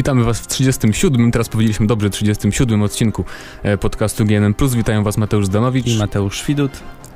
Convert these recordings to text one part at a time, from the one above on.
Witamy Was w 37, teraz powiedzieliśmy dobrze, 37 odcinku e, podcastu GNM+. Witają Was Mateusz Zdanowicz. I Mateusz Widut.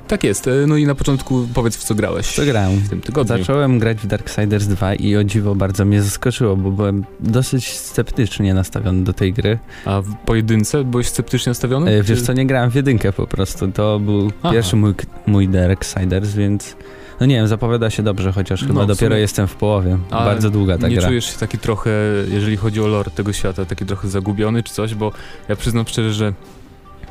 Tak jest. E, no i na początku powiedz, w co grałeś. Co grałem? W tym tygodniu. Zacząłem grać w Darksiders 2 i o dziwo bardzo mnie zaskoczyło, bo byłem dosyć sceptycznie nastawiony do tej gry. A w pojedynce byłeś sceptycznie nastawiony? E, wiesz co, nie grałem w jedynkę po prostu. To był Aha. pierwszy mój, mój Darksiders, więc... No nie wiem, zapowiada się dobrze, chociaż No, chyba dopiero sumie- jestem w połowie. A bardzo długa ta nie gra. czujesz się taki trochę, jeżeli chodzi o lore tego świata, taki trochę zagubiony czy coś? Bo ja przyznam szczerze, że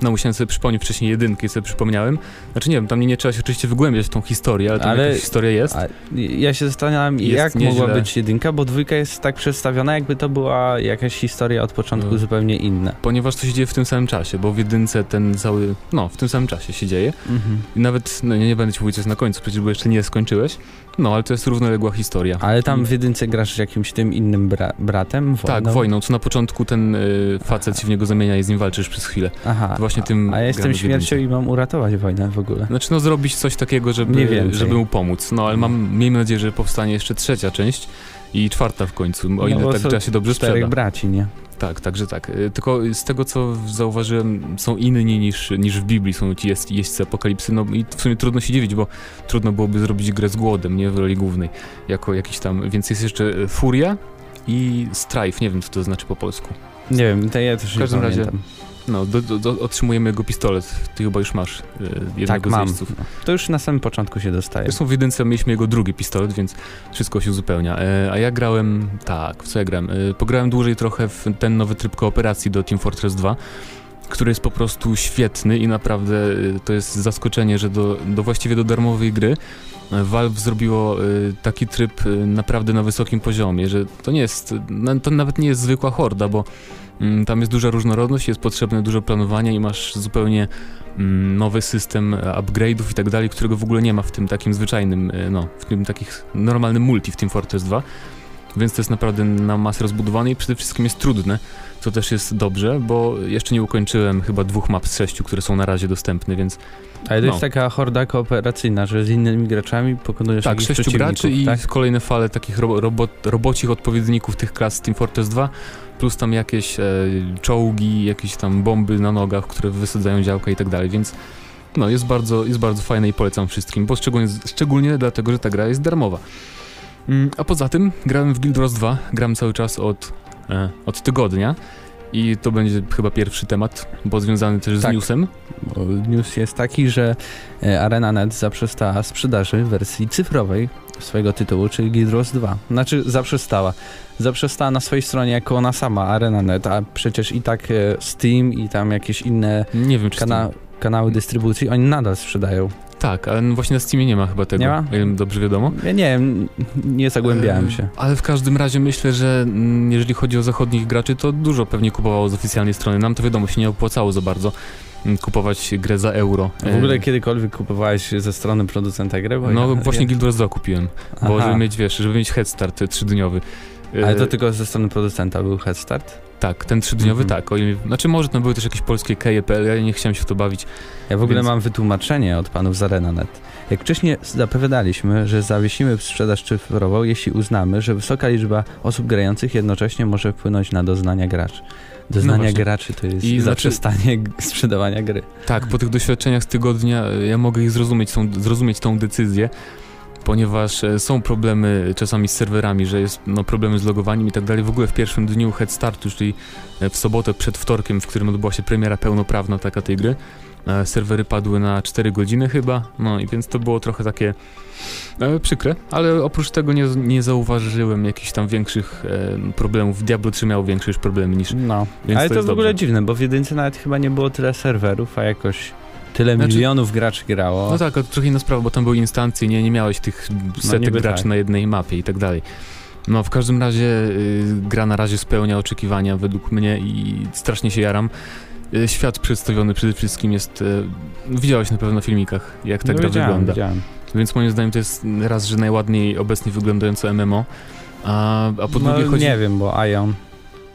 no musiałem sobie przypomnieć wcześniej jedynkę i sobie przypomniałem. Znaczy nie wiem, tam nie, nie trzeba się oczywiście wygłębiać w tą historię, ale tam Ale- jakaś historia jest. A ja się zastanawiam, Jest jak nieźle. mogła być jedynka, bo dwójka jest tak przedstawiona, jakby to była jakaś historia od początku No. zupełnie inna. Ponieważ to się dzieje w tym samym czasie, bo w jedynce ten cały, no w tym samym czasie się dzieje. Mhm. I nawet, no nie, nie będę ci mówić co jest na końcu, przecież bo jeszcze nie skończyłeś. No, ale to jest równoległa historia. Ale tam w jedynce grasz z jakimś tym innym bra bratem? Tak, wojną, co na początku ten y, facet się w niego zamienia i z nim walczysz przez chwilę. Aha. Właśnie tym A ja jestem śmiercią i mam uratować wojnę w ogóle. Znaczy no zrobić coś takiego, żeby, żeby mu pomóc. No ale mam, miejmy nadzieję, że powstanie jeszcze trzecia część i czwarta w końcu, o ile No, bo tak gra się dobrze Czterech sprzeda. braci, nie? Tak, także tak. Y, Tylko z tego, co zauważyłem, są inni niż, niż w Biblii, są ci jest, jeźdźcy apokalipsy, no i w sumie trudno się dziwić, bo trudno byłoby zrobić grę z głodem, nie w roli głównej, jako jakiś tam, więc jest jeszcze y, Furia i Strife, nie wiem, co to znaczy po polsku. Nie wiem, to ja też W każdym nie razie pamiętam. No, do, do, otrzymujemy jego pistolet, ty chyba już masz y, jednego Tak, z mam. jeźdźców. To już na samym początku się dostaje. Zresztą w jedynce mieliśmy jego drugi pistolet, więc wszystko się uzupełnia. E, a ja grałem, tak, w co ja grałem? E, pograłem dłużej trochę w ten nowy tryb kooperacji do Team Fortress 2, który jest po prostu świetny i naprawdę e, to jest zaskoczenie, że do, do właściwie do darmowej gry e, Valve zrobiło e, taki tryb e, naprawdę na wysokim poziomie, że to nie jest, to nawet nie jest zwykła horda, bo tam jest duża różnorodność, jest potrzebne dużo planowania i masz zupełnie mm, nowy system e, upgrade'ów i tak dalej, którego w ogóle nie ma w tym takim zwyczajnym, e, no, w tym takich normalnym multi w Team Fortress 2. Więc to jest naprawdę na masę rozbudowane i przede wszystkim jest trudne, co też jest dobrze, bo jeszcze nie ukończyłem chyba dwóch map z sześciu, które są na razie dostępne, więc Ale to no. jest taka horda kooperacyjna, że z innymi graczami pokonujesz tak, sześciu graczy i tak? kolejne fale takich ro robot, robocich odpowiedników tych klas z Team Fortress 2, plus tam jakieś e, czołgi, jakieś tam bomby na nogach, które wysadzają działka i tak dalej, więc no, jest bardzo, jest bardzo fajne i polecam wszystkim, bo szczególnie, szczególnie dlatego, że ta gra jest darmowa. Mm, a poza tym grałem w Guild Wars 2, gram cały czas od, e, od tygodnia i to będzie chyba pierwszy temat, bo związany też z Tak. newsem. Bo News jest taki, że e, ArenaNet zaprzestała sprzedaży wersji cyfrowej swojego tytułu, czyli Guild Wars 2. Znaczy zaprzestała. Zaprzestała na swojej stronie jako ona sama, ArenaNet, a przecież i tak e, Steam i tam jakieś inne Nie wiem, czy kana kanały dystrybucji, oni nadal sprzedają. Tak, ale no właśnie na Steamie nie ma chyba tego, Nie ma? dobrze wiadomo. Ja nie wiem, nie zagłębiałem E, się. Ale w każdym razie myślę, że mm, jeżeli chodzi o zachodnich graczy, to dużo pewnie kupowało z oficjalnej strony. Nam to wiadomo się nie opłacało za bardzo mm, kupować grę za euro. W ogóle E, kiedykolwiek kupowałeś ze strony producenta gry? Bo No ja, właśnie ja... Guild Wars 2 kupiłem, bo Aha. żeby mieć, wiesz, żeby mieć head start e, trzydniowy. Ale to tylko ze strony producenta był Head Start? Tak, ten trzydniowy Mhm. tak. O ile, znaczy może to były też jakieś polskie keje.pl, ja nie chciałem się w to bawić. Ja w ogóle Więc- mam wytłumaczenie od panów z ArenaNet. Jak wcześniej zapowiadaliśmy, że zawiesimy sprzedaż cyfrową, jeśli uznamy, że wysoka liczba osób grających jednocześnie może wpłynąć na doznania graczy. Doznania No graczy to jest I znaczy- zaprzestanie g- sprzedawania gry. Tak, po tych doświadczeniach z tygodnia e, ja mogę ich zrozumieć, tą, zrozumieć tą decyzję, ponieważ e, są problemy czasami z serwerami, że jest no, problemy z logowaniem i tak dalej. W ogóle w pierwszym dniu head startu, czyli e, w sobotę przed wtorkiem, w którym odbyła się premiera pełnoprawna taka tej gry, e, serwery padły na 4 godziny chyba, no i więc to było trochę takie e, przykre, ale oprócz tego nie, nie zauważyłem jakichś tam większych e, problemów. Diablo 3 miało większe już problemy niż... No, ale to to, jest w ogóle dobrze. dziwne, bo w jedynce nawet chyba nie było tyle serwerów, a jakoś tyle Znaczy- milionów graczy grało. No tak, ale to trochę inna sprawa, bo tam były instancje, nie, nie miałeś tych setek niby graczy tak. na jednej mapie i tak dalej. No w każdym razie y, gra na razie spełnia oczekiwania według mnie i strasznie się jaram. Y, świat przedstawiony przede wszystkim jest... Y, widziałeś na pewno na filmikach, jak ta no, gra widziałem, wygląda. Widziałem. Więc moim zdaniem to jest raz, że najładniej obecnie wyglądające MMO, a, a po drugie no, chodzi... Nie wiem, bo Ion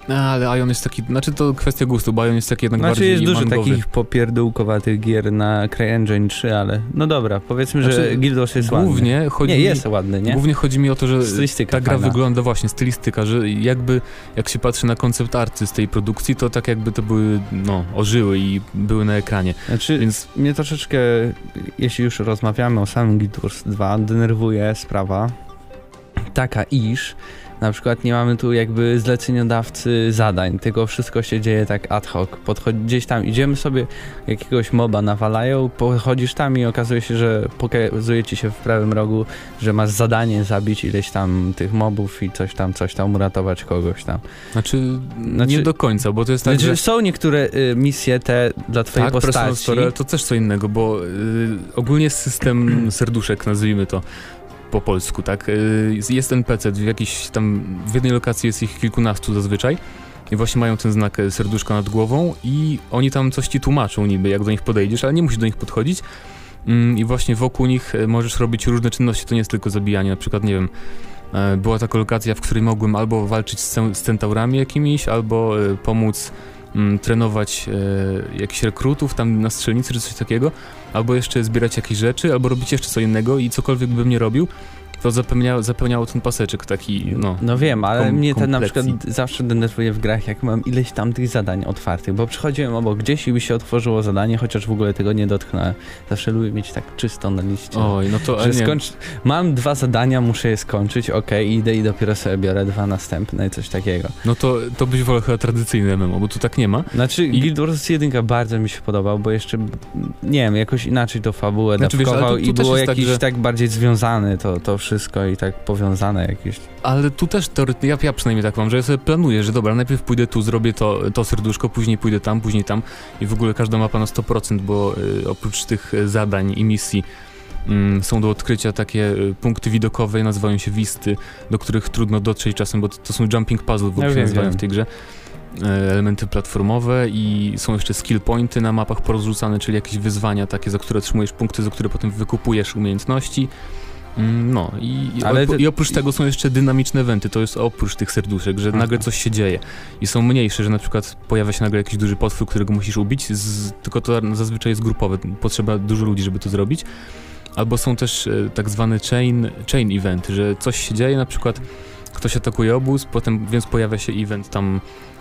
Ale Ion jest taki, znaczy to kwestia gustu, bo Ion jest taki jednak Znaczy bardziej jest dużo mangowy. takich popierdółkowatych gier na CryEngine 3, ale no dobra, powiedzmy, że Znaczy, Guild Wars jest ładny. Głównie chodzi Nie, mi, jest ładny, nie? Głównie chodzi mi o to, że Stylistyka ta gra fajna. wygląda właśnie, stylistyka, że jakby jak się patrzy na koncept arty z tej produkcji, to tak jakby to były, no, ożyły i były na ekranie, Znaczy, więc mnie troszeczkę, jeśli już rozmawiamy o samym Guild Wars 2, denerwuje sprawa taka, iż na przykład nie mamy tu jakby zleceniodawcy zadań, tylko wszystko się dzieje tak ad hoc. Podchodzi, gdzieś tam idziemy sobie, jakiegoś moba nawalają, podchodzisz tam i okazuje się, że pokazuje ci się w prawym rogu, że masz zadanie zabić ileś tam tych mobów i coś tam, coś tam, uratować kogoś tam. znaczy, Znaczy- nie do końca, bo to jest tak, Znaczy, że są niektóre y, misje te dla twojej tak, postaci. Story, to też co innego, bo y, ogólnie system serduszek, nazwijmy to po polsku, tak? Y, jest NPC, w jakiś tam, w jednej lokacji jest ich kilkunastu zazwyczaj i właśnie mają ten znak e, serduszka nad głową i oni tam coś ci tłumaczą niby, jak do nich podejdziesz, ale nie musisz do nich podchodzić Mm, i właśnie wokół nich e, możesz robić różne czynności, to nie jest tylko zabijanie, na przykład, nie wiem, e, była taka lokacja, w której mogłem albo walczyć z, z centaurami jakimiś, albo pomóc mm, trenować e, jakichś rekrutów tam na strzelnicy czy coś takiego, albo jeszcze zbierać jakieś rzeczy, albo robić jeszcze co innego i cokolwiek bym nie robił, to zapełniało, zapełniało ten paseczek taki, no. No wiem, ale kom- mnie ten na przykład zawsze denerwuje w grach, jak mam ileś tam tych zadań otwartych, bo przychodziłem obok gdzieś i mi się otworzyło zadanie, chociaż w ogóle tego nie dotknąłem. Zawsze lubię mieć tak czysto na liście. Oj, no to, że skończ... Mam dwa zadania, muszę je skończyć, okej, idę i dopiero sobie biorę dwa następne, coś takiego. no to, to byś wolał chyba tradycyjne MMO, bo tu tak nie ma. Znaczy, I- Guild Wars 1 bardzo mi się podobał, bo jeszcze, nie wiem, jakoś inaczej to fabułę Znaczy, wiesz, dawkował tu- tu i było tak, jakiś że- tak bardziej związane to, to wszystko i tak powiązane jakieś. Ale tu też teoretycznie, ja, ja przynajmniej tak mam, że ja sobie planuję, że dobra, najpierw pójdę tu, zrobię to, to serduszko, później pójdę tam, później tam i w ogóle każda mapa na 100%, bo y, oprócz tych y, zadań i misji mm, są do odkrycia takie y, punkty widokowe, nazywają się wisty, do których trudno dotrzeć czasem, bo to, to są jumping puzzle w ogóle Ja nazywają w tej grze. E, Elementy platformowe i są jeszcze skill pointy na mapach porozrzucane, czyli jakieś wyzwania takie, za które otrzymujesz punkty, za które potem wykupujesz umiejętności. Mm, No i, Ale i oprócz tego są jeszcze dynamiczne eventy, to jest oprócz tych serduszek, że Aha. nagle coś się dzieje i są mniejsze, że na przykład pojawia się nagle jakiś duży potwór, którego musisz ubić, z, tylko to zazwyczaj jest grupowe, potrzeba dużo ludzi, żeby to zrobić. Albo są też e, tak zwane chain, chain eventy, że coś się dzieje, na przykład ktoś atakuje obóz, potem więc pojawia się event tam,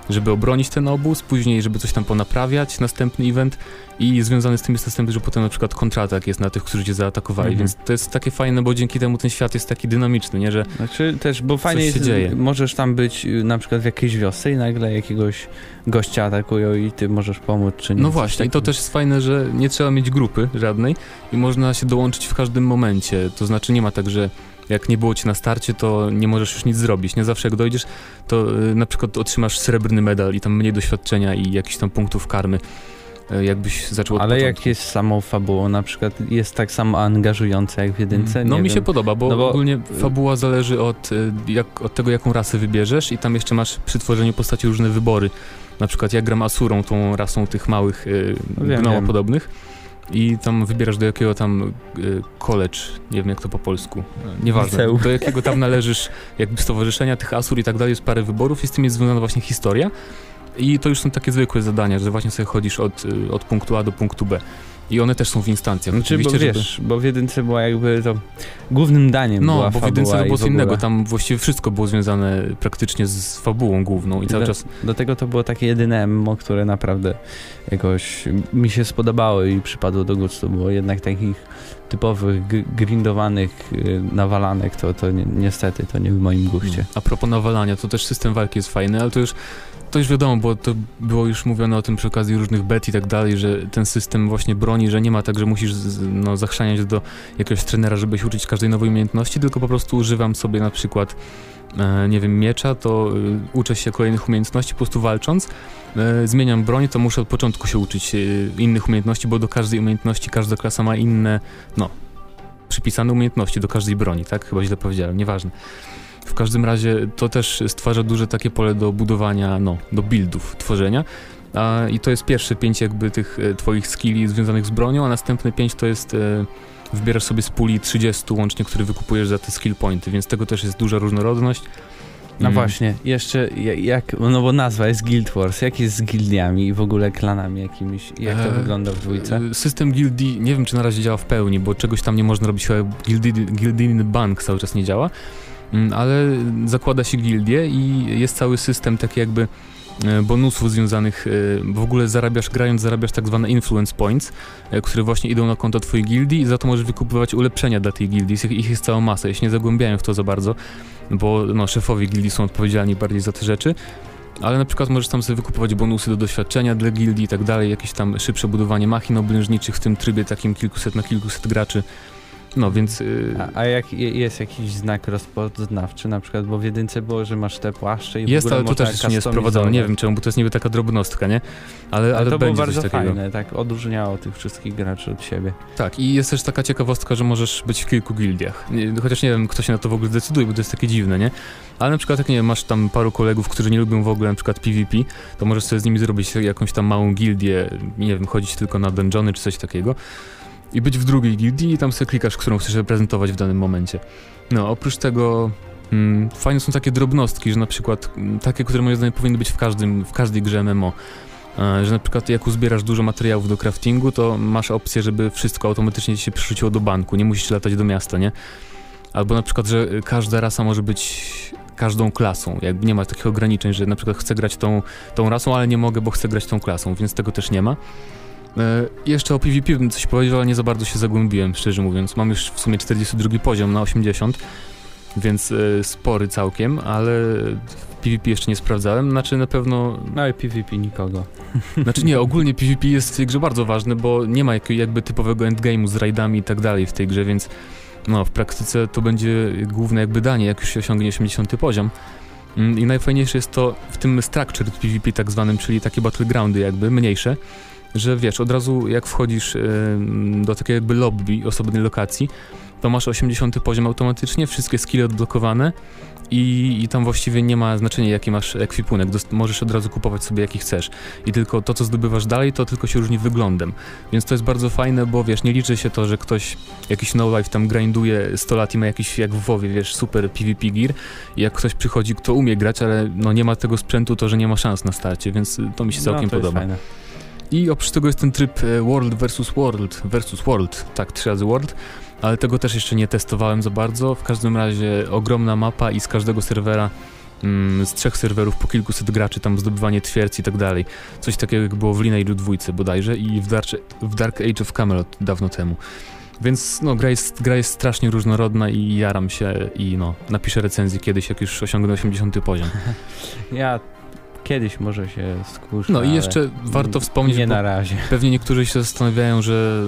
żeby obronić ten obóz, później żeby coś tam ponaprawiać, następny event i związany z tym jest następny, że potem na przykład kontratak jest na tych, którzy cię zaatakowali, Mhm. więc to jest takie fajne, bo dzięki temu ten świat jest taki dynamiczny, nie, że Znaczy też, bo fajnie się jest, dzieje. możesz tam być y, na przykład w jakiejś wiosce i nagle jakiegoś gościa atakują i ty możesz pomóc czy nie. No właśnie, i to też jest fajne, że nie trzeba mieć grupy żadnej i można się dołączyć w każdym momencie. To znaczy nie ma tak, że jak nie było cię na starcie, to nie możesz już nic zrobić. Nie zawsze jak dojdziesz, to y, na przykład otrzymasz srebrny medal i tam mniej doświadczenia i jakichś tam punktów karmy, y, jakbyś zaczął Ale jak jest samą fabułą, na przykład jest tak samo angażująca jak w jedynce? No nie mi wiem. się podoba, bo, No bo- ogólnie fabuła zależy od, y, jak, od tego, jaką rasę wybierzesz i tam jeszcze masz przy tworzeniu postaci różne wybory. Na przykład ja gram Asurą, tą rasą tych małych y, No wiem, gnomopodobnych i tam wybierasz do jakiego tam y, college, nie wiem jak to po polsku, y, nieważne, Liceum. do jakiego tam należysz jakby stowarzyszenia tych Asur i tak dalej, jest parę wyborów i z tym jest związana właśnie historia i to już są takie zwykłe zadania, że właśnie sobie chodzisz od, y, od punktu A do punktu B i one też są w instancjach. Znaczy, bo żeby- wiesz, bo w jedynce była jakby to głównym daniem no, była bo w jedynce to było co innego, tam właściwie wszystko było związane praktycznie z fabułą główną i cały Do- czas... Do tego to było takie jedyne MMO, które naprawdę jakoś mi się spodobało i przypadło do gustu, bo jednak takich typowych grindowanych y, nawalanek to, to ni niestety to nie w moim guście. A propos nawalania, to też system walki jest fajny, ale to już, to już wiadomo, bo to było już mówione o tym przy okazji różnych bet i tak dalej, że ten system właśnie broni, że nie ma tak, że musisz no, zachrzaniać do jakiegoś trenera, żeby się uczyć każdej nowej umiejętności, tylko po prostu używam sobie na przykład e, nie wiem, miecza, to y, uczę się kolejnych umiejętności po prostu walcząc. E, zmieniam broń, to muszę od początku się uczyć innych umiejętności, bo do każdej umiejętności każda klasa ma inne, no, przypisane umiejętności do każdej broni, tak? Chyba źle powiedziałem, nieważne. W każdym razie to też stwarza duże takie pole do budowania, no, do buildów, tworzenia. A, I to jest pierwsze pięć jakby tych e, twoich skilli związanych z bronią, a następne pięć to jest e, wybierasz sobie z puli 30 łącznie, które wykupujesz za te skill pointy, więc tego też jest duża różnorodność. No Mm. właśnie, jeszcze ja- jak, no bo nazwa jest Guild Wars, jak jest z gildiami i w ogóle klanami jakimiś, jak to E, wygląda w dwójce? E, System gildii, nie wiem czy na razie działa w pełni, bo czegoś tam nie można robić, chyba gildijny bank cały czas nie działa, Mm, ale zakłada się gildię i jest cały system taki jakby bonusów związanych, e, w ogóle zarabiasz, grając zarabiasz tak zwane influence points, e, które właśnie idą na konto twojej gildii i za to możesz wykupywać ulepszenia dla tej gildii, ich jest cała masa, ja się nie zagłębiałem w to za bardzo, bo no, szefowie gildii są odpowiedzialni bardziej za te rzeczy, ale na przykład możesz tam sobie wykupować bonusy do doświadczenia dla gildii i tak dalej, jakieś tam szybsze budowanie machin oblężniczych w tym trybie takim kilkuset na kilkuset graczy. No więc yy, A, a jak je- jest jakiś znak rozpoznawczy na przykład, bo w jedynce było, że masz te płaszcze i w jest, ogóle ale to też jeszcze nie jest sprowadzone. Nie wiem czemu, bo to jest niby taka drobnostka, nie? Ale, ale, Ale to było bardzo fajne, tak odróżniało tych wszystkich graczy od siebie. Tak, i jest też taka ciekawostka, że możesz być w kilku gildiach. Nie, chociaż nie wiem, kto się na to w ogóle zdecyduje, bo to jest takie dziwne, nie? Ale na przykład jak nie wiem, masz tam paru kolegów, którzy nie lubią w ogóle na przykład PvP, to możesz sobie z nimi zrobić jakąś tam małą gildię, nie wiem, chodzić tylko na dungeony czy coś takiego. I być w drugiej gildii i tam sobie klikasz, którą chcesz reprezentować w danym momencie. No, oprócz tego mm, fajne są takie drobnostki, że na przykład mm, takie, które moim zdaniem powinny być w, każdym, w każdej grze MMO. E, Że na przykład jak uzbierasz dużo materiałów do craftingu, to masz opcję, żeby wszystko automatycznie ci się przerzuciło do banku, nie musisz latać do miasta, nie? Albo na przykład, że każda rasa może być każdą klasą, jakby nie ma takich ograniczeń, że na przykład chcę grać tą, tą rasą, ale nie mogę, bo chcę grać tą klasą, więc tego też nie ma. E, jeszcze o PvP bym coś powiedział, ale nie za bardzo się zagłębiłem, szczerze mówiąc. Mam już w sumie 42 poziom na 80, więc e, spory całkiem, ale PvP jeszcze nie sprawdzałem, znaczy na pewno No i PvP nikogo. znaczy nie, ogólnie PvP jest w tej grze bardzo ważny, bo nie ma jak, jakby typowego endgame'u z raidami i tak dalej w tej grze, więc no, w praktyce to będzie główne jakby danie, jak już się osiągnie 80 poziom. Mm, I najfajniejsze jest to w tym structured PvP tak zwanym, czyli takie battlegroundy jakby, mniejsze, że wiesz, od razu jak wchodzisz ym, do takiej jakby lobby, osobnej lokacji, to masz 80 poziom automatycznie, wszystkie skille odblokowane i, i tam właściwie nie ma znaczenia jaki masz ekwipunek, Dost możesz od razu kupować sobie jaki chcesz i tylko to co zdobywasz dalej to tylko się różni wyglądem, więc to jest bardzo fajne, bo wiesz, nie liczy się to, że ktoś jakiś no life tam grinduje 100 lat i ma jakiś jak w WoWie, wiesz, super PvP gear i jak ktoś przychodzi, kto umie grać, ale no nie ma tego sprzętu, to że nie ma szans na starcie, więc to mi się całkiem no, podoba. Fajne. I oprócz tego jest ten tryb e, World versus World versus World, tak, trzy razy World, ale tego też jeszcze nie testowałem za bardzo. W każdym razie ogromna mapa i z każdego serwera, mm, z trzech serwerów po kilkuset graczy, tam zdobywanie twierdz i tak dalej. Coś takiego jak było w Lineage'u dwójce bodajże i w Dark, w Dark Age of Camelot dawno temu. Więc no, gra jest, gra jest strasznie różnorodna i jaram się i no, napiszę recenzję kiedyś, jak już osiągnę 80 poziom. Ja kiedyś może się skuszę, No i jeszcze warto wspomnieć, Nie na razie. Pewnie niektórzy się zastanawiają, że,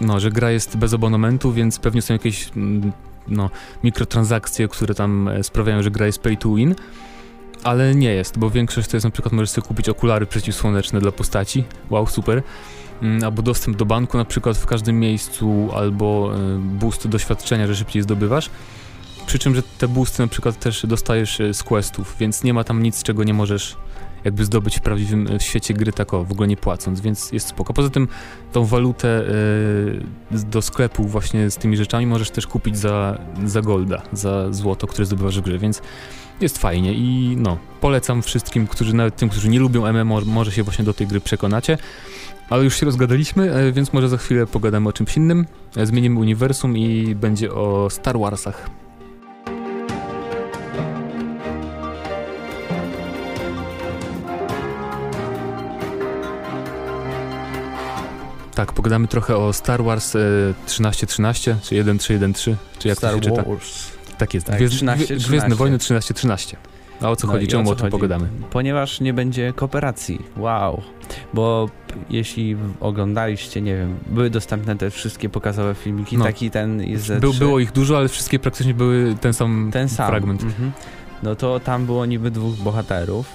no, że gra jest bez abonamentu, więc pewnie są jakieś mm, no, mikrotransakcje, które tam e, sprawiają, że gra jest pay to win. Ale nie jest, bo większość to jest na przykład możesz sobie kupić okulary przeciwsłoneczne dla postaci. Wow, super. Mm, Albo dostęp do banku na przykład w każdym miejscu, albo e, boost doświadczenia, że szybciej zdobywasz. Przy czym, że te boosty na przykład też dostajesz e, z questów, więc nie ma tam nic, czego nie możesz jakby zdobyć w prawdziwym e, świecie gry tak o, w ogóle nie płacąc, więc jest spoko. Poza tym tą walutę z- do sklepu właśnie z tymi rzeczami możesz też kupić za, za golda, za złoto, które zdobywasz w grze, więc jest fajnie i no, polecam wszystkim, którzy nawet tym, którzy nie lubią MMO, może się właśnie do tej gry przekonacie. Ale już się rozgadaliśmy, więc może za chwilę pogadamy o czymś innym. Zmienimy uniwersum i będzie o Star Warsach. Tak, pogadamy trochę o Star Wars e, 1313, czy 1313, czy jak Star to się czyta. Wars. Tak jest, Tak, Gwiezdne, 13, Gwiezdne 13. Wojny 1313. A o co No chodzi? Czemu o o, tym chodzi? pogadamy? Ponieważ nie będzie kooperacji. Wow. Bo jeśli oglądaliście, nie wiem, były dostępne te wszystkie pokazowe filmiki, No. taki ten jest trzy- było ich dużo, ale wszystkie praktycznie były ten sam, ten sam fragment. Mhm. No to tam było niby dwóch bohaterów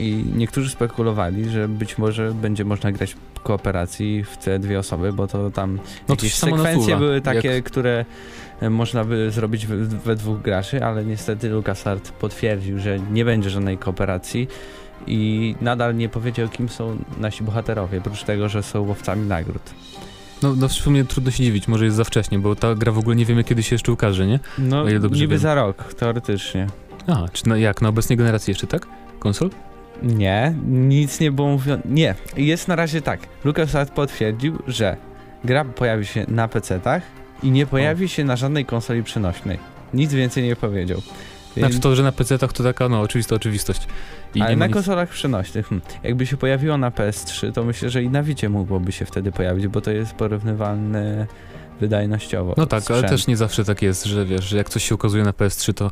i niektórzy spekulowali, że być może będzie można grać kooperacji w te dwie osoby, bo to tam No to sekwencje były takie, Jak- które e, można by zrobić we, dwóch graczy, ale niestety LucasArts potwierdził, że nie będzie żadnej kooperacji i nadal nie powiedział, kim są nasi bohaterowie, oprócz tego, że są łowcami nagród. No, no w sumie trudno się dziwić, może jest za wcześnie, bo ta gra w ogóle nie wiemy kiedy się jeszcze ukaże, nie? No, niby wiem. za rok, teoretycznie. A, czy na, jak, na obecnej generacji jeszcze, tak? Konsol? Nie, nic nie było mówione. Nie, jest na razie tak. LucasArts potwierdził, że gra pojawi się na PC-tach i nie pojawi o. się na żadnej konsoli przenośnej. Nic więcej nie powiedział. Znaczy to, że na PC-tach to taka, no, oczywista oczywistość. I Ale na nic... konsolach przenośnych, hmm, jakby się pojawiło na PS3, to myślę, że i na Wicie mogłoby się wtedy pojawić, bo to jest porównywalne wydajnościowo. No tak, sprzęt. ale też nie zawsze tak jest, że wiesz, że jak coś się okazuje na PS3, to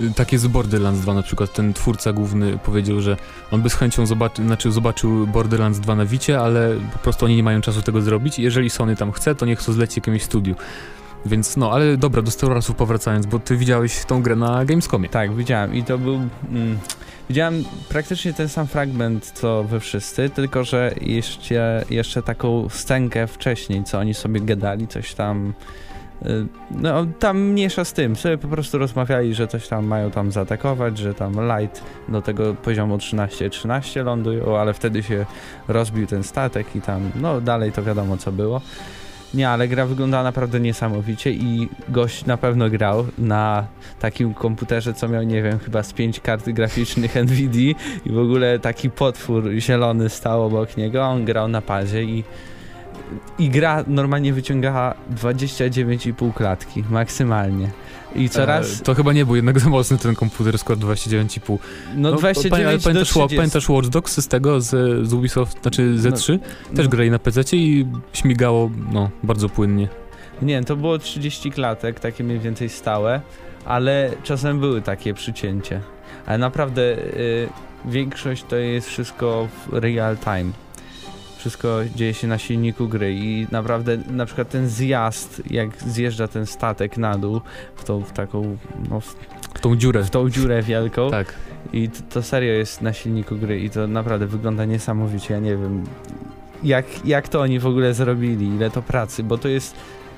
y, tak jest z Borderlands 2 na przykład. Ten twórca główny powiedział, że on by z chęcią zobaczył, znaczy zobaczył Borderlands 2 na Wicie, ale po prostu oni nie mają czasu tego zrobić. Jeżeli Sony tam chce, to niech to zleci jakiemuś studiu. Więc no, ale dobra, do Stellarsów powracając, bo ty widziałeś tą grę na Gamescomie. Tak, widziałem i to był... Mm, widziałem praktycznie ten sam fragment, co wy wszyscy, tylko że jeszcze, jeszcze taką scenkę wcześniej, co oni sobie gadali, coś tam... Y, no, tam mniejsza z tym, sobie po prostu rozmawiali, że coś tam mają tam zaatakować, że tam light do tego poziomu 13-13 lądują, ale wtedy się rozbił ten statek i tam, no dalej to wiadomo co było. Nie, ale gra wyglądała naprawdę niesamowicie i gość na pewno grał na takim komputerze, co miał, nie wiem, chyba z pięć kart graficznych NVIDIA i w ogóle taki potwór zielony stał obok niego, a on grał na padzie i i gra normalnie wyciągała 29,5 klatki maksymalnie. I coraz... E, to chyba nie był jednak za mocny ten komputer, skład 29,5. No, no 29 pamiętasz, do 30. pamiętasz Watch Dogs z tego, z, z Ubisoft, znaczy Z3? No, Też no. grali na PC i śmigało no, bardzo płynnie. Nie, to było 30 klatek, takie mniej więcej stałe, ale czasem były takie przycięcie. Ale naprawdę y, większość to jest wszystko w real time wszystko dzieje się na silniku gry i naprawdę na przykład ten zjazd, jak zjeżdża ten statek na dół w tą w taką no, w tą dziurę. W tą dziurę wielką. tak. I to, to, serio jest na silniku gry i to naprawdę wygląda niesamowicie. Ja nie wiem, jak, jak to oni w ogóle zrobili, ile to pracy, bo to jest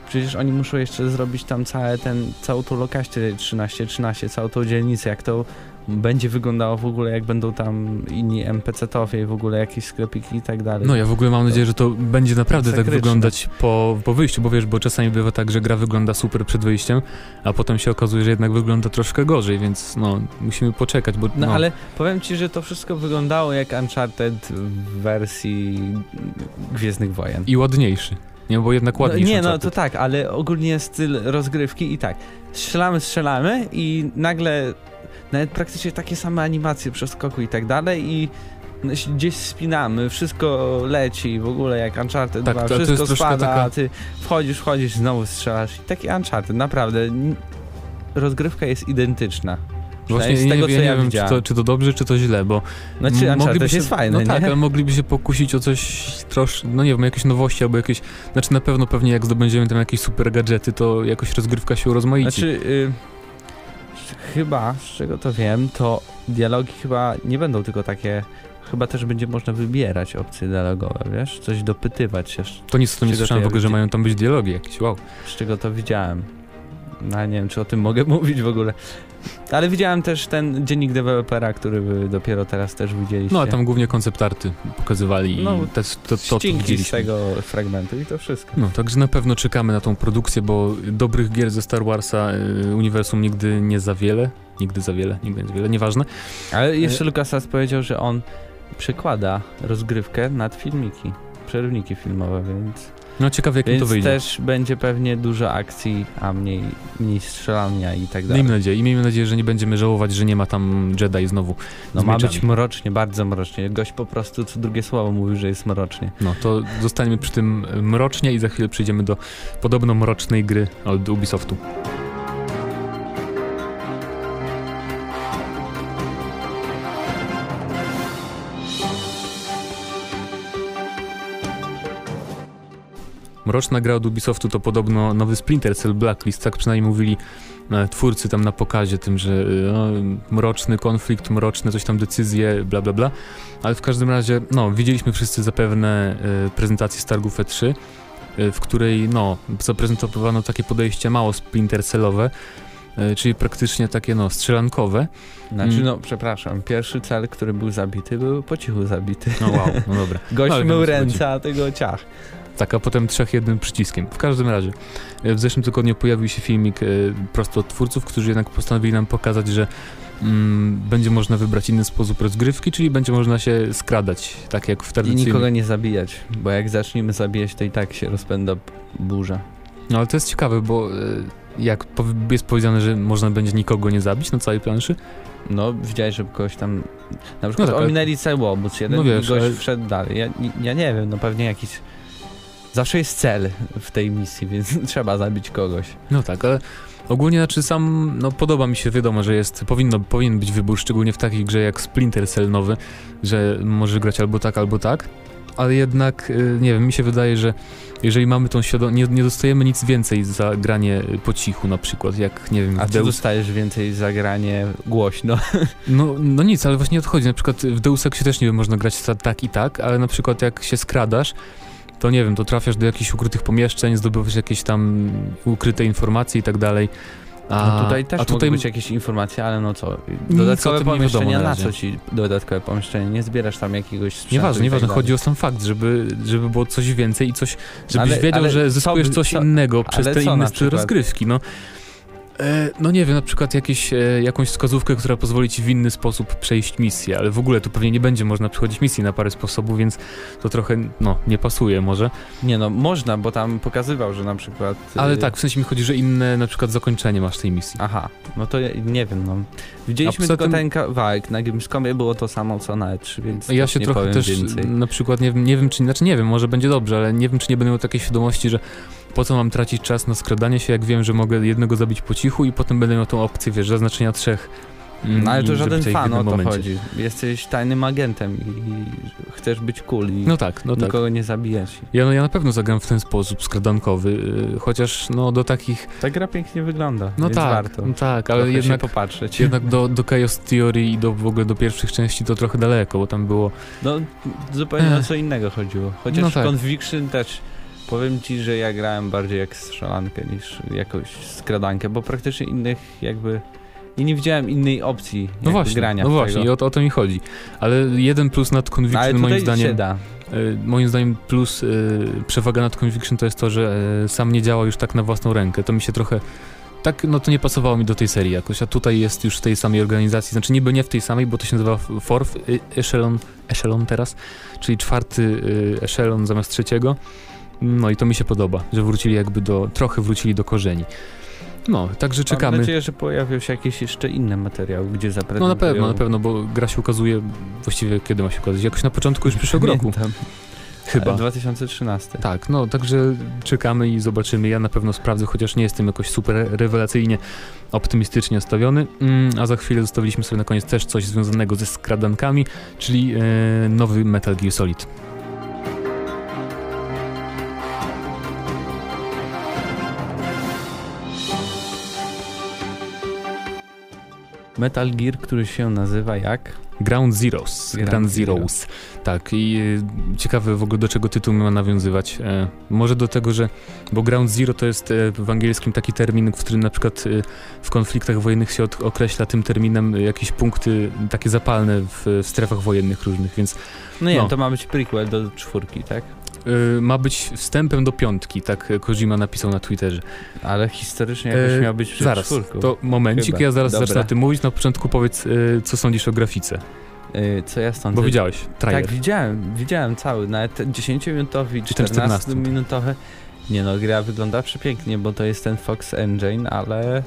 przecież oni muszą jeszcze zrobić tam całe ten, całą tą lokaście 13-13, całą tą dzielnicę, jak to będzie wyglądało w ogóle, jak będą tam inni NPC-towie, w ogóle jakieś sklepiki i tak dalej. No ja w ogóle mam nadzieję, że to będzie naprawdę tak wyglądać po, po wyjściu, bo wiesz, bo czasami bywa tak, że gra wygląda super przed wyjściem, a potem się okazuje, że jednak wygląda troszkę gorzej, więc no, musimy poczekać, bo... No, no ale powiem ci, że to wszystko wyglądało jak Uncharted w wersji Gwiezdnych Wojen. I ładniejszy. Nie, bo jednak ładniej. No, nie, no to tak, ale ogólnie styl rozgrywki i tak. Strzelamy, strzelamy i nagle nawet praktycznie takie same animacje przeskoku i tak dalej i gdzieś spinamy, wszystko leci, w ogóle jak Uncharted tak, 2, to, wszystko to spada, taka... a ty wchodzisz, wchodzisz, znowu strzelasz i taki Uncharted, naprawdę rozgrywka jest identyczna. Właśnie z tego, nie, co ja, nie wiem, czy to, czy to, dobrze, czy to źle, bo znaczy, mogliby się, jest fajne, No tak, ale mogliby się pokusić o coś troszkę, no nie wiem, jakieś nowości albo jakieś, znaczy na pewno pewnie jak zdobędziemy tam jakieś super gadżety, to jakoś rozgrywka się urozmaici. Znaczy, y, chyba, z czego to wiem, to dialogi chyba nie będą tylko takie chyba też będzie można wybierać opcje dialogowe, wiesz? Coś dopytywać się. To nic, to nie słyszałem w ogóle, że mają tam być dialogi jakieś, wow. Z czego to widziałem. No nie wiem, czy o tym mogę mówić w ogóle. Ale widziałem też ten dziennik dewelopera, który wy dopiero teraz też widzieliście. No, a tam głównie konceptarty pokazywali no, i te, to, to, to z tego fragmentu i to wszystko. No, także na pewno czekamy na tą produkcję, bo dobrych gier ze Star Warsa y, uniwersum nigdy nie za wiele. Nigdy za wiele, nigdy nie za wiele, nieważne. Ale jeszcze LucasArts powiedział, że on przekłada rozgrywkę nad filmiki, przerywniki filmowe, więc... No ciekawe, jak Więc to wyjdzie. też będzie pewnie dużo akcji, a mniej, mniej strzelania i tak dalej. Miejmy nadzieję. I miejmy nadzieję, że nie będziemy żałować, że nie ma tam Jedi znowu. No ma być mrocznie, bardzo mrocznie. Gość po prostu co drugie słowo mówił, że jest mrocznie. No to zostaniemy przy tym mrocznie i za chwilę przejdziemy do podobno mrocznej gry od Ubisoftu. Mroczna gra od Ubisoftu to podobno nowy Splinter Cell Blacklist, tak przynajmniej mówili e, twórcy tam na pokazie tym, że e, no, mroczny konflikt, mroczne coś tam decyzje, bla bla bla. Ale w każdym razie, no, widzieliśmy wszyscy zapewne e, prezentację Stargów E3, e, w której, no, zaprezentowano takie podejście mało Splinter Cellowe, e, czyli praktycznie takie no strzelankowe. Znaczy, Mm. no, przepraszam, pierwszy cel, który był zabity, był po cichu zabity. No wow, no dobra. Gość No, mył ręce, a tego ciach. Tak, a potem trzech jednym przyciskiem. W każdym razie, e, w zeszłym tygodniu pojawił się filmik e, prosto od twórców, którzy jednak postanowili nam pokazać, że mm, będzie można wybrać inny sposób rozgrywki, czyli będzie można się skradać, tak jak w I tradycyjnym... nikogo nie zabijać, bo jak zaczniemy zabijać, to i tak się rozpędza burza. No ale to jest ciekawe, bo e, jak jest powiedziane, że można będzie nikogo nie zabić na całej planszy, No, widziałeś, że kogoś tam... Na przykład tak, ale- ominęli cały obóz jeden No wiesz, i gość ale- wszedł dalej. Ja, ja nie wiem, no pewnie jakiś... Zawsze jest cel w tej misji, więc trzeba zabić kogoś. No tak, ale ogólnie znaczy sam, no podoba mi się, wiadomo, że jest, powinno, powinien być wybór, szczególnie w takiej grze jak Splinter Cell nowy, że może grać albo tak, albo tak, ale jednak, y, nie wiem, mi się wydaje, że jeżeli mamy tą świadomość, nie, nie dostajemy nic więcej za granie po cichu na przykład, jak, nie wiem, A ty Deus... dostajesz więcej za granie głośno. No, no nic, ale właśnie odchodzi, na przykład w Deus Exie też nie wiem, można grać ta- tak i tak, ale na przykład jak się skradasz, to nie wiem, to trafiasz do jakichś ukrytych pomieszczeń, zdobywasz jakieś tam ukryte informacje i tak dalej. A No tutaj też a tutaj mogą być jakieś informacje, ale no co, dodatkowe pomieszczenia, na na, co ci dodatkowe pomieszczenie? Nie zbierasz tam jakiegoś sprzętu Nieważne, i nieważne, tak chodzi o sam fakt, żeby, żeby było coś więcej i coś, żebyś Ale- wiedział, ale że co zyskujesz by- coś co- innego przez te co inne rozgrywki, no. E, no nie wiem, na przykład jakieś, e, jakąś wskazówkę, która pozwoli ci w inny sposób przejść misję, ale w ogóle tu pewnie nie będzie można przechodzić misji na parę sposobów, więc to trochę, no, nie pasuje może. Nie no, można, bo tam pokazywał, że na przykład... Ale y, tak, w sensie mi chodzi, że inne na przykład zakończenie masz tej misji. Aha, no to ja, nie wiem, no. Widzieliśmy tylko tym- ten kawałek, na Gamescomie było to samo co na E3, więc Ja się trochę też więcej. na przykład nie, wiem- nie wiem, czy znaczy nie wiem, może będzie dobrze, ale nie wiem, czy nie będę miał takiej świadomości, że po co mam tracić czas na skradanie się, jak wiem, że mogę jednego zabić po cichu i potem będę miał tą opcję, wiesz, zaznaczenia trzech. No ale to żaden fan o to momencie. chodzi. Jesteś tajnym agentem i chcesz być cool i No tak, no tak. nikogo nie zabijać. Ja, no, ja na pewno zagram w ten sposób skradankowy, yy, chociaż no do takich, Ta gra pięknie wygląda, no tak, warto. no tak, ale jednak, popatrzeć. jednak do, do Chaos Theory i do, w ogóle do pierwszych części to trochę daleko, bo tam było, No zupełnie o Ech. co innego chodziło. Chociaż No tak. Conviction też powiem ci, że ja grałem bardziej jak strzelankę niż jakąś skradankę, bo praktycznie innych jakby i nie widziałem innej opcji no właśnie, grania no właśnie, i tego. o to, o to mi chodzi. Ale jeden plus nad No, Conviction ale moim zdaniem... się da. Y, Moim zdaniem plus y, przewaga nad Conviction to jest to, że y, sam nie działa już tak na własną rękę. To mi się trochę. Tak, no to nie pasowało mi do tej serii jakoś, a tutaj jest już w tej samej organizacji, znaczy niby nie w tej samej, bo to się nazywa Fourth y, Echelon, Echelon teraz, czyli czwarty y, Echelon zamiast trzeciego. No i to mi się podoba, że wrócili jakby do, trochę wrócili do korzeni. No, także Mam czekamy. nadzieję, że pojawią się jakieś jeszcze inne materiały, gdzie zaprezentują. No na pewno, na pewno, bo gra się ukazuje, właściwie kiedy ma się ukazać? Jakoś na początku już przyszłego roku, chyba. 2013. Tak, no także czekamy i zobaczymy. Ja na pewno sprawdzę, chociaż nie jestem jakoś super rewelacyjnie optymistycznie nastawiony. Mm, a za chwilę zostawiliśmy sobie na koniec też coś związanego ze skradankami, czyli e, nowy Metal Gear Solid. Metal Gear, który się nazywa jak? Ground Zeroes. Ground Ground, Zero. Zeroes. Tak, i e, ciekawe w ogóle do czego tytuł ma nawiązywać. E, może do tego, że. Bo Ground Zero to jest e, w angielskim taki termin, w którym na przykład e, w konfliktach wojennych się od, określa tym terminem e, jakieś punkty takie zapalne w, w strefach wojennych różnych, więc No nie No. to ma być prequel do czwórki, tak? E, ma być wstępem do piątki, tak Kojima napisał na Twitterze. Ale historycznie jakoś E, miał być przed Zaraz, czwórką. to momencik, Chyba. ja zaraz Dobra. zacznę o tym mówić. Na początku powiedz, e, co sądzisz o grafice, Y, co ja stąd... bo widziałeś trailer. Tak, widziałem, widziałem cały, nawet 10-minutowy, Czy ten 14-minutowy. Nie no, gra wygląda przepięknie, bo to jest ten Fox Engine, ale...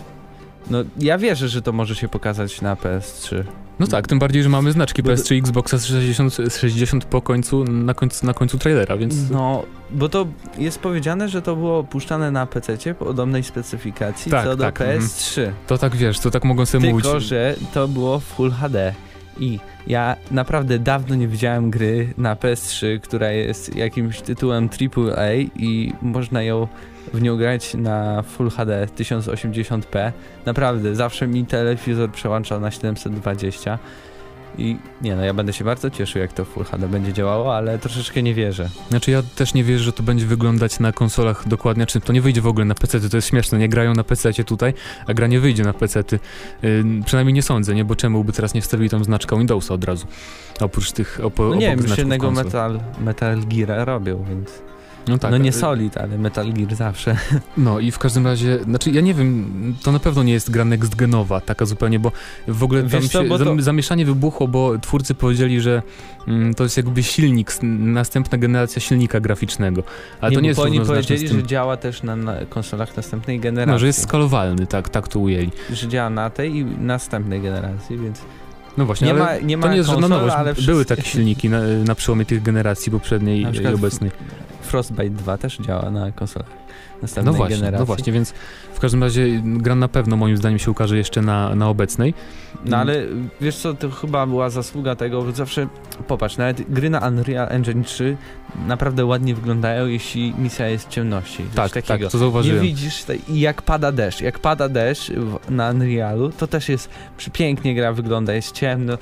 No, ja wierzę, że to może się pokazać na PS3. No tak, tym bardziej, że mamy znaczki Bo- PS3 Xboxa 60, 60 po końcu, na końcu, na końcu trailera, więc No, bo to jest powiedziane, że to było puszczane na PC podobnej specyfikacji Tak, co do tak, mhm. PS3. to tak wiesz, to tak mogą sobie Tylko, mówić. że to było w Full HD. I ja naprawdę dawno nie widziałem gry na PS3, która jest jakimś tytułem AAA i można ją w nią grać na Full HD 1080p. Naprawdę, zawsze mi telewizor przełączał na 720 I nie no, ja będę się bardzo cieszył, jak to Full HD będzie działało, ale troszeczkę nie wierzę. Znaczy ja też nie wierzę, że to będzie wyglądać na konsolach dokładnie, czy to nie wyjdzie w ogóle na PC, to jest śmieszne, nie grają na PC tutaj, a gra nie wyjdzie na PC. Yy, przynajmniej nie sądzę, nie, bo czemu by teraz nie wstawili tam znaczka Windowsa od razu, oprócz tych opo- No nie wiem, już jednego. Metal, Metal Gear robią, więc... No tak. no nie y, Solid, ale Metal Gear zawsze. No i w każdym razie, znaczy ja nie wiem, to na pewno nie jest gra next genowa, taka zupełnie, bo w ogóle tam co, się to- zam- zamieszanie wybuchło, bo twórcy powiedzieli, że mm, to jest jakby silnik, następna generacja silnika graficznego, ale to bo nie jest oni powiedzieli, że działa też na, na konsolach następnej generacji. no, że jest skalowalny, tak, tak to ujęli. że działa na tej i następnej generacji, więc No właśnie, nie ale ma, nie ma to nie jest żadna nowość, ale były takie silniki na, na przełomie tych generacji poprzedniej i obecnej. Frostbite 2 też działa na konsolach No następnej właśnie, generacji. no właśnie, więc każdym razie gra na pewno moim zdaniem się ukaże jeszcze na, na obecnej. No ale wiesz co, to chyba była zasługa tego, że zawsze, popatrz, nawet gry na Unreal Engine 3 naprawdę ładnie wyglądają, jeśli misja jest w ciemności. Coś Tak, takiego. tak, to Nie zauważyłem. widzisz, te- i jak pada deszcz, jak pada deszcz na Unrealu, to też jest przepięknie gra wygląda, jest ciemno,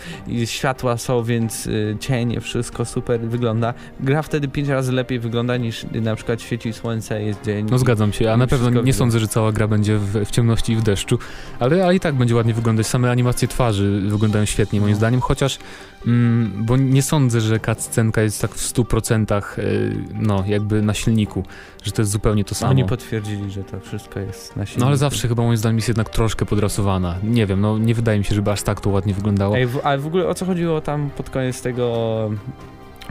światła są, więc y, cienie, wszystko super wygląda. Gra wtedy pięć razy lepiej wygląda niż na przykład świeci słońce, jest dzień. No zgadzam się, a na pewno nie widać. sądzę, że cała gra będzie w, w ciemności i w deszczu, ale, ale i tak będzie ładnie wyglądać. Same animacje twarzy wyglądają świetnie moim No. zdaniem, chociaż mm, bo nie sądzę, że cutscenka jest tak w 100% y, no jakby na silniku, że to jest zupełnie to samo. Oni potwierdzili, że to wszystko jest na silniku. No ale zawsze chyba moim zdaniem jest jednak troszkę podrasowana. Nie wiem, no nie wydaje mi się, żeby aż tak to ładnie wyglądało. Ej, w, ale w ogóle o co chodziło tam pod koniec tego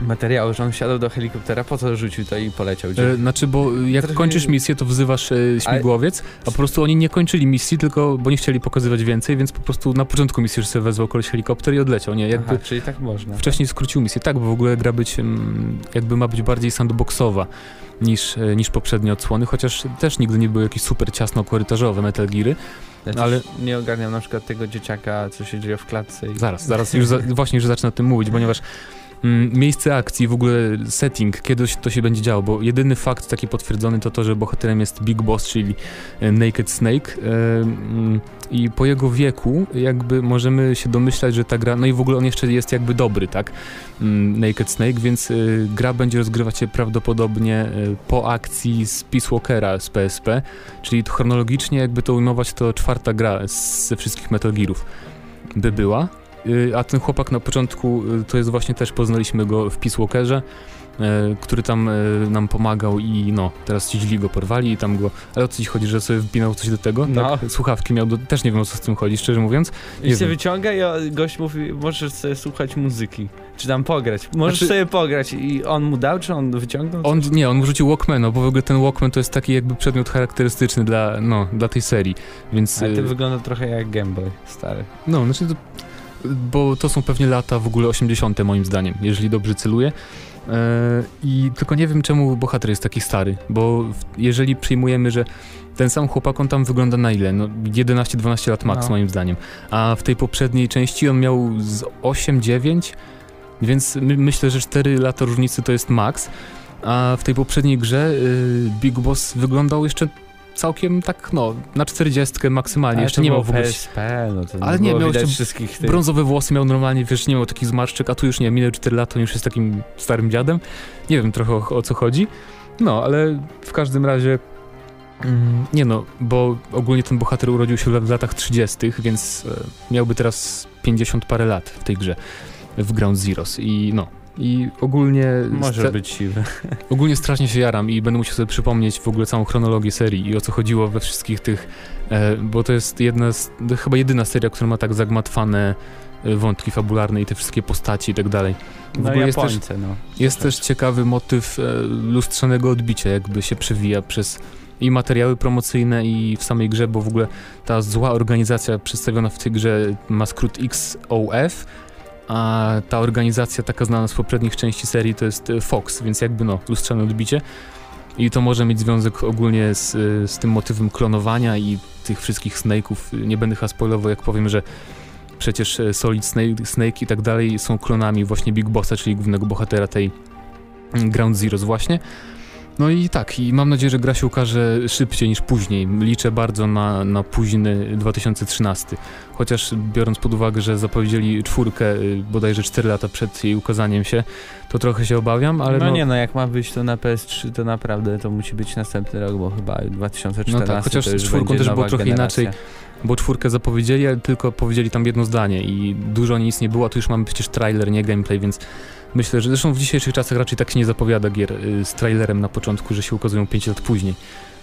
materiału, że on wsiadał do helikoptera, po co rzucił to i poleciał gdzieś? E, Znaczy, bo jak Trochę kończysz misję, to wzywasz e, śmigłowiec, a po prostu oni nie kończyli misji, tylko bo nie chcieli pokazywać więcej, więc po prostu na początku misji już sobie wezwał koleś helikopter i odleciał, nie? Jakby Aha, czyli tak można. wcześniej skrócił misję. Tak, bo w ogóle gra być, mm, jakby ma być bardziej sandboxowa niż, e, niż poprzednie odsłony, chociaż też nigdy nie były jakieś super ciasno korytarzowe Metal Geary. Znaczy, ale- Nie ogarniam na przykład tego dzieciaka, co się dzieje w klatce. I... Zaraz, zaraz już za, właśnie już zacznę o tym mówić, ponieważ miejsce akcji, w ogóle setting, kiedy to się będzie działo, bo jedyny fakt taki potwierdzony to to, że bohaterem jest Big Boss, czyli e, Naked Snake e, mm, i po jego wieku jakby możemy się domyślać, że ta gra, no i w ogóle on jeszcze jest jakby dobry, tak, mm, Naked Snake, więc e, gra będzie rozgrywać się prawdopodobnie po akcji z Peace Walkera z PSP, czyli chronologicznie jakby to ujmować to czwarta gra ze wszystkich Metal Gearów by była. Y, A ten chłopak na początku, y, to jest właśnie też poznaliśmy go w Peace Walkerze, y, który tam nam pomagał i no, teraz ci źli go porwali i tam go, ale o co ci chodzi, że sobie wpinał coś do tego? No. Tak? Słuchawki miał, do, też nie wiem o co z tym chodzi, szczerze mówiąc. I nie się wiem. wyciąga i gość mówi, możesz sobie słuchać muzyki, czy tam pograć. Możesz Znaczy- sobie pograć i on mu dał, czy on wyciągnął? On, nie, on rzucił Walkmana, bo w ogóle ten Walkman to jest taki jakby przedmiot charakterystyczny dla, no, dla tej serii, więc... Ale to wygląda trochę jak Game Boy stary. No, znaczy to, bo to są pewnie lata w ogóle 80. moim zdaniem, jeżeli dobrze celuję. E, I tylko nie wiem czemu bohater jest taki stary, bo jeżeli przyjmujemy, że ten sam chłopak on tam wygląda na ile? No 11-12 lat max No. moim zdaniem. A w tej poprzedniej części on miał z 8-9, więc my, myślę, że 4 lata różnicy to jest max. A w tej poprzedniej grze y, Big Boss wyglądał jeszcze całkiem tak, no, na 40 maksymalnie. Ale jeszcze nie miał w ogóle PSP, no to Ale nie, miał jeszcze wszystkich tych... Brązowe włosy miał normalnie, wiesz, nie miał takich zmarszczek, a tu już nie, minęły 4 lata, on już jest takim starym dziadem. Nie wiem trochę o, o co chodzi. No, ale w każdym razie mm, nie no, bo ogólnie ten bohater urodził się w latach 30., więc e, miałby teraz 50 parę lat w tej grze, w Ground Zeroes i no. I ogólnie, Może być siwy. ogólnie strasznie się jaram i będę musiał sobie przypomnieć w ogóle całą chronologię serii i o co chodziło we wszystkich tych, e, bo to jest jedna z, chyba jedyna seria, która ma tak zagmatwane e, wątki fabularne i te wszystkie postaci i tak dalej. W No ogóle jest też, Japońcy, no. jest też ciekawy motyw e, lustrzanego odbicia, jakby się przewija przez i materiały promocyjne i w samej grze, bo w ogóle ta zła organizacja przedstawiona w tej grze ma skrót XOF, a ta organizacja taka znana z poprzednich części serii to jest e, Fox, więc jakby no, lustrzane odbicie. I to może mieć związek ogólnie z, z tym motywem klonowania i tych wszystkich Snake'ów. Nie będę chyba jak powiem, że przecież e, Solid Snake, Snake i tak dalej są klonami właśnie Big Bossa, czyli głównego bohatera tej mm, Ground Zeroes właśnie. No i tak, i mam nadzieję, że gra się ukaże szybciej niż później. Liczę bardzo na, na późny 2013. Chociaż biorąc pod uwagę, że zapowiedzieli czwórkę y, bodajże 4 lata przed jej ukazaniem się, to trochę się obawiam, ale no, no... nie, no jak ma być to na PS3, to naprawdę to musi być następny rok, bo chyba 2014 No tak, chociaż z czwórką też było trochę generacja. inaczej. Bo czwórkę zapowiedzieli, ale tylko powiedzieli tam jedno zdanie i dużo nic nie było, a tu już mamy przecież trailer, nie gameplay, więc myślę, że zresztą w dzisiejszych czasach raczej tak się nie zapowiada gier y, z trailerem na początku, że się ukazują 5 lat później.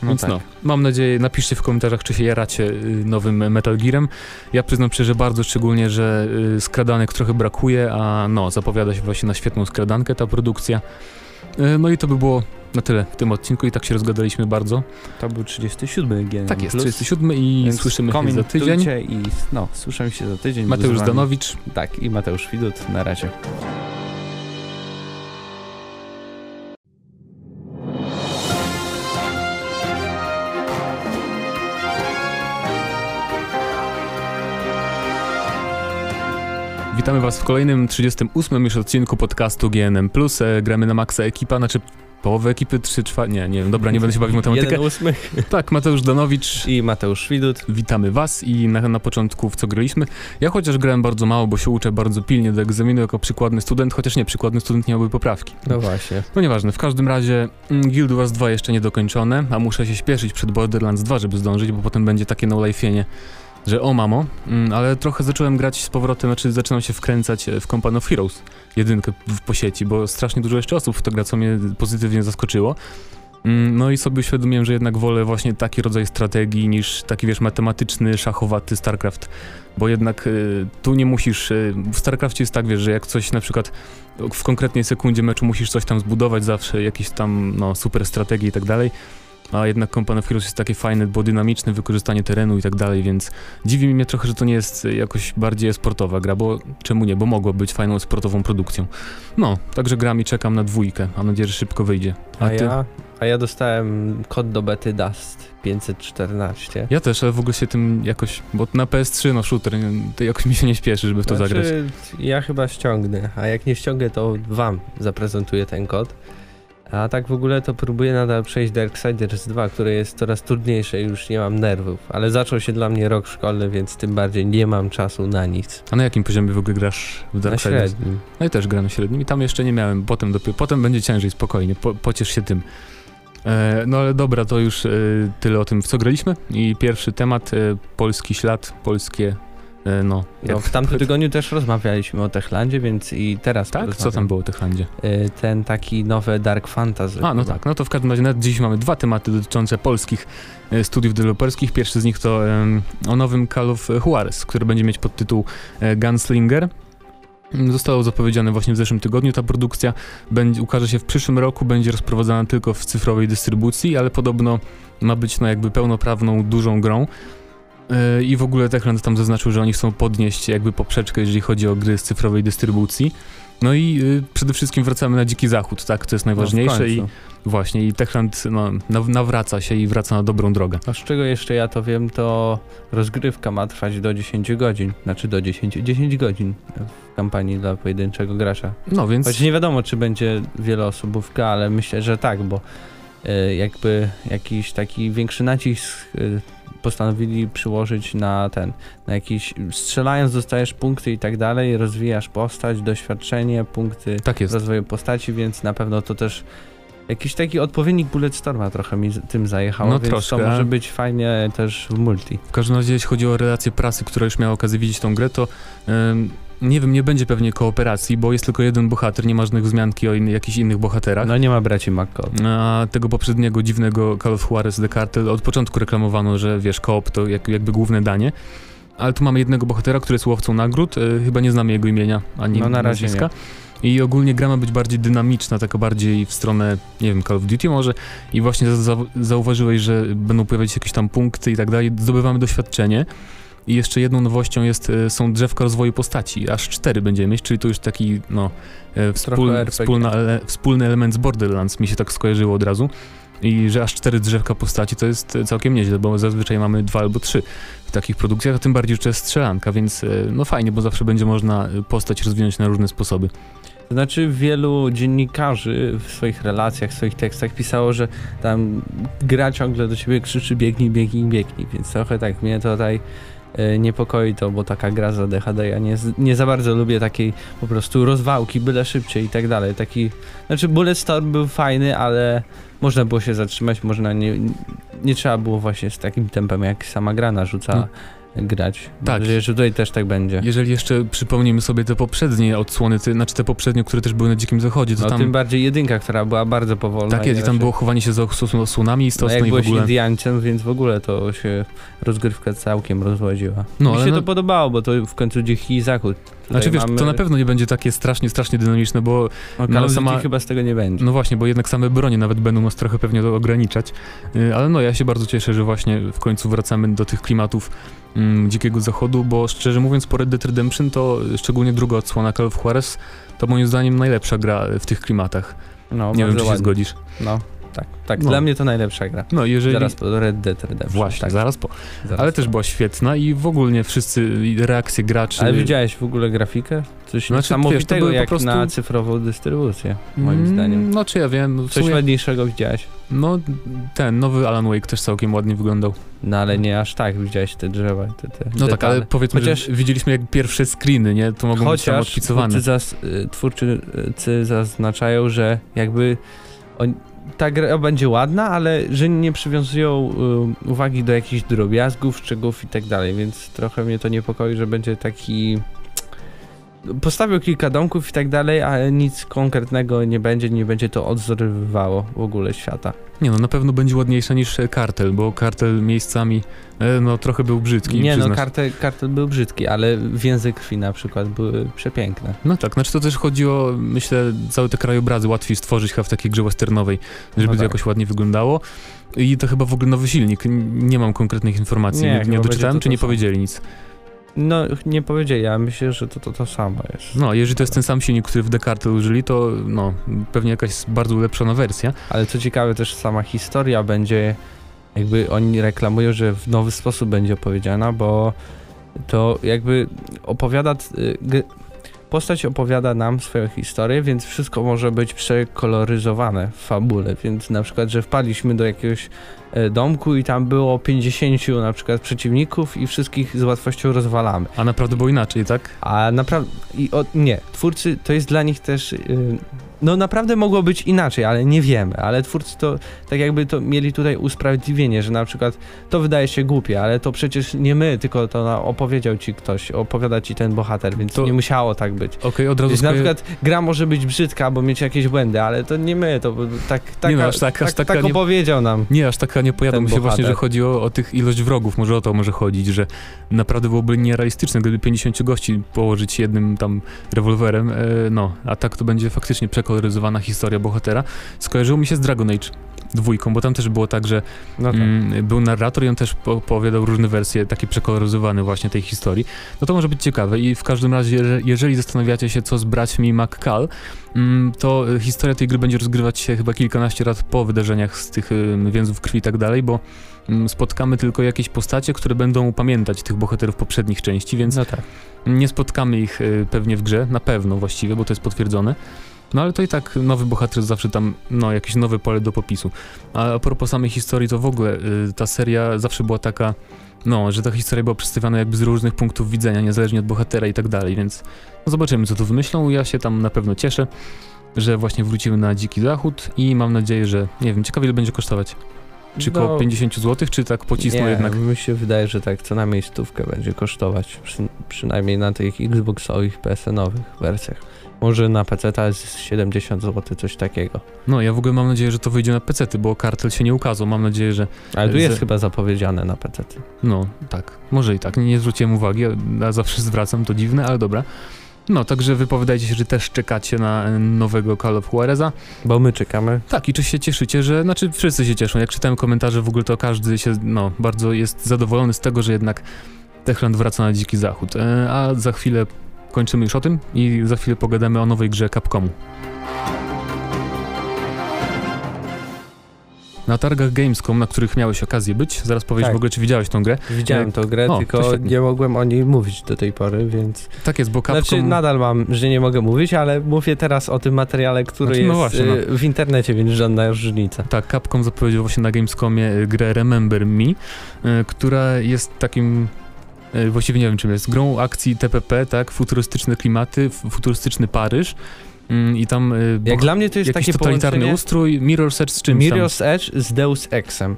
No Więc tak. no, mam nadzieję, napiszcie w komentarzach, czy się jaracie y, nowym Metal Gearem. Ja przyznam szczerze bardzo szczególnie, że y, skradanek trochę brakuje, a no, zapowiada się właśnie na świetną skradankę ta produkcja. No i to by było na tyle w tym odcinku i tak się rozgadaliśmy bardzo. To był 37 GNM+. Tak jest, 37 i Więc słyszymy się za tydzień. I no, słyszymy się za tydzień. Mateusz Zdanowicz, Tak, i Mateusz Widut. Na razie. Witamy was w kolejnym 38 już odcinku podcastu GNM+. E, Gramy na maksa ekipa, znaczy połowę ekipy, 3 czwarte, nie, nie wiem, dobra, nie będę się bawił w matematykę. Jeden ósmy. Tak, Mateusz Danowicz, I Mateusz Widut. Witamy Was i na, na początku w co graliśmy. Ja chociaż grałem bardzo mało, bo się uczę bardzo pilnie do egzaminu jako przykładny student, chociaż nie, przykładny student nie miałby poprawki. No właśnie. No nieważne, w każdym razie mm, Guild Wars 2 jeszcze niedokończone, a muszę się śpieszyć przed Borderlands 2, żeby zdążyć, bo potem będzie takie no life'ienie, że o mamo, mm, ale trochę zacząłem grać z powrotem, znaczy zaczynam się wkręcać e, w Company of Heroes, jedynkę po sieci, bo strasznie dużo jeszcze osób w to gra, co mnie pozytywnie zaskoczyło. Mm, No i sobie uświadomiłem, że jednak wolę właśnie taki rodzaj strategii niż taki, wiesz, matematyczny, szachowaty StarCraft, bo jednak y, tu nie musisz, y, w StarCraftie jest tak, wiesz, że jak coś na przykład w konkretnej sekundzie meczu musisz coś tam zbudować zawsze, jakieś tam, no, super strategie i tak dalej, a jednak Company of Heroes jest takie fajne, bo dynamiczne wykorzystanie terenu i tak dalej, więc dziwi mnie trochę, że to nie jest jakoś bardziej sportowa gra, bo czemu nie, bo mogło być fajną sportową produkcją. No, także gram i czekam na dwójkę, mam nadzieję, że szybko wyjdzie. A, ja, a ja dostałem kod do bety Dust 514. Ja też, ale w ogóle się tym jakoś, bo na PS3 no shooter, to jakoś mi się nie śpieszy, żeby w to Znaczy, zagrać. Ja chyba ściągnę, a jak nie ściągnę, to wam zaprezentuję ten kod. A tak w ogóle to próbuję nadal przejść Darksiders 2, które jest coraz trudniejsze i już nie mam nerwów. Ale zaczął się dla mnie rok szkolny, więc tym bardziej nie mam czasu na nic. A na jakim poziomie w ogóle grasz w Na Darksiders? średnim. No ja też gram na średnim i tam jeszcze nie miałem, potem dopiero, potem będzie ciężej, spokojnie, po, pociesz się tym. E, no ale dobra, to już e, tyle o tym, w co graliśmy i pierwszy temat, e, polski ślad, polskie, no. No, jak- w tamtym tygodniu też rozmawialiśmy o Techlandzie, więc i teraz Tak? Co tam było w Techlandzie? Y, Ten taki nowy Dark Fantasy. A, no chyba. tak, no to w każdym razie nawet dziś mamy dwa tematy dotyczące polskich e, studiów deweloperskich. Pierwszy z nich to em, o nowym Call of Juarez, który będzie mieć podtytuł e, Gunslinger. Zostało zapowiedziane właśnie w zeszłym tygodniu. Ta produkcja będzie, ukaże się w przyszłym roku, będzie rozprowadzana tylko w cyfrowej dystrybucji, ale podobno ma być no jakby pełnoprawną, dużą grą. E, I w ogóle Techland tam zaznaczył, że oni chcą podnieść jakby poprzeczkę, jeżeli chodzi o gry z cyfrowej dystrybucji. No i y, przede wszystkim wracamy na dziki zachód, tak? To jest No, najważniejsze i końcu. Właśnie i Techland no, naw- nawraca się i wraca na dobrą drogę. A z czego jeszcze ja to wiem, to rozgrywka ma trwać do 10 godzin. Znaczy do 10, 10 godzin w kampanii dla pojedynczego gracza. No więc Choć nie wiadomo, czy będzie wieloosobówka, ale myślę, że tak, bo y, jakby jakiś taki większy nacisk y, postanowili przyłożyć na ten, na jakiś, strzelając dostajesz punkty i tak dalej, rozwijasz postać, doświadczenie, punkty tak rozwoju postaci, więc na pewno to też jakiś taki odpowiednik Bulletstorma trochę mi tym zajechało, No więc troszkę, to może być fajnie też w multi. W każdym razie jeśli chodzi o relacje prasy, która już miała okazję widzieć tą grę, to em, nie wiem, nie będzie pewnie kooperacji, bo jest tylko jeden bohater, nie ma żadnych wzmianki o in- jakichś innych bohaterach. No nie ma braci McCall. A tego poprzedniego dziwnego Call of Juarez The Cartel od początku reklamowano, że wiesz, koop to jak, jakby główne danie. Ale tu mamy jednego bohatera, który jest łowcą nagród, e, chyba nie znamy jego imienia ani No, na razie nazwiska. I ogólnie gra ma być bardziej dynamiczna, taka bardziej w stronę, nie wiem, Call of Duty może. I właśnie za, za, zauważyłeś, że będą pojawiać się jakieś tam punkty i tak dalej. Zdobywamy doświadczenie. I jeszcze jedną nowością jest, e, są drzewka rozwoju postaci. Aż cztery będziemy mieć, czyli to już taki, no, e, wspól, wspólna, ele, wspólny element z Borderlands. Mi się tak skojarzyło od razu. I że aż cztery drzewka postaci to jest e, całkiem nieźle, bo zazwyczaj mamy dwa albo trzy w takich produkcjach, a tym bardziej, że jest strzelanka, więc no fajnie, bo zawsze będzie można postać rozwinąć na różne sposoby. To znaczy wielu dziennikarzy w swoich relacjach, w swoich tekstach pisało, że tam gra ciągle do ciebie krzyczy biegnij, biegnij, biegnij, więc trochę tak mnie tutaj niepokoi to, bo taka gra za DHD, ja nie, nie za bardzo lubię takiej po prostu rozwałki, byle szybciej i tak dalej. Taki, znaczy Bulletstorm był fajny, ale można było się zatrzymać, można nie, nie trzeba było właśnie z takim tempem, jak sama gra narzuca No. Grać. Tak. Mam że tutaj też tak będzie. Jeżeli jeszcze przypomnimy sobie te poprzednie odsłony, te, znaczy te poprzednie, które też były na Dzikim Zachodzie, to No tam... tym bardziej jedynka, która była bardzo powolna. Tak jest, i tam raczej- było chowanie się za osłonami No istotne jak i w ogóle... Indiańcem, więc w ogóle to się rozgrywka całkiem rozwodziła. No, Mi się no- to podobało, bo to w końcu dziki i zachód. Znaczy wiesz, mamy- to na pewno nie będzie takie strasznie, strasznie dynamiczne, bo No, no, sama- chyba z tego nie będzie. no właśnie, bo jednak same bronie nawet będą nas trochę pewnie ograniczać, Y, ale no ja się bardzo cieszę, że właśnie w końcu wracamy do tych klimatów mm, Dzikiego Zachodu, bo szczerze mówiąc po Red Dead Redemption to szczególnie druga odsłona Call of Juarez to moim zdaniem najlepsza gra w tych klimatach. No, nie wiem, czy się ładnie. zgodzisz. No, tak, tak. No. Dla mnie to najlepsza gra. No jeżeli... Zaraz po Red Dead Redemption. Właśnie, tak, zaraz po. zaraz Ale po. też była świetna i w ogóle wszyscy reakcje graczy... Ale widziałeś w ogóle grafikę? Coś Znaczy, wiesz, niesamowitego po jak prostu- na cyfrową dystrybucję, moim Mm, zdaniem. No czy ja wiem, Coś sumie, ładniejszego widziałeś. no ten nowy Alan Wake też całkiem ładnie wyglądał. No ale nie aż tak, widziałeś te drzewa, te, te No tak, detale. ale powiedzmy, Chociaż- że widzieliśmy jak pierwsze screeny, nie? To mogą być tam Chociaż odpicowane. twórcy, zas, y, twórczycy zaznaczają, że jakby on, ta gra będzie ładna, ale że nie przywiązują y, uwagi do jakichś drobiazgów, szczegółów i tak dalej, więc trochę mnie to niepokoi, że będzie taki... Postawił kilka domków i tak dalej, ale nic konkretnego nie będzie, nie będzie to odzorowywało w ogóle świata. Nie no, na pewno będzie ładniejsza niż Kartel, bo Kartel miejscami, e, no trochę był brzydki, nie no, przyznasz. kartel, kartel był brzydki, ale więzy krwi na przykład były przepiękne. No tak, znaczy to też chodzi o, myślę, całe te krajobrazy łatwiej stworzyć chyba w takiej grze westernowej, żeby No to tak. jakoś ładnie wyglądało. I to chyba w ogóle nowy silnik, nie mam konkretnych informacji, Nie, nie, nie doczytałem, to czy nie to samo. powiedzieli nic. No, nie powiedzieli, ale myślę, że to to, to samo jest. No, jeżeli to jest ten sam silnik, który w Dekartel użyli, to no, pewnie jakaś bardzo ulepszona wersja. Ale co ciekawe, też sama historia będzie, jakby oni reklamują, że w nowy sposób będzie opowiedziana, bo to jakby opowiada, y, postać opowiada nam swoją historię, więc wszystko może być przekoloryzowane w fabule, więc na przykład, że wpadliśmy do jakiegoś e, domku i tam było 50 na przykład przeciwników i wszystkich z łatwością rozwalamy. A naprawdę było inaczej, tak? A naprawdę, i o, nie, twórcy, to jest dla nich też, y, no naprawdę mogło być inaczej, ale nie wiemy, ale twórcy to, tak jakby to mieli tutaj usprawiedliwienie, że na przykład to wydaje się głupie, ale to przecież nie my, tylko to na, opowiedział ci ktoś, opowiada ci ten bohater, więc To- nie musiało tak być. Okej, od razu Więc na skoja- przykład gra może być brzydka, bo mieć jakieś błędy, ale to nie my, to tak, tak, Nie no, aż tak- aż tak, taka tak nie- opowiedział nam. Nie, aż taka nie mi się właśnie, że bohater. chodzi o, tych ilość wrogów, może o to może chodzić, że naprawdę byłoby nierealistyczne, gdyby 50 gości położyć jednym tam rewolwerem, e, no, a tak to będzie faktycznie przekoloryzowana historia bohatera. Skojarzyło mi się z Dragon Age dwójką, bo tam też było tak, że No tak. mm, był narrator i on też po- opowiadał różne wersje, takie przekoloryzowane właśnie tej historii. No to może być ciekawe i w każdym razie, że- jeżeli zastanawiacie się, co z braćmi McCall, mm, to y, historia tej gry będzie rozgrywać się chyba kilkanaście lat po wydarzeniach z tych y, więzów krwi i tak dalej, bo mm, spotkamy tylko jakieś postacie, które będą pamiętać tych bohaterów poprzednich części, więc No tak. nie spotkamy ich y, pewnie w grze, na pewno właściwie, bo to jest potwierdzone. No ale to i tak nowy bohater zawsze tam, no jakieś nowe pole do popisu. A a propos samej historii, to w ogóle y, ta seria zawsze była taka, no, że ta historia była przedstawiana jakby z różnych punktów widzenia, niezależnie od bohatera i tak dalej, więc no, zobaczymy co tu wymyślą. Ja się tam na pewno cieszę, że właśnie wrócimy na Dziki Zachód i mam nadzieję, że, nie wiem, ciekawie ile będzie kosztować. Czy No, około 50 zł, czy tak pocisną nie, jednak? mi się wydaje, że tak co najmniej stówkę będzie kosztować, przy, przynajmniej na tych Xboxowych, PSN-owych wersjach. Może na PC to jest 70 zł, coś takiego. No, ja w ogóle mam nadzieję, że to wyjdzie na PC, bo kartel się nie ukazał. Mam nadzieję, że Ale tu jest chyba zapowiedziane na PC. No, tak. Może i tak. Nie, nie zwróciłem uwagi, a zawsze zwracam, to dziwne, ale dobra. No, także wypowiadajcie się, że też czekacie na e, nowego Call of Juarez'a. Bo my czekamy. Tak, i czy się cieszycie, że, znaczy wszyscy się cieszą. Jak czytałem komentarze, w ogóle to każdy się, no, bardzo jest zadowolony z tego, że jednak Techland wraca na Dziki Zachód. E, a za chwilę kończymy już o tym i za chwilę pogadamy o nowej grze Capcomu. na targach Gamescom, na których miałeś okazję być. Zaraz powiesz Tak. w ogóle, czy widziałeś tą grę. Widziałem E, tą grę, o, tylko nie mogłem o niej mówić do tej pory, więc... Tak jest, bo Capcom... Znaczy nadal mam, że nie mogę mówić, ale mówię teraz o tym materiale, który Znaczy, no jest właśnie, no. y, w internecie, więc żadna różnica. Tak, Capcom zapowiedział właśnie na Gamescomie grę Remember Me, y, która jest takim, właściwie nie wiem czym jest, grą akcji TPP, tak, futurystyczne klimaty, futurystyczny Paryż mm, i tam y, Jak dla mnie to jest takie totalitarny ustrój, Mirror's Edge z czymś tam. Mirror's Edge z Deus Exem.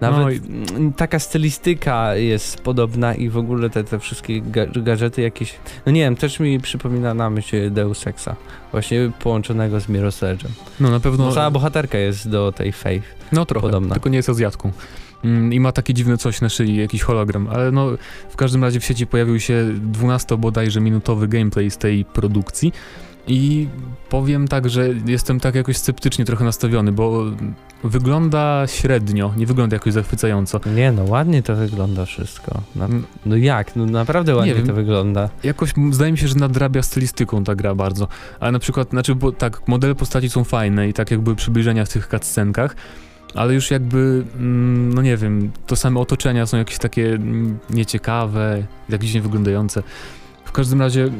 Nawet No i- mm, taka stylistyka jest podobna i w ogóle te, te wszystkie ga- gadżety jakieś... No nie wiem, też mi przypomina na myśl Deus Exa. Właśnie połączonego z Mirror's Edge'em. No na pewno, No, cała bohaterka jest do tej Faith. no trochę, podobna. tylko nie jest Azjatką. Mm, I ma takie dziwne coś na szyi, jakiś hologram, ale no w każdym razie w sieci pojawił się 12 bodajże minutowy gameplay z tej produkcji i powiem tak, że jestem tak jakoś sceptycznie trochę nastawiony, bo wygląda średnio, nie wygląda jakoś zachwycająco. Nie no, ładnie to wygląda wszystko. Na, Mm, no jak? No naprawdę ładnie wiem. to wygląda. Jakoś zdaje mi się, że nadrabia stylistyką ta gra bardzo, ale na przykład, znaczy, bo tak, modele postaci są fajne i tak jakby przybliżenia w tych cutscenkach, ale już jakby, mm, no nie wiem, to same otoczenia są jakieś takie mm, nieciekawe, jakieś niewyglądające. W każdym razie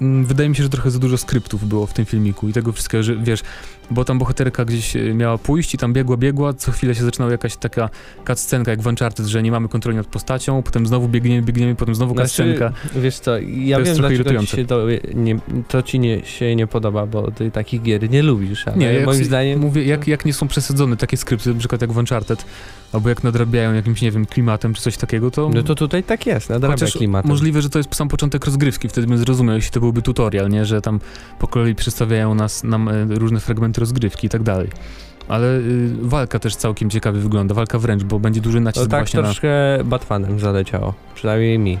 mm, wydaje mi się, że trochę za dużo skryptów było w tym filmiku i tego wszystkiego, że wiesz, bo tam bohaterka gdzieś e, miała pójść i tam biegła, biegła, co chwilę się zaczynała jakaś taka cutscenka jak w Uncharted, że nie mamy kontroli nad postacią, potem znowu biegniemy, biegniemy, potem znowu cutscenka. wiesz co, ja To wiem dlaczego irytujące. się to, nie, to ci nie, się nie podoba, bo ty takich gier nie lubisz, ale Nie, jak, moim zdaniem... mówię, jak, jak nie są przesadzone takie skrypty, na przykład jak w Uncharted, albo jak nadrabiają jakimś, nie wiem, klimatem czy coś takiego, to... No to tutaj tak jest, nadrabia Chociaż klimat. możliwe, że to jest sam początek rozgrywki, wtedy bym zrozumiał, jeśli to byłby tutorial, nie, że tam po kolei przedstawiają nas, nam e, różne fragmenty rozgrywki i tak dalej. Ale y, walka też całkiem ciekawie wygląda, walka wręcz, bo będzie duży nacisk tak właśnie na... troszkę Batmanem zaleciało, przynajmniej mi.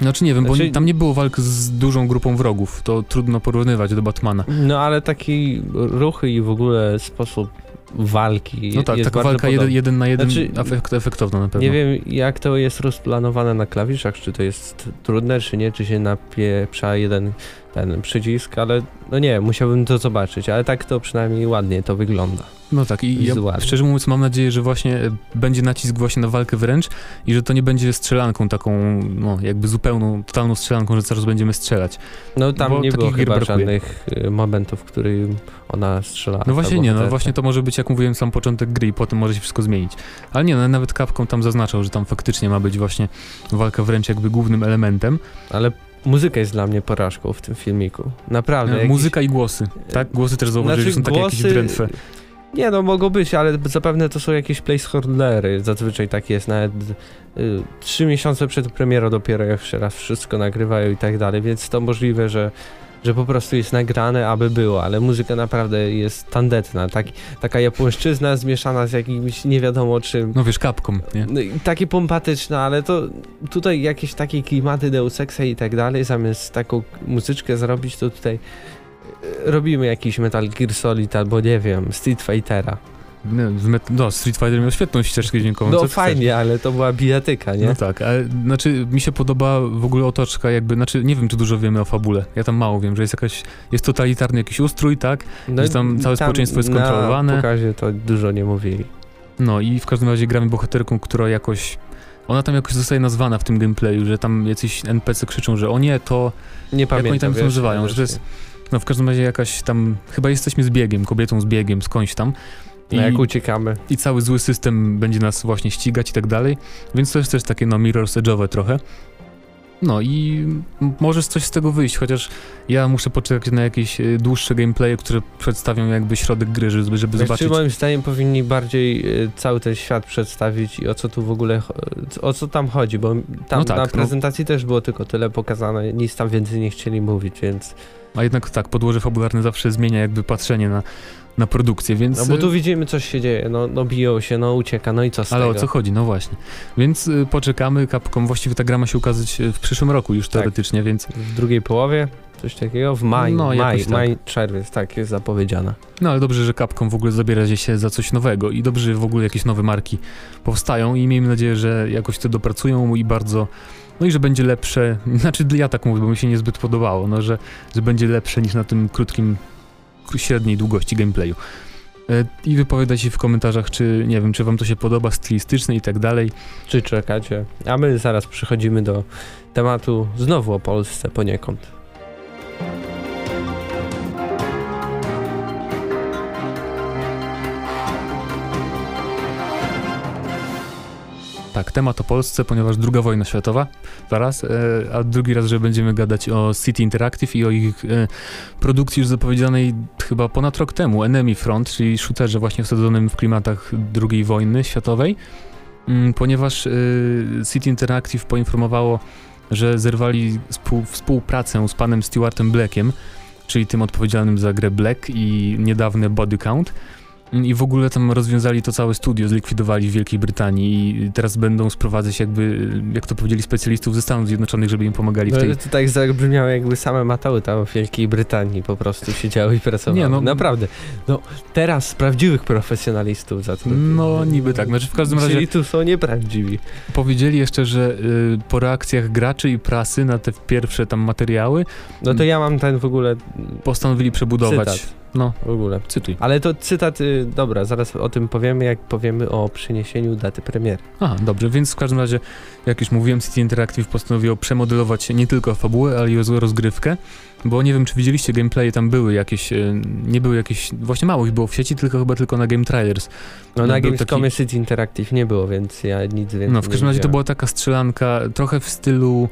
Znaczy nie wiem, bo Znaczy- tam nie było walk z dużą grupą wrogów, to trudno porównywać do Batmana. No ale taki ruchy i w ogóle sposób walki No tak, taka walka jeden, jeden na jeden Znaczy, efekt, efektowna na pewno. Nie wiem, jak to jest rozplanowane na klawiszach, czy to jest trudne, czy nie, czy się napieprza jeden ten przycisk, ale no nie, musiałbym to zobaczyć, ale tak to przynajmniej ładnie to wygląda. No tak, i ja, szczerze mówiąc mam nadzieję, że właśnie e, będzie nacisk właśnie na walkę wręcz i że to nie będzie strzelanką taką, no jakby zupełną, totalną strzelanką, że czas będziemy strzelać. No tam Bo nie było chyba brakuje. żadnych y, momentów, w którym ona strzela. No właśnie nie, no właśnie to może być, jak mówiłem, sam początek gry i potem może się wszystko zmienić. Ale nie, no nawet Capcom tam zaznaczał, że tam faktycznie ma być właśnie walka wręcz jakby głównym elementem. Ale muzyka jest dla mnie porażką w tym filmiku. Naprawdę. Jakiś- Muzyka i głosy, tak? Głosy też zauważyli, że są takie jakieś drętwe. Nie no, mogą być, ale zapewne to są jakieś placeholdery. Zazwyczaj tak jest, nawet y, trzy miesiące przed premierą dopiero jeszcze raz wszystko nagrywają i tak dalej, więc to możliwe, że, że po prostu jest nagrane, aby było, ale muzyka naprawdę jest tandetna. Tak, taka japońszczyzna zmieszana z jakimś nie wiadomo czym. No wiesz, Capcom, nie? No, takie pompatyczne, ale to tutaj jakieś takie klimaty Deus Exa i tak dalej, zamiast taką muzyczkę zrobić, to tutaj y, robimy jakiś Metal Gear Solid albo nie wiem, Street Fightera. No, no, Street Fighter miał świetną ścieżkę dźwiękową. No co chcesz? fajnie, ale to była bijatyka, nie? No tak, ale znaczy mi się podoba w ogóle otoczka jakby, znaczy nie wiem czy dużo wiemy o fabule, ja tam mało wiem, że jest jakaś, jest totalitarny jakiś ustrój, tak? No, że tam całe społeczeństwo jest kontrolowane. Na pokazie to dużo nie mówili. No i w każdym razie gramy bohaterką, która jakoś, ona tam jakoś zostaje nazwana w tym gameplayu, że tam jacyś NPC krzyczą, że o nie, to, Nie pamiętam, oni tam wiesz, nazywają, że to jest- no w każdym razie jakaś tam, chyba jesteśmy z biegiem, kobietą z biegiem, skądś tam. No jak uciekamy. i cały zły system będzie nas właśnie ścigać i tak dalej, więc to jest też takie no Mirror's Edge'owe trochę. No i m- może coś z tego wyjść, chociaż ja muszę poczekać na jakieś y, dłuższe gameplaye, które przedstawią jakby środek gry, żeby, żeby zobaczyć. moim zdaniem powinni bardziej y, cały ten świat przedstawić i o co tu w ogóle, o co tam chodzi, bo tam No tak, na no. prezentacji też było tylko tyle pokazane, nic tam więcej nie chcieli mówić, więc... A jednak tak, podłoże fabularne zawsze zmienia jakby patrzenie na, na produkcję, więc... No bo y, tu widzimy, coś się dzieje, no, no biją się, no ucieka, no i co z Ale o tego? co chodzi? No właśnie. Więc y, poczekamy, Capcom, właściwie ta gra ma się ukazać y, w przyszłym roku już Tak. teoretycznie, więc... W drugiej połowie? Coś takiego? W maju, No, maj, tak. maj, czerwiec, tak jest zapowiedziane. No ale dobrze, że Capcom w ogóle zabiera się za coś nowego i dobrze, że w ogóle jakieś nowe marki powstają i miejmy nadzieję, że jakoś to dopracują i bardzo, no i że będzie lepsze, znaczy ja tak mówię, bo mi się niezbyt podobało, no że, że będzie lepsze niż na tym krótkim, kró- średniej długości gameplayu. E, I wypowiadajcie w komentarzach, czy nie wiem, czy wam to się podoba, stylistyczne i tak dalej. Czy czekacie? A my zaraz przechodzimy do tematu znowu o Polsce poniekąd. Tak, temat o Polsce, ponieważ druga wojna światowa, zaraz, e, a drugi raz, że będziemy gadać o City Interactive i o ich e, produkcji już zapowiedzianej chyba ponad rok temu, Enemy Front, czyli shooterze właśnie wsadzonym w klimatach II wojny światowej, mm, ponieważ e, City Interactive poinformowało, że zerwali współ, współpracę z panem Stewartem Blackiem, czyli tym odpowiedzialnym za grę Black i niedawny Body Count, i w ogóle tam rozwiązali to całe studio, zlikwidowali w Wielkiej Brytanii i teraz będą sprowadzać jakby, jak to powiedzieli, specjalistów ze Stanów Zjednoczonych, żeby im pomagali w No, tej... ale to tak zabrzmiało jakby same matały tam w Wielkiej Brytanii po prostu siedziały i pracowały. Nie, no- Naprawdę. No teraz prawdziwych profesjonalistów zatrudnili. No niby tak, znaczy w każdym razie Czyli tu są nieprawdziwi. powiedzieli jeszcze, że y, po reakcjach graczy i prasy na te pierwsze tam materiały No to ja mam ten w ogóle postanowili przebudować. cytat. No, W ogóle. cytuj. Ale to cytat, y, dobra, zaraz o tym powiemy, jak powiemy o przeniesieniu daty premiery. Aha, dobrze, więc w każdym razie, jak już mówiłem, City Interactive postanowiło przemodelować nie tylko fabułę, ale i roz- rozgrywkę, bo nie wiem, czy widzieliście gameplaye, tam były jakieś, y, nie były jakieś, właśnie mało ich było w sieci, tylko chyba tylko na Game Trailers. No No, na Gamescomie taki- City Interactive nie było, więc ja nic więcej No, w każdym razie to była taka strzelanka trochę w stylu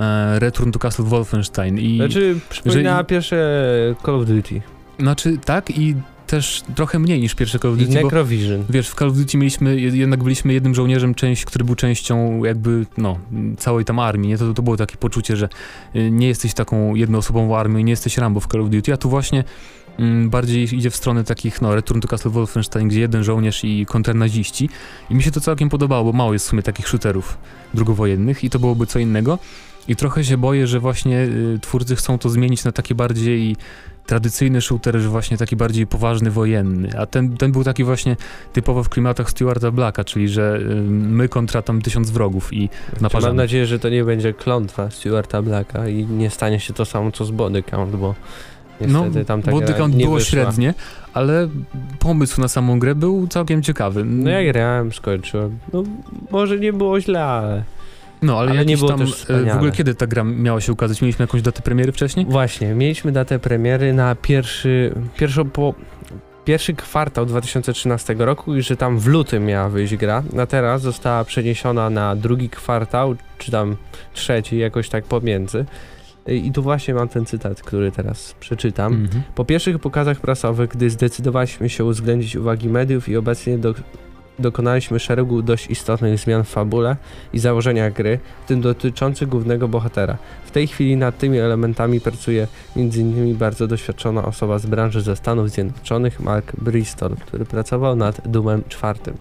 e, Return to Castle Wolfenstein i... Znaczy, przypominała Jeżeli- pierwsze Call of Duty Znaczy, tak i też trochę mniej niż pierwsze Call of Duty, bo Necrovision. wiesz, w Call of Duty mieliśmy, jed- jednak byliśmy jednym żołnierzem, część, który był częścią jakby, no, całej tam armii, nie? To, to było takie poczucie, że y, nie jesteś taką jednoosobową armią i nie jesteś Rambo w Call of Duty, a tu właśnie mm, bardziej idzie w stronę takich, no, Return to Castle Wolfenstein, gdzie jeden żołnierz i kontrnaziści i mi się to całkiem podobało, bo mało jest w sumie takich shooterów drugowojennych i to byłoby co innego i trochę się boję, że właśnie y, twórcy chcą to zmienić na takie bardziej tradycyjny shooter, że właśnie taki bardziej poważny, wojenny, a ten, ten był taki właśnie typowo w klimatach Stewarta Blacka, czyli że y, my kontra tam tysiąc wrogów i Mam naparzamy. nadzieję, że to nie będzie klątwa Stewarta Blacka i nie stanie się to samo co z Body Count, bo No, niestety tam ta bo gra Count było wyszła. średnie, ale pomysł na samą grę był całkiem ciekawy. No ja grałem, skończyłem. No może nie było źle, ale... No, ale, ale nie było tam, też y, w wspaniale. ogóle kiedy ta gra miała się ukazać? Mieliśmy jakąś datę premiery wcześniej? Właśnie, mieliśmy datę premiery na pierwszy, pierwszą po, pierwszy kwartał 2013 roku i że tam w lutym miała wyjść gra. Na teraz została przeniesiona na drugi kwartał, czy tam trzeci, jakoś tak pomiędzy. I tu właśnie mam ten cytat, który teraz przeczytam. Mhm. Po pierwszych pokazach prasowych, gdy zdecydowaliśmy się uwzględnić uwagi mediów i obecnie do, dokonaliśmy szeregu dość istotnych zmian w fabule i założeniach gry, w tym dotyczących głównego bohatera. W tej chwili nad tymi elementami pracuje m.in. bardzo doświadczona osoba z branży ze Stanów Zjednoczonych, Mark Bristol, który pracował nad Doomem czwartym.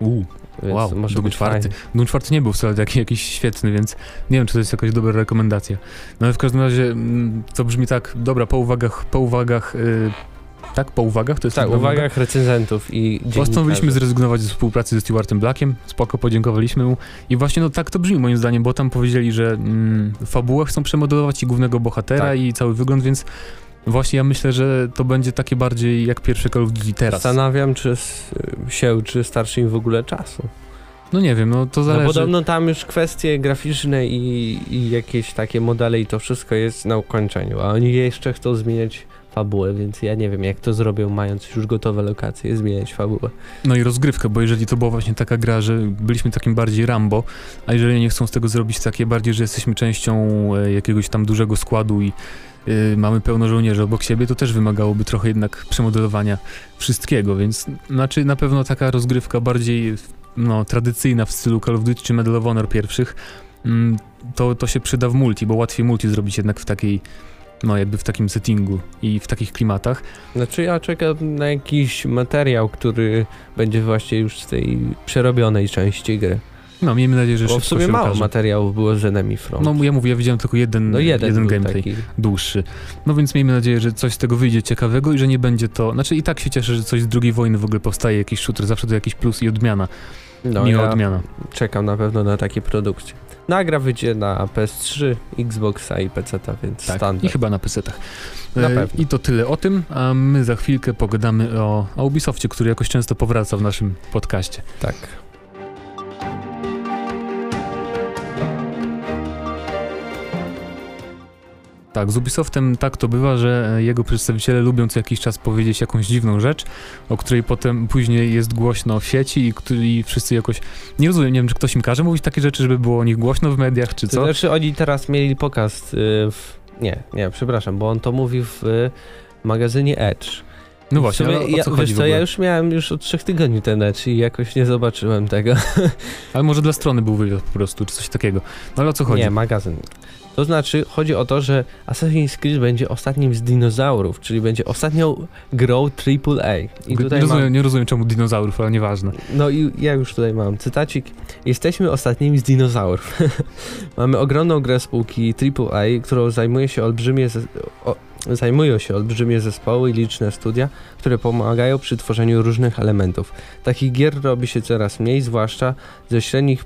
U, Więc Wow, może Doom czwarty. Doom czwarty nie był wcale taki, jakiś świetny, więc nie wiem, czy to jest jakaś dobra rekomendacja. No ale w każdym razie mm, to brzmi tak, dobra, po uwagach, po uwagach, y, tak, po uwagach, to jest Tak, uwagach recenzentów i Postanowiliśmy zrezygnować ze współpracy ze Stewartem Blackiem, spoko, podziękowaliśmy mu i właśnie no tak to brzmi moim zdaniem, bo tam powiedzieli, że mm, fabułę chcą przemodelować i głównego bohatera Tak. i cały wygląd, więc właśnie ja myślę, że to będzie takie bardziej jak pierwsze Call of Duty teraz. Zastanawiam czy się, czy starczy im w ogóle czasu. No nie wiem, no to No zależy. podobno tam już kwestie graficzne i, i jakieś takie modele i to wszystko jest na ukończeniu, a oni jeszcze chcą zmieniać fabułę, więc ja nie wiem jak to zrobią mając już gotowe lokacje, zmieniać fabułę. No i rozgrywkę, bo jeżeli to była właśnie taka gra, że byliśmy takim bardziej Rambo, a jeżeli nie chcą z tego zrobić takie bardziej, że jesteśmy częścią e, jakiegoś tam dużego składu i e, mamy pełno żołnierzy obok siebie, to też wymagałoby trochę jednak przemodelowania wszystkiego, więc znaczy na pewno taka rozgrywka bardziej no, tradycyjna w stylu Call of Duty czy Medal of Honor pierwszych, mm, to, to się przyda w multi, bo łatwiej multi zrobić jednak w takiej no jakby w takim settingu i w takich klimatach. Znaczy ja czekam na jakiś materiał, który będzie właśnie już z tej przerobionej części gry. No miejmy nadzieję, że Bo w sumie mało ukaże. materiałów było z Enemy Front. No ja mówię, ja widziałem tylko jeden, no jeden, jeden gameplay taki. dłuższy. No więc miejmy nadzieję, że coś z tego wyjdzie ciekawego i że nie będzie to... Znaczy i tak się cieszę, że coś z drugiej wojny w ogóle powstaje, jakiś shooter, zawsze to jakiś plus i odmiana, No miła ja odmiana. czekam na pewno na takie produkcje. No a gra wyjdzie na PS3, Xboxa i PC, więc Tak, standard. i chyba na PC-tach. Na E, pewno. I to tyle o tym, a my za chwilkę pogadamy o, o Ubisoftie, który jakoś często powraca w naszym podcaście. Tak. Tak, z Ubisoftem tak to bywa, że e, jego przedstawiciele lubią co jakiś czas powiedzieć jakąś dziwną rzecz, o której potem później jest głośno w sieci i której wszyscy jakoś... Nie rozumiem, nie wiem, czy ktoś im każe mówić takie rzeczy, żeby było o nich głośno w mediach, czy To co? znaczy oni teraz mieli pokaz y, w... Nie, nie, przepraszam, bo on to mówi w y, magazynie Edge. No właśnie, sumie ale o ja, co chodzi wiesz w co, ja już miałem już od trzech tygodni ten Edge i jakoś nie zobaczyłem tego. Ale może dla strony był wywiad po prostu, czy coś takiego. No ale o co chodzi? Nie, magazyn. To znaczy, chodzi o to, że Assassin's Creed będzie ostatnim z dinozaurów, czyli będzie ostatnią grą AAA. I nie, tutaj rozumiem, mam, nie rozumiem czemu dinozaurów, ale nieważne. no i ja już tutaj mam cytacik. Jesteśmy ostatnimi z dinozaurów. Mamy ogromną grę spółki AAA, którą zajmuje się olbrzymie o, zajmują się olbrzymie zespoły i liczne studia, które pomagają przy tworzeniu różnych elementów. Takich gier robi się coraz mniej, zwłaszcza ze średnich,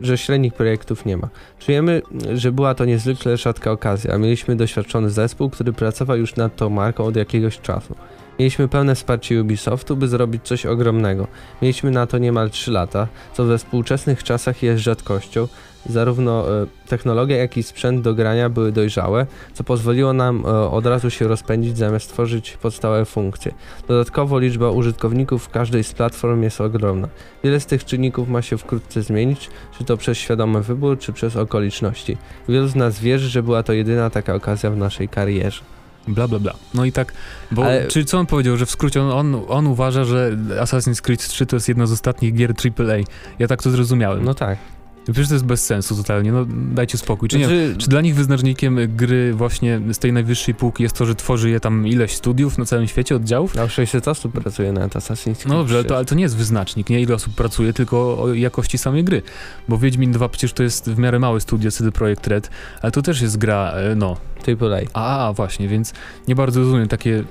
że średnich projektów nie ma. Czujemy, że była to niezwykle rzadka okazja. Mieliśmy doświadczony zespół, który pracował już nad tą marką od jakiegoś czasu. Mieliśmy pełne wsparcie Ubisoftu, by zrobić coś ogromnego. Mieliśmy na to niemal 3 lata, co we współczesnych czasach jest rzadkością. Zarówno e, technologia, jak i sprzęt do grania były dojrzałe, co pozwoliło nam e, od razu się rozpędzić zamiast tworzyć podstawowe funkcje. Dodatkowo liczba użytkowników w każdej z platform jest ogromna. Wiele z tych czynników ma się wkrótce zmienić, czy to przez świadomy wybór, czy przez okoliczności. Wielu z nas wierzy, że była to jedyna taka okazja w naszej karierze. Bla, bla, bla. No i tak, bo Ale- czy co on powiedział, że w skrócie on, on, on uważa, że Assassin's Creed 3 to jest jedna z ostatnich gier AAA. Ja tak to zrozumiałem. No tak. Przecież to jest bez sensu totalnie, no dajcie spokój. Czy nie? Znaczy, Czy dla nich wyznacznikiem gry właśnie z tej najwyższej półki jest to, że tworzy je tam ileś studiów na całym świecie, oddziałów? no 600 osób pracuje nad Assassin's Creed. No dobrze, ale to, ale to nie jest wyznacznik, nie ile osób pracuje, tylko o jakości samej gry. Bo Wiedźmin 2 przecież to jest w miarę małe studio CD Projekt Red, ale to też jest gra, e, no, AAA. a właśnie, więc nie bardzo rozumiem takie,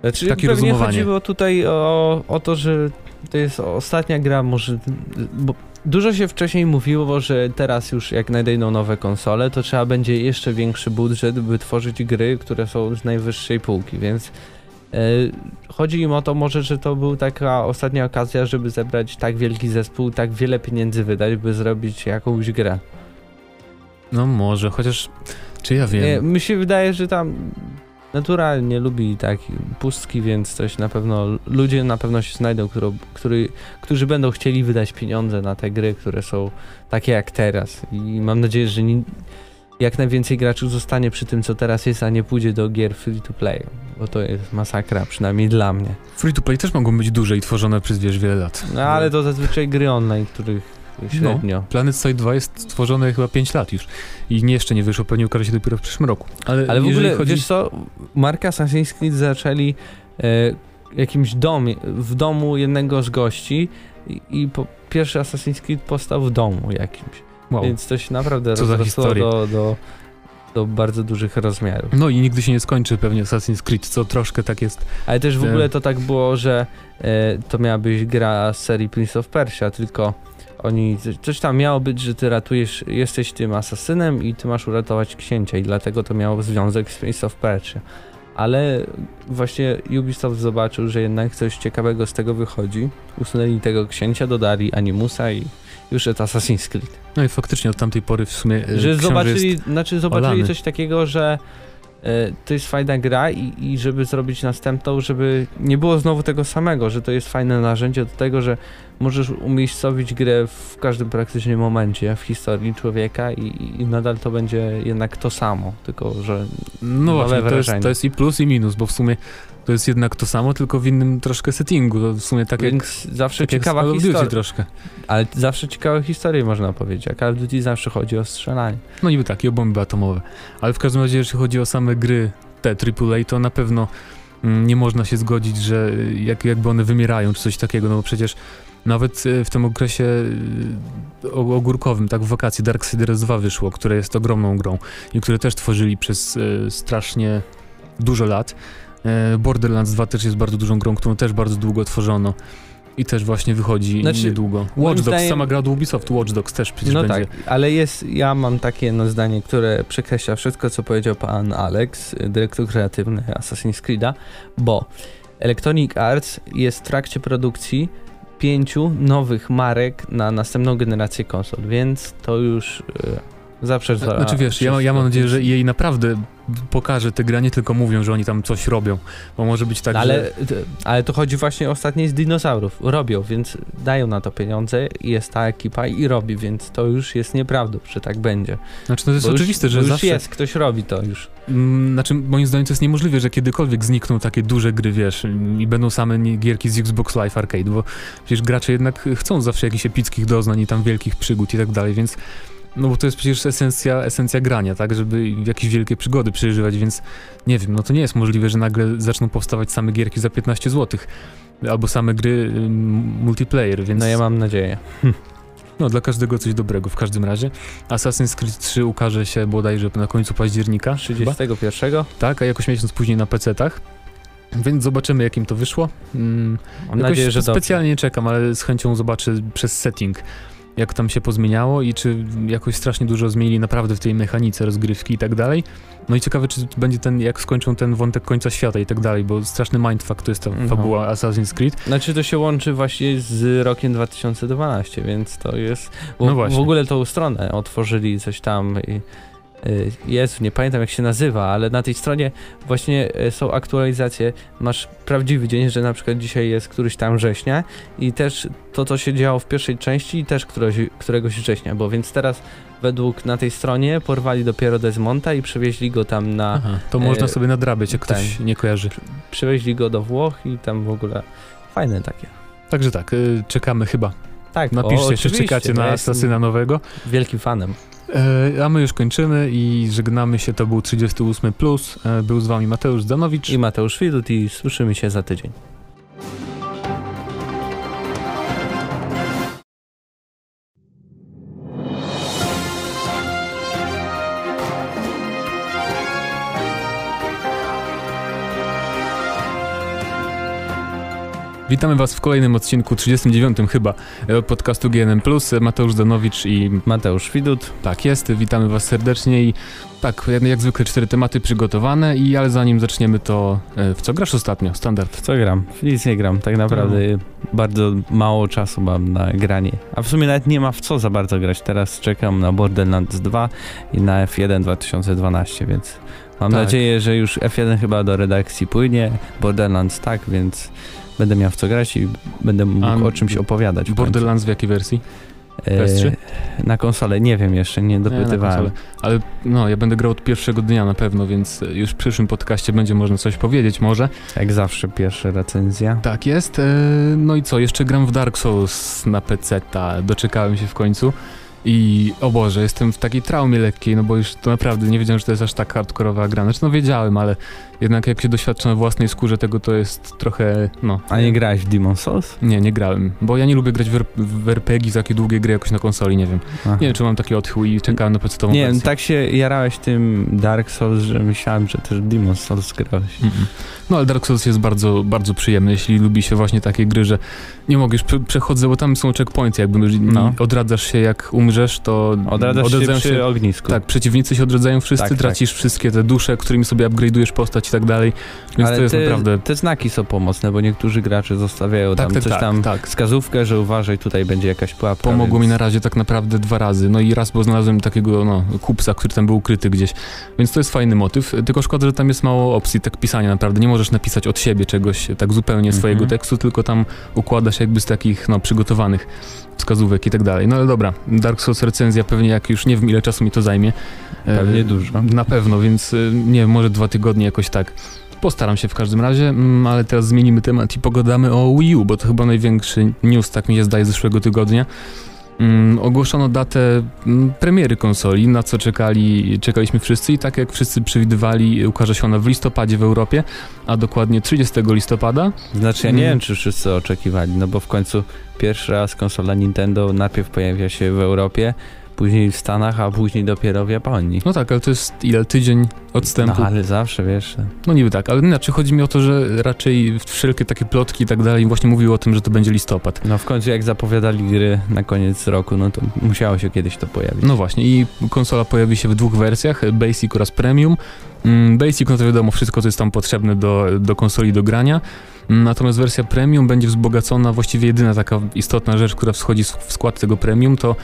Znaczy, Takie pewnie rozumowanie. chodziło tutaj o, o to, że to jest ostatnia gra, może. Bo dużo się wcześniej mówiło, że teraz już jak nadejdą nowe konsole, to trzeba będzie jeszcze większy budżet, by tworzyć gry, które są z najwyższej półki, więc. e, Chodzi im o to może, że to był taka ostatnia okazja, żeby zebrać tak wielki zespół, tak wiele pieniędzy wydać, by zrobić jakąś grę. no może, chociaż, czy ja wiem. Nie, mi się wydaje, że tam naturalnie lubi tak pustki, więc coś na pewno, ludzie na pewno się znajdą, którą, który, którzy będą chcieli wydać pieniądze na te gry, które są takie jak teraz i mam nadzieję, że ni, jak najwięcej graczy zostanie przy tym, co teraz jest, a nie pójdzie do gier free to play, bo to jest masakra, przynajmniej dla mnie. Free to play też mogą być duże i tworzone przez wiesz wiele lat. No ale to zazwyczaj gry online, których średnio. Planet Side 2 jest stworzone chyba 5 lat już i nie, jeszcze nie wyszło, pewnie ukaże się dopiero w przyszłym roku. Ale, Ale w ogóle, chodzi... wiesz co, marka Assassin's Creed zaczęli e, jakimś domie, w domu jednego z gości i, i po, pierwszy Assassin's Creed powstał w domu jakimś, wow. więc to się naprawdę Co rozrosło do, do, do bardzo dużych rozmiarów. No i nigdy się nie skończy pewnie Assassin's Creed, co troszkę tak jest. Ale też w ogóle to tak było, że e, to miała być gra z serii Prince of Persia, tylko oni, coś tam miało być, że ty ratujesz, jesteś tym asasynem i ty masz uratować księcia i dlatego to miało związek z Prince of Persia. Ale właśnie Ubisoft zobaczył, że jednak coś ciekawego z tego wychodzi. Usunęli tego księcia, dodali Animusa i już jest Assassin's Creed. No i faktycznie od tamtej pory w sumie e, Że zobaczyli, znaczy zobaczyli olany. coś takiego, że to jest fajna gra i, i żeby zrobić następną, żeby nie było znowu tego samego, że to jest fajne narzędzie do tego, że możesz umiejscowić grę w każdym praktycznie momencie w historii człowieka i, i nadal to będzie jednak to samo, tylko że No właśnie, to jest, to jest i plus i minus, bo w sumie to jest jednak to samo, tylko w innym troszkę settingu. To w sumie tak jak, więc zawsze tak jak ciekawa Duty historia, troszkę. ale zawsze ciekawe historie można powiedzieć, a Call of Duty zawsze chodzi o strzelanie. No niby tak, i o bomby atomowe. Ale w każdym razie, jeśli chodzi o same gry te AAA, to na pewno mm, nie można się zgodzić, że y, jak, jakby one wymierają, czy coś takiego, no bo przecież nawet y, w tym okresie y, ogórkowym, tak w wakacji Darksiders 2 wyszło, które jest ogromną grą i które też tworzyli przez strasznie dużo lat. E, Borderlands 2 też jest bardzo dużą grą, którą też bardzo długo tworzono. I też właśnie wychodzi Znaczy, niedługo. Watch Dogs, zdaniem- sama gra od Ubisoft, Watch Dogs też przecież No będzie. tak, ale jest, ja mam takie jedno zdanie, które przekreśla wszystko, co powiedział pan Alex, dyrektor kreatywny Assassin's Creed'a, bo Electronic Arts jest w trakcie produkcji pięciu nowych marek na następną generację konsol, więc to już y, zawsze za, Znaczy wiesz, ja, ja mam nadzieję, że jej naprawdę pokaże te gra, nie tylko mówią, że oni tam coś robią, bo może być tak, No ale, że... ale to chodzi właśnie ostatnio z dinozaurów. Robią, więc dają na to pieniądze, jest ta ekipa i robi, więc to już jest nieprawdą, że tak będzie. Znaczy, no to jest Bo oczywiste, już, że już zawsze... jest, ktoś robi to już. Mm, Znaczy, moim zdaniem to jest niemożliwe, że kiedykolwiek znikną takie duże gry, wiesz, i będą same gierki z Xbox Live Arcade, bo przecież gracze jednak chcą zawsze jakichś epickich doznań i tam wielkich przygód i tak dalej, więc no bo to jest przecież esencja, esencja grania, tak, żeby jakieś wielkie przygody przeżywać, więc nie wiem, no to nie jest możliwe, że nagle zaczną powstawać same gierki za 15 zł. Albo same gry multiplayer, więc No ja mam nadzieję. no dla każdego coś dobrego w każdym razie. Assassin's Creed 3 ukaże się bodajże na końcu października. chyba. 31. Tak, a jakoś miesiąc później na PC-tach. Więc zobaczymy, jakim to wyszło. Mm, Mam nadzieję, że dobrze. specjalnie nie czekam, ale z chęcią zobaczę przez setting, jak tam się pozmieniało i czy jakoś strasznie dużo zmienili naprawdę w tej mechanice rozgrywki i tak dalej. No i ciekawe, czy będzie ten, jak skończą ten wątek końca świata i tak dalej, bo straszny mindfuck to jest ta No. fabuła Assassin's Creed. Znaczy to się łączy właśnie z rokiem 2012, więc to jest... Bo No właśnie. W ogóle tą stronę otworzyli coś tam i... y, Jezu, nie pamiętam jak się nazywa, ale na tej stronie właśnie y, są aktualizacje. Masz prawdziwy dzień, że na przykład dzisiaj jest któryś tam września i też to, co się działo w pierwszej części też któregoś, któregoś września, bo więc teraz według na tej stronie porwali dopiero Desmonta i przewieźli go tam na... Aha, to można e, sobie nadrabiać, jak ktoś ten. nie kojarzy. Przewieźli go do Włoch i tam w ogóle fajne takie. Także tak, czekamy chyba. Tak, Napiszcie, czy oczywiście, czekacie no na Asasyna nowego. Wielkim fanem. E, a my już kończymy i żegnamy się. To był 38. Plus. E, był z wami Mateusz Zdanowicz. I Mateusz Widut i słyszymy się za tydzień. Witamy was w kolejnym odcinku, 39 chyba, e, podcastu GNM+. E, Mateusz Zdanowicz i Mateusz Widut. tak jest. Witamy was serdecznie i tak, jak, jak zwykle cztery tematy przygotowane i ale zanim zaczniemy to e, w co grasz ostatnio? Standard. W co gram? W nic nie gram. Tak naprawdę bardzo mało czasu mam na granie. A w sumie nawet nie ma w co za bardzo grać. Teraz czekam na Borderlands 2 i na F1 2012, więc mam Tak. nadzieję, że już F1 chyba do redakcji płynie. Borderlands tak, więc będę miał w co grać i będę mógł A o czymś opowiadać. w. Borderlands w jakiej wersji? E, PS3? Na konsolę, nie wiem jeszcze, nie Nie, dopytywałem. konsolę. Ale no, ja będę grał od pierwszego dnia na pewno, więc e, już w przyszłym podcaście będzie można coś powiedzieć może. Jak zawsze pierwsza recenzja. Tak jest. E, no i co, jeszcze gram w Dark Souls na PC, doczekałem się w końcu. I o Boże, jestem w takiej traumie lekkiej, no bo już to naprawdę nie wiedziałem, że to jest aż tak hardkorowa gra. Znaczy, no wiedziałem, ale jednak jak się doświadcza na własnej skórze tego, to jest trochę, no... A nie grałeś w Demon Souls? Nie, nie grałem, bo ja nie lubię grać w, w RPG, w takie długie gry jakoś na konsoli, nie wiem. Aha. Nie wiem, czy mam taki odchył i czekałem na PC-tową Nie, wersję. tak się jarałeś tym Dark Souls, że myślałem, że też Demon Souls grałeś. Mm-mm. No ale Dark Souls jest bardzo, bardzo przyjemny, jeśli lubi się właśnie takie gry, że nie mogę już prze- przechodzę, bo tam są checkpointy, jakby No. odradzasz się jak umrzesz, to Odradzasz się przy ognisku. Tak, przeciwnicy się odradzają wszyscy, Tak, tracisz wszystkie te dusze, którymi sobie upgrade'ujesz postać tak dalej, więc Ale to jest te, naprawdę... te znaki są pomocne, bo niektórzy gracze zostawiają Tak, tam tak, coś tak, tam, tak. wskazówkę, że uważaj, tutaj będzie jakaś pułapka. Pomogło mi więc... na razie tak naprawdę dwa razy. No i raz, bo znalazłem takiego no, kupsa, który tam był ukryty gdzieś. Więc to jest fajny motyw. Tylko szkoda, że tam jest mało opcji tak pisania naprawdę. Nie możesz napisać od siebie czegoś tak zupełnie Mhm. swojego tekstu, tylko tam układasz jakby z takich no, przygotowanych wskazówek i tak dalej. No ale dobra, Dark Souls recenzja pewnie jak już nie wiem ile czasu mi to zajmie. E, Pewnie dużo. Na pewno, więc y, nie wiem, może dwa tygodnie jakoś tak. Postaram się w każdym razie, mm, ale teraz zmienimy temat i pogadamy o Wii U, bo to chyba największy news, tak mi się zdaje, z zeszłego tygodnia. Mm, ogłoszono datę mm, premiery konsoli, na co czekali, czekaliśmy wszyscy i tak jak wszyscy przewidywali, ukaże się ona w listopadzie w Europie, a dokładnie 30 listopada. Znaczy ja nie Mm. wiem, czy wszyscy oczekiwali, no bo w końcu pierwszy raz konsola Nintendo najpierw pojawia się w Europie, później w Stanach, a później dopiero w Japonii. No tak, ale to jest ile? Tydzień odstępu? No ale zawsze, wiesz... No niby tak, ale znaczy chodzi mi o to, że raczej wszelkie takie plotki i tak dalej właśnie mówiły o tym, że to będzie listopad. No w końcu jak zapowiadali gry na koniec roku, no to musiało się kiedyś to pojawić. No właśnie i konsola pojawi się w dwóch wersjach, Basic oraz Premium. Mm, Basic, no to wiadomo, wszystko co jest tam potrzebne do, do konsoli do grania. Mm, Natomiast wersja Premium będzie wzbogacona, właściwie jedyna taka istotna rzecz, która wschodzi w skład tego Premium to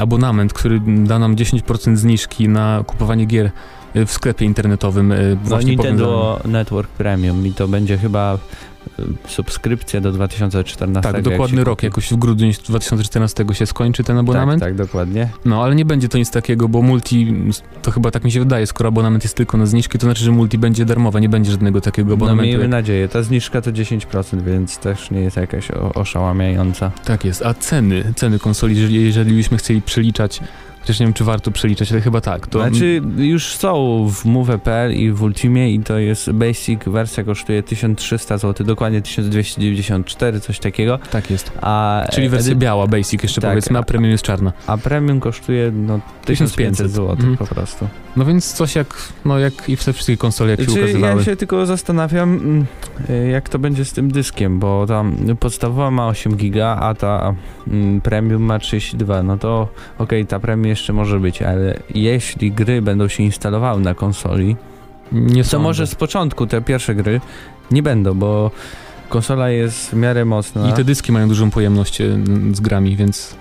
abonament, który da nam 10% zniżki na kupowanie gier y, w sklepie internetowym. y, No właśnie Nintendo Network Premium i to będzie chyba subskrypcja do 2014. Tak, jak dokładny się rok, kupi. jakoś w grudniu 2014 się skończy ten abonament. Tak, tak, dokładnie. No, ale nie będzie to nic takiego, bo multi, to chyba tak mi się wydaje, skoro abonament jest tylko na zniżki, to znaczy, że multi będzie darmowe, nie będzie żadnego takiego No abonamentu. miejmy jak- nadzieję. Ta zniżka to 10%, więc też nie jest jakaś oszałamiająca. Tak jest, a ceny, ceny konsoli, jeżeli, jeżeli byśmy chcieli przeliczać, chociaż nie wiem, czy warto przeliczać, ale chyba tak, to... Znaczy już są w Move.pl i w Ultimie i to jest basic wersja kosztuje 1300 zł, dokładnie 1294, coś takiego. Tak jest. A Czyli wersja edy- biała, basic jeszcze tak, powiedzmy, a premium jest czarna. A premium kosztuje no 1500 zł Mhm. po prostu. No więc coś jak, no jak i w te wszystkie konsole, jak się Czy ukazywały. ja się tylko zastanawiam, mm, jak to będzie z tym dyskiem, bo tam podstawowa ma 8 giga, a ta mm, premium ma 32. No to okej, ta premium jeszcze może być, ale jeśli gry będą się instalowały na konsoli, Nie to sądzę. może z początku te pierwsze gry nie będą, bo konsola jest w miarę mocna. I te dyski mają dużą pojemność e, z grami, więc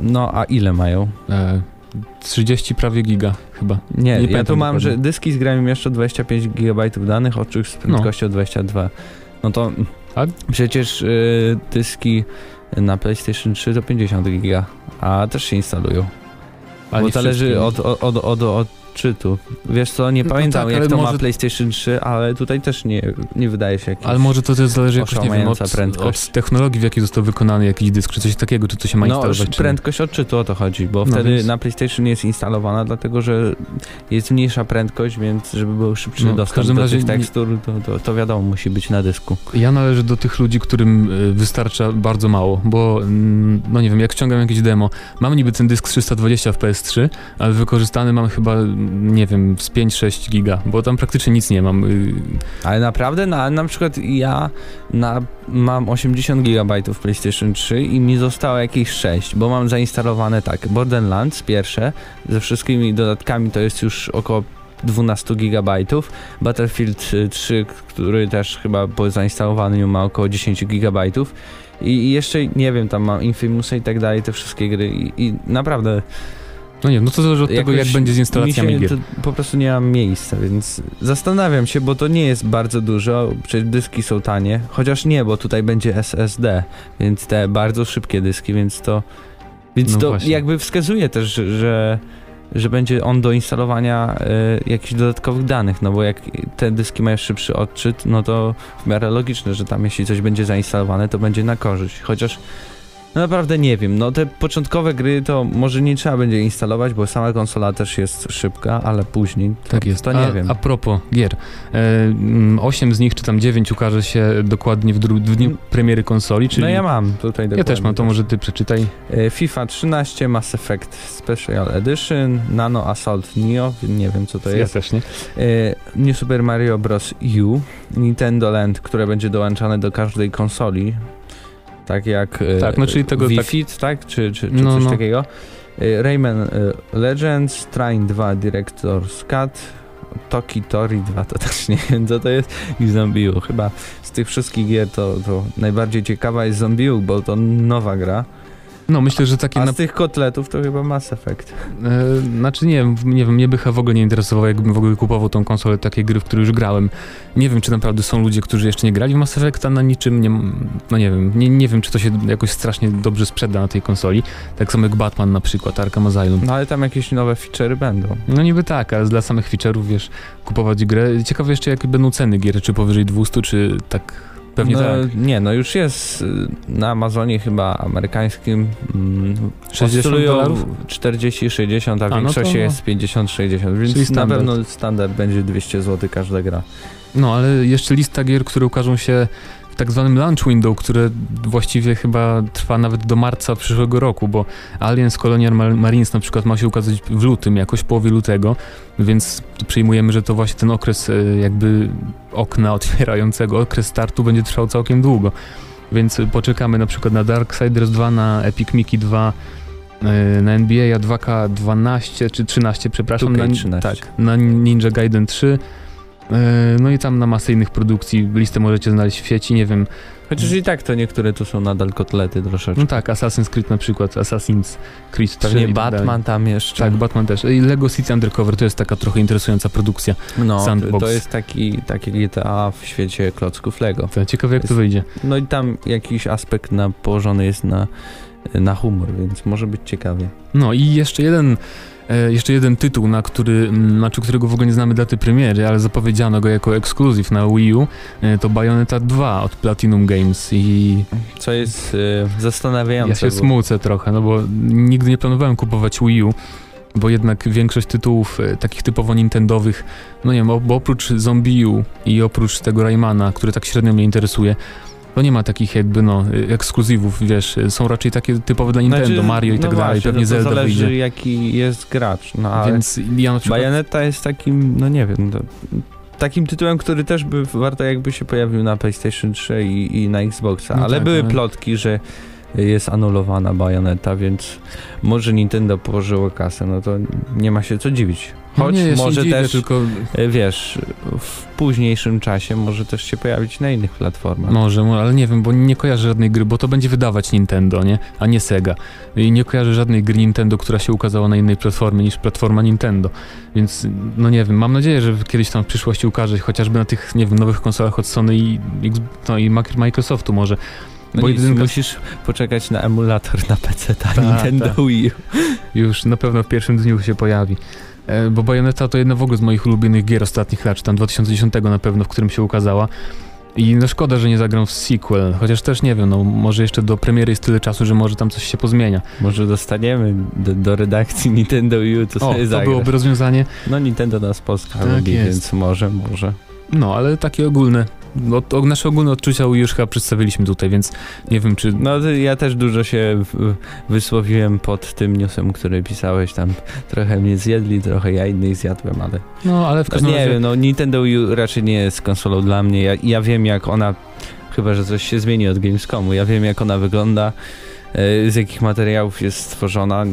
No a ile mają? e, 30 prawie giga chyba. Nie, Nie ja tu mam, dokładnie. że dyski z grami mieszczą 25 GB danych, odczuć z prędkością 22. No to A? przecież y, dyski na PlayStation 3 to 50 giga, a też się instalują. Ale bo zależy od, od, od, od odczytu. Wiesz co, nie No pamiętam tak, jak to ma może- PlayStation 3, ale tutaj też nie, nie wydaje się. Ale może to też zależy jakoś, nie wiem, od, od technologii, w jakiej został wykonany jakiś dysk, czy coś takiego, czy to się ma No, instalować, czy nie. prędkość odczytu o to chodzi, bo No wtedy więc- na PlayStation nie jest instalowana, dlatego że jest mniejsza prędkość, więc żeby był szybszy No, w dostęp każdym do razie tych tekstur, to, to, to wiadomo, musi być na dysku. Ja należę do tych ludzi, którym y, wystarcza bardzo mało, bo mm, no nie wiem, jak ściągam jakieś demo, mam niby ten dysk 320 w PS3, ale wykorzystany mam chyba, nie wiem, z 5-6 giga, bo tam praktycznie nic nie mam. y, Ale naprawdę, na, na przykład ja na, mam 80 GB PlayStation 3 i mi zostało jakieś 6, bo mam zainstalowane tak, Borderlands pierwsze, ze wszystkimi dodatkami to jest już około 12 GB, Battlefield y, 3, który też chyba po zainstalowaniu ma około 10 GB i, i jeszcze, nie wiem, tam mam Infamousa i tak dalej, te wszystkie gry i, i naprawdę No nie no to zależy od tego, jak Jakoś będzie z mi instalacjami gier. po prostu nie mam miejsca, więc zastanawiam się, bo to nie jest bardzo dużo, przecież dyski są tanie, chociaż nie, bo tutaj będzie SSD, więc te bardzo szybkie dyski, więc to więc No to właśnie. jakby wskazuje też, że, że, że będzie on do instalowania y, jakichś dodatkowych danych, no bo jak te dyski mają szybszy odczyt, no to w miarę logiczne, że tam jeśli coś będzie zainstalowane, to będzie na korzyść, chociaż no naprawdę nie wiem, no te początkowe gry to może nie trzeba będzie instalować, bo sama konsola też jest szybka, ale później to, Tak jest. to nie a, wiem. A propos gier, e, mm, 8 z nich, czy tam 9 ukaże się dokładnie w, w dniu premiery konsoli, czyli... No ja mam tutaj Ja też mam, to może ty przeczytaj. E, FIFA 13, Mass Effect Special Edition, Nano Assault Neo, nie wiem co to Ja jest. też nie. E, New Super Mario Bros. U, Nintendo Land, które będzie dołączane do każdej konsoli. Tak jak e, Tak, no czyli tego Wii tak- Fit, tak? Czy, czy, czy No, coś no. takiego. E, Rayman e, Legends, Train 2 Director's Cut, Toki Tori 2 to też nie wiem co to jest i Zombie U. Chyba z tych wszystkich gier to, to najbardziej ciekawa jest Zombie U, bo to nowa gra. No myślę, że takie A na z tych kotletów to chyba Mass Effect. E, znaczy nie wiem, nie wiem, mnie by w ogóle nie interesowało, jakbym w ogóle kupował tą konsolę, takie gry, w które już grałem. Nie wiem, czy naprawdę są ludzie, którzy jeszcze nie grali w Mass Effecta na niczym, nie, no nie wiem, nie, nie wiem, czy to się jakoś strasznie dobrze sprzeda na tej konsoli. Tak samo jak Batman na przykład, Arkham Asylum. No ale tam jakieś nowe feature'y będą. No niby tak, ale dla samych feature'ów, wiesz, kupować grę. Ciekawe jeszcze, jakie będą ceny gier, czy powyżej 200, czy tak... Pewnie no, tak. Nie, no już jest y, na Amazonie chyba amerykańskim mm, 60 postulują dolarów? 40-60, a A, no większości to- jest 50-60, Czyli więc na standard. pewno standard będzie 200 zł każda gra. No, ale jeszcze lista gier, które ukażą się w tak zwanym launch window, które właściwie chyba trwa nawet do marca przyszłego roku, bo Aliens Colonial Marines na przykład ma się ukazać w lutym, jakoś połowie lutego, więc przyjmujemy, że to właśnie ten okres e, jakby okna otwierającego, okres startu będzie trwał całkiem długo. Więc poczekamy na przykład na Darksiders 2, na Epic Mickey 2, e, na NBA 2K12 czy 13, przepraszam, na, tak, na Ninja Gaiden 3, E, no i tam na masę innych produkcji listę możecie znaleźć w sieci, nie wiem. Chociaż i tak to niektóre tu są nadal kotlety troszeczkę. No tak, Assassin's Creed na przykład, Assassin's Creed 3 Pewnie Batman tam jeszcze. Tak, Batman też. I Lego City Undercover to jest taka trochę interesująca produkcja. No, Sandbox. to jest taki, taki GTA w świecie klocków Lego. To ciekawe jak jest, to wyjdzie. No i tam jakiś aspekt na, położony jest na, na humor, więc może być ciekawie. No i jeszcze jeden E, jeszcze jeden tytuł, na który, znaczy którego w ogóle nie znamy daty premiery, ale zapowiedziano go jako ekskluzyw na Wii U, e, to Bayonetta 2 od Platinum Games i... Co jest e, zastanawiające. Ja się bo... smucę trochę, no bo nigdy nie planowałem kupować Wii U, bo jednak większość tytułów e, takich typowo nintendowych, no nie wiem, bo oprócz Zombie U i oprócz tego Raymana, który tak średnio mnie interesuje, no nie ma takich jakby no ekskluzywów, wiesz, są raczej takie typowe dla Nintendo, znaczy, Mario i tak no dalej, właśnie, pewnie to Zelda zależy wyjdzie. jaki jest gracz, no ale Więc ja na przykład... Bayonetta jest takim, no nie wiem, takim tytułem, który też by warto jakby się pojawił na PlayStation 3 i, i na Xboxa, no ale tak, były no. plotki, że jest anulowana Bayonetta, więc może Nintendo położyło kasę, no to nie ma się co dziwić. No Choć nie, może też, tylko... E, wiesz, w późniejszym czasie może też się pojawić na innych platformach. Może, ale nie wiem, bo nie kojarzę żadnej gry, bo to będzie wydawać Nintendo, nie? A nie Sega. I nie kojarzę żadnej gry Nintendo, która się ukazała na innej platformie niż platforma Nintendo. Więc, no nie wiem, mam nadzieję, że kiedyś tam w przyszłości ukaże chociażby na tych, nie wiem, nowych konsolach od Sony i, no, i Microsoftu może. No bo nic, jedynka... musisz poczekać na emulator na PC, ta, ta Nintendo ta. Wii U. Już na pewno w pierwszym dniu się pojawi. E, bo Bayonetta to jedna w ogóle z moich ulubionych gier ostatnich lat, czy tam 2010 na pewno, w którym się ukazała. I no szkoda, że nie zagram w sequel, chociaż też nie wiem, no może jeszcze do premiery jest tyle czasu, że może tam coś się pozmienia. Może dostaniemy do, do redakcji Nintendo U, to o, sobie to byłoby rozwiązanie. No Nintendo nas Polska tak lubi, więc może, może. No, ale takie ogólne no, to nasze ogólne odczucia już chyba przedstawiliśmy tutaj, więc nie wiem, czy... No, ja też dużo się wysłowiłem pod tym newsem, który pisałeś, tam. Trochę mnie zjedli, trochę ja innych zjadłem, ale... No, ale w każdym no, nie razie... wiem, no Nintendo raczej nie jest konsolą dla mnie, ja, ja wiem jak ona, chyba, że coś się zmieni od Gamescomu, ja wiem jak ona wygląda, e, z jakich materiałów jest stworzona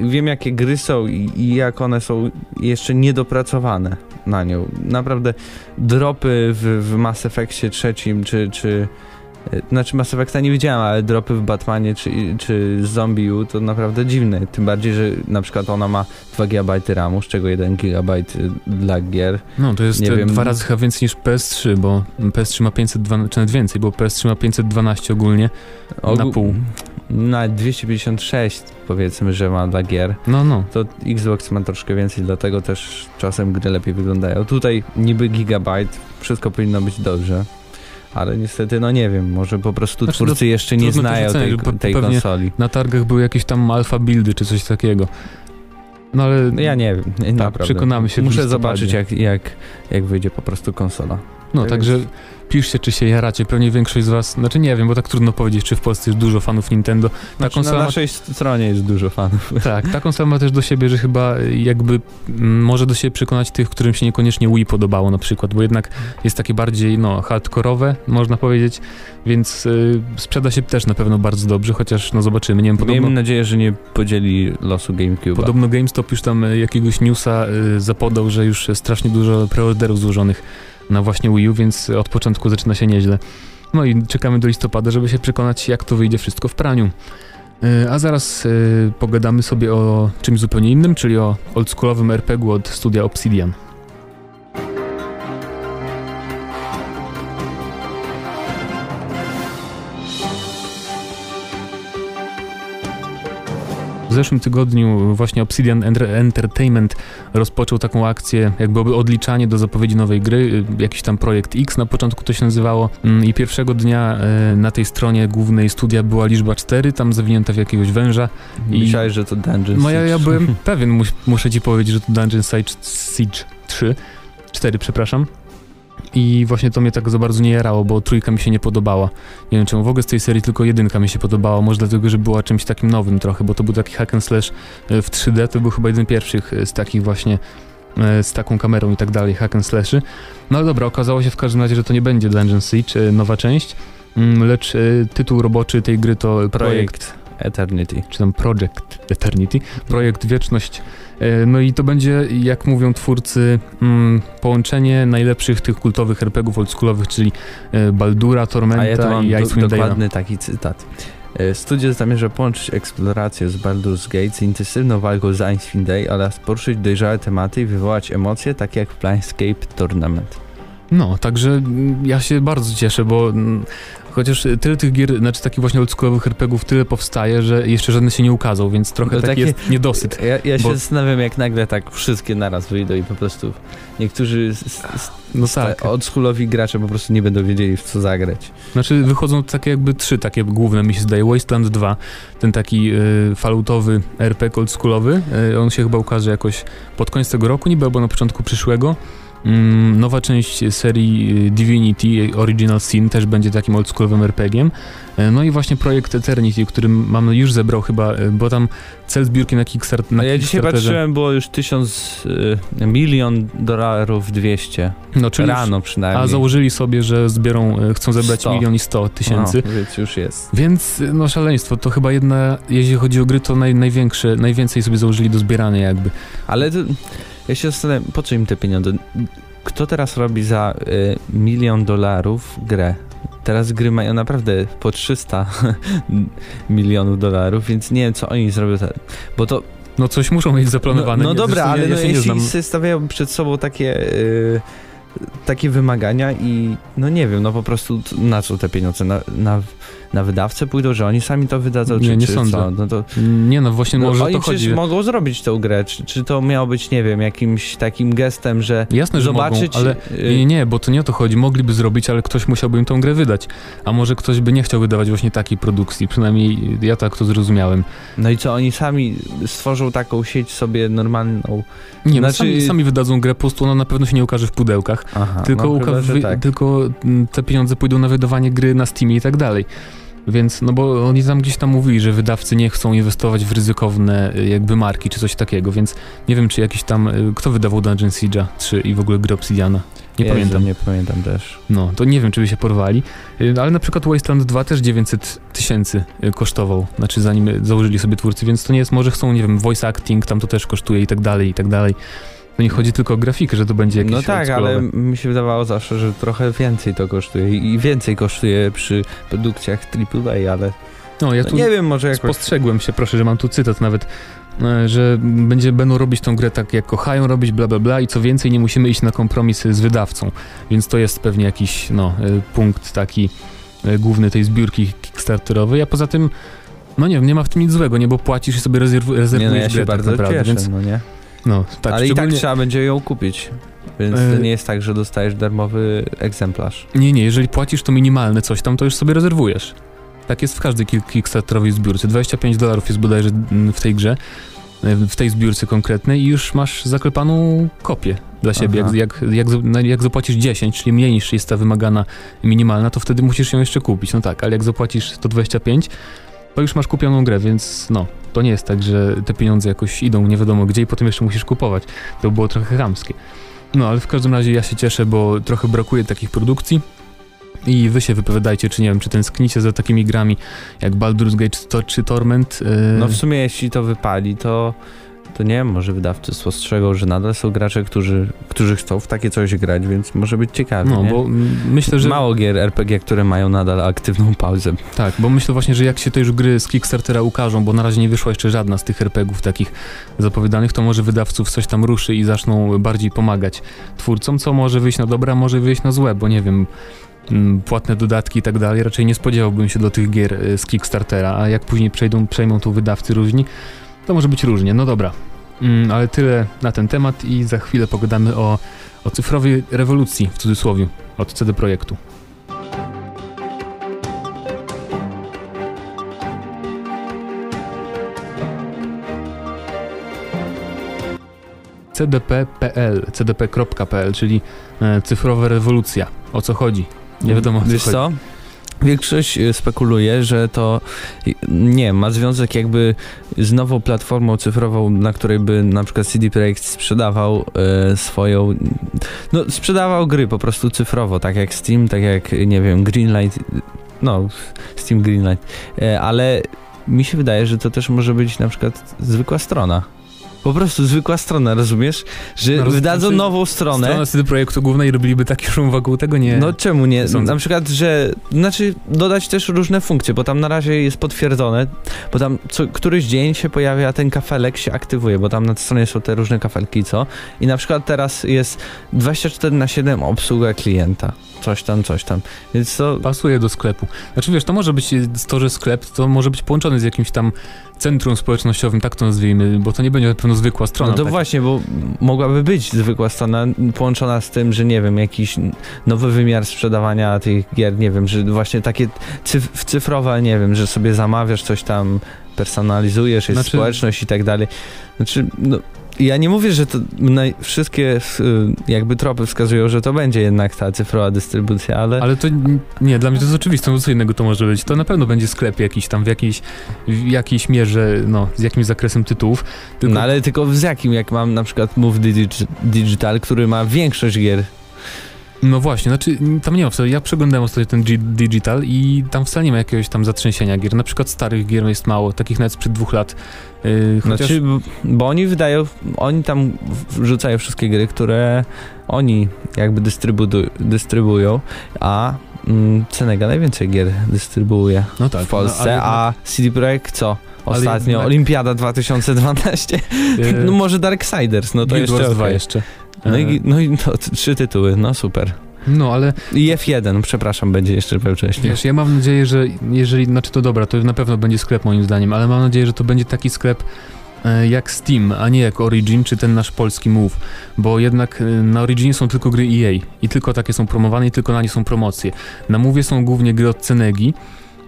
wiem jakie gry są i, i, jak one są jeszcze niedopracowane na nią. Naprawdę dropy w, w Mass Effectie trzecim, czy, czy znaczy Mass Effecta nie widziałem, ale dropy w Batmanie czy, czy Zombie U to naprawdę dziwne. Tym bardziej, że na przykład ona ma 2 GB RAMu, z czego 1 GB dla gier. No to jest nie wiem, dwa razy chyba więcej niż PS3, bo PS3 ma 512, czy nawet więcej, bo PS3 ma 512 ogólnie Ogó na pół na 256 powiedzmy, że ma dla gier, no, no. to Xbox ma troszkę więcej, dlatego też czasem gry lepiej wyglądają. Tutaj niby gigabajt, wszystko powinno być dobrze. Ale niestety, no nie wiem, może po prostu znaczy, twórcy no, jeszcze nie znają tej, tej konsoli. Na targach były jakieś tam alfa buildy czy coś takiego. No ale... Ja nie wiem, tak, naprawdę. Przekonamy się Muszę zobaczyć jak, jak, jak wyjdzie po prostu konsola. No, tak także piszcie, czy się jaracie. Pewnie większość z was, znaczy nie wiem, bo tak trudno powiedzieć, czy w Polsce jest dużo fanów Nintendo. Znaczy, konsola na naszej stronie jest dużo fanów. Tak, ta konsola ma też do siebie, że chyba jakby m, może do siebie przekonać tych, którym się niekoniecznie Wii podobało na przykład, bo jednak jest takie bardziej, no, hardkorowe, można powiedzieć, więc y, sprzeda się też na pewno bardzo dobrze, chociaż, no, zobaczymy. Nie wiem, podobno... Miejmy nadzieję, że nie podzieli losu GameCube. Podobno GameStop już tam y, jakiegoś newsa y, zapodał, że już strasznie dużo preorderów złożonych na właśnie Wii U, więc od początku zaczyna się nieźle. No i czekamy do listopada, żeby się przekonać, jak to wyjdzie wszystko w praniu. E, a zaraz e, pogadamy sobie o czymś zupełnie innym, czyli o oldschoolowym RPG od studia Obsidian. Zeszłym tygodniu właśnie Obsidian Entertainment rozpoczął taką akcję, jakby odliczanie do zapowiedzi nowej gry, y, jakiś tam projekt X na początku to się nazywało mm, i pierwszego dnia y, na tej stronie głównej studia była liczba 4, tam zawinięta w jakiegoś węża. Myślałeś, że to Dungeon No ja, ja byłem pewien, mus, muszę ci powiedzieć, że to Dungeon Siege 3, 4 przepraszam. I właśnie to mnie tak za bardzo nie jarało, bo trójka mi się nie podobała. Nie wiem czemu, w ogóle z tej serii tylko jedynka mi się podobała, może dlatego, że była czymś takim nowym trochę, bo to był taki hack and slash e, w 3D, to był chyba jeden z pierwszych e, z takich właśnie e, z taką kamerą i tak dalej, hack and slashy. No ale dobra, okazało się w każdym razie, że to nie będzie Dungeon Siege, nowa część, mm, lecz tytuł roboczy tej gry to projekt, projekt Eternity. Czy tam Project Eternity, projekt Wieczność no i to będzie, jak mówią twórcy, mm, połączenie najlepszych tych kultowych RPGów oldschoolowych, czyli e, Baldura, Tormenta A ja to mam i Icewind do, Dokładny taki cytat. E, studio zamierza połączyć eksplorację z Baldur's Gate z intensywną walką z Icewind Day oraz poruszyć dojrzałe tematy i wywołać emocje, takie jak w Planescape Tournament. No, także mm, ja się bardzo cieszę, bo mm, Chociaż tyle tych gier, znaczy takich właśnie oldschoolowych RPGów tyle powstaje, że jeszcze żadne się nie ukazał, więc trochę no taki jest niedosyt. Ja, ja bo... się zastanawiam, jak nagle tak wszystkie naraz wyjdą i po prostu niektórzy z, z, no tak. oldschoolowi gracze po prostu nie będą wiedzieli w co zagrać. Znaczy wychodzą takie jakby trzy takie główne mi się zdaje. Wasteland 2, ten taki y, falutowy RPG oldschoolowy, y, on się chyba ukaże jakoś pod koniec tego roku niby, albo na początku przyszłego. Mm, nowa część serii y, Divinity Original Sin też będzie takim oldschoolowym RPG-iem. E, no i właśnie projekt Eternity, który mam już zebrał chyba, e, bo tam cel zbiórki na Kickstarter. Na ja dzisiaj patrzyłem, było już tysiąc, y, milion dolarów dwieście. No, czyli Rano przynajmniej. A założyli sobie, że zbiorą, chcą zebrać 100. milion i sto tysięcy. No, więc już jest. Więc no szaleństwo, to chyba jedna, jeśli chodzi o gry, to naj, największe, najwięcej sobie założyli do zbierania jakby. Ale to, ja się zastanawiam, po co im te pieniądze? Kto teraz robi za y, milion dolarów grę? Teraz gry mają naprawdę po 300 milionów dolarów, więc nie wiem, co oni zrobią, bo to... No coś muszą mieć zaplanowane. No, no dobra, ale ja, ja no, jeśli stawiają przed sobą takie... Y, takie wymagania i no nie wiem, no po prostu na co te pieniądze? Na, na na wydawcę pójdą, że oni sami to wydadzą, nie, czy, nie czy sądzę. co? No to... Nie no, właśnie no, może oni to chodzi. mogą zrobić tę grę, czy, czy to miało być, nie wiem, jakimś takim gestem, że Jasne, zobaczyć... Że mogą, ale nie, nie, bo to nie o to chodzi, mogliby zrobić, ale ktoś musiałby im tą grę wydać, a może ktoś by nie chciał wydawać właśnie takiej produkcji, przynajmniej ja tak to zrozumiałem. No i co, oni sami stworzą taką sieć sobie normalną... Nie, no znaczy... sami, sami wydadzą grę, po prostu ona na pewno się nie ukaże w pudełkach, Aha, tylko, no, chyba, tak. tylko mm, te pieniądze pójdą na wydawanie gry na Steamie i tak dalej. Więc, no bo oni tam gdzieś tam mówili, że wydawcy nie chcą inwestować w ryzykowne y, jakby marki czy coś takiego, więc nie wiem, czy jakiś tam, y, kto wydawał Dungeon Siege'a 3 i w ogóle gry Obsidiana. Nie Jezu, pamiętam. Nie pamiętam też. No, to nie wiem, czy by się porwali, y, ale na przykład Wasteland 2 też 900 tysięcy kosztował, znaczy zanim założyli sobie twórcy, więc to nie jest, może chcą, nie wiem, voice acting, tam to też kosztuje i tak dalej, i tak dalej. To nie chodzi tylko o grafikę, że to będzie jakieś No tak, ale mi się wydawało zawsze, że trochę więcej to kosztuje i więcej kosztuje przy produkcjach AAA, ale no, ja no tu nie wiem, może jakoś... Spostrzegłem się, proszę, że mam tu cytat nawet, e, że będzie, będą robić tą grę tak, jak kochają robić, bla, bla, bla i co więcej, nie musimy iść na kompromisy z wydawcą, więc to jest pewnie jakiś, no, e, punkt taki e, główny tej zbiórki kickstarterowej, a poza tym no nie wiem, nie ma w tym nic złego, nie, bo płacisz i sobie rezerwujesz nie, no ja się grę tak bardzo naprawdę, cieszę, więc... no nie? No, tak, Ale szczególnie... i tak trzeba będzie ją kupić. Więc to nie jest tak, że dostajesz darmowy egzemplarz. Nie, nie, jeżeli płacisz to minimalne coś tam, to już sobie rezerwujesz. Tak jest w każdej kickstarterowej zbiórce. 25 dolarów jest bodajże mm, w tej grze, e, w tej zbiórce konkretnej i już masz zaklepaną kopię dla siebie. Jak, jak, jak, jak, zapłacisz 10, czyli mniej niż jest ta wymagana minimalna, to wtedy musisz ją jeszcze kupić. No tak, ale jak zapłacisz 125, to już masz kupioną grę, więc no, to nie jest tak, że te pieniądze jakoś idą nie wiadomo gdzie i potem jeszcze musisz kupować. To było trochę chamskie. No, ale w każdym razie ja się cieszę, bo trochę brakuje takich produkcji. I wy się wypowiadajcie, czy nie wiem, czy tęsknicie za takimi grami jak Baldur's Gate czy Torment. Yy... No w sumie jeśli to wypali, to to nie może wydawcy spostrzegą, że nadal są gracze, którzy, którzy chcą w takie coś grać, więc może być ciekawie. No, nie? bo myślę, że. Mało gier RPG, które mają nadal aktywną pauzę. Tak, bo myślę właśnie, że jak się te już gry z Kickstartera ukażą, bo na razie nie wyszła jeszcze żadna z tych RPGów takich zapowiadanych, to może wydawców coś tam ruszy i zaczną bardziej pomagać twórcom, co może wyjść na dobre, a może wyjść na złe, bo nie wiem płatne dodatki i tak dalej, raczej nie spodziewałbym się do tych gier y, z Kickstartera, a jak później przejdą, przejmą tu wydawcy różni, to może być różnie. No dobra, mm, ale tyle na ten temat i za chwilę pogadamy o, o cyfrowej rewolucji, w cudzysłowie, od CD Projektu. cdp.pl, cdp.pl, czyli e, cyfrowa rewolucja. O co chodzi? Nie wiadomo o co Wiesz chodzi. co? Większość y, spekuluje, że to nie ma związek jakby z nową platformą cyfrową, na której by na przykład CD Projekt sprzedawał e, swoją, no sprzedawał gry po prostu cyfrowo, tak jak Steam, tak jak nie wiem, Greenlight, no Steam Greenlight, e, ale mi się wydaje, że to też może być na przykład zwykła strona. Po prostu zwykła strona, rozumiesz? Że No, wydadzą nową stronę. Strona CD Projektu głównej robiliby taki szum wokół tego? Nie. No czemu nie? nie sądzę. Na przykład, że znaczy dodać też różne funkcje, bo tam na razie jest potwierdzone, bo tam co, któryś dzień się pojawia ten kafelek, się aktywuje, bo tam na stronie są te różne kafelki, co? I na przykład teraz jest 24 na 7 obsługa klienta. Coś tam, coś tam. Więc to Pasuje do sklepu. Znaczy wiesz, to może być to, że sklep to może być połączony z jakimś tam centrum społecznościowym, tak to nazwijmy, bo to nie będzie na pewno zwykła strona. No to tak. właśnie, bo mogłaby być zwykła strona połączona z tym, że nie wiem, jakiś nowy wymiar sprzedawania tych gier, nie wiem, że właśnie takie cyf cyfrowe, nie wiem, że sobie zamawiasz coś tam, personalizujesz, jest Znaczy- społeczność i tak dalej. Znaczy, no, ja nie mówię, że to naj- wszystkie y, jakby tropy wskazują, że to będzie jednak ta cyfrowa dystrybucja, ale, Ale to nie, dla mnie to jest oczywiste, no co innego to może być. To na pewno będzie sklep jakiś tam w jakiejś, w jakiejś mierze, no, z jakimś zakresem tytułów. Tylko no, ale tylko z jakim, jak mam na przykład Move Digi- Digital, który ma większość gier No właśnie, znaczy m, tam nie ma wcale, ja przeglądałem ostatnio ten G Digital i tam wcale nie ma jakiegoś tam zatrzęsienia gier, na przykład starych gier jest mało, takich nawet sprzed dwóch lat, yy, chociaż Znaczy, bo oni wydają, oni tam wrzucają wszystkie gry, które oni jakby dystrybudu- dystrybuują, a mm, Cenega najwięcej gier dystrybuuje no tak, w Polsce, no, a CD Projekt co? Ostatnio jednak- Olimpiada 2012. jednak, no może Darksiders, no to Guild jeszcze Wars 2 okej. jeszcze. No Yy, i, no i t- trzy tytuły, no super. no ale I F1, przepraszam, będzie jeszcze wcześniej. wiesz, ja mam nadzieję, że jeżeli, znaczy to dobra, to na pewno będzie sklep moim zdaniem, ale mam nadzieję, że to będzie taki sklep e, jak Steam, a nie jak Origin, czy ten nasz polski Move, bo jednak e, na Originie są tylko gry EA i tylko takie są promowane i tylko na nie są promocje. Na Move są głównie gry od Cenegi,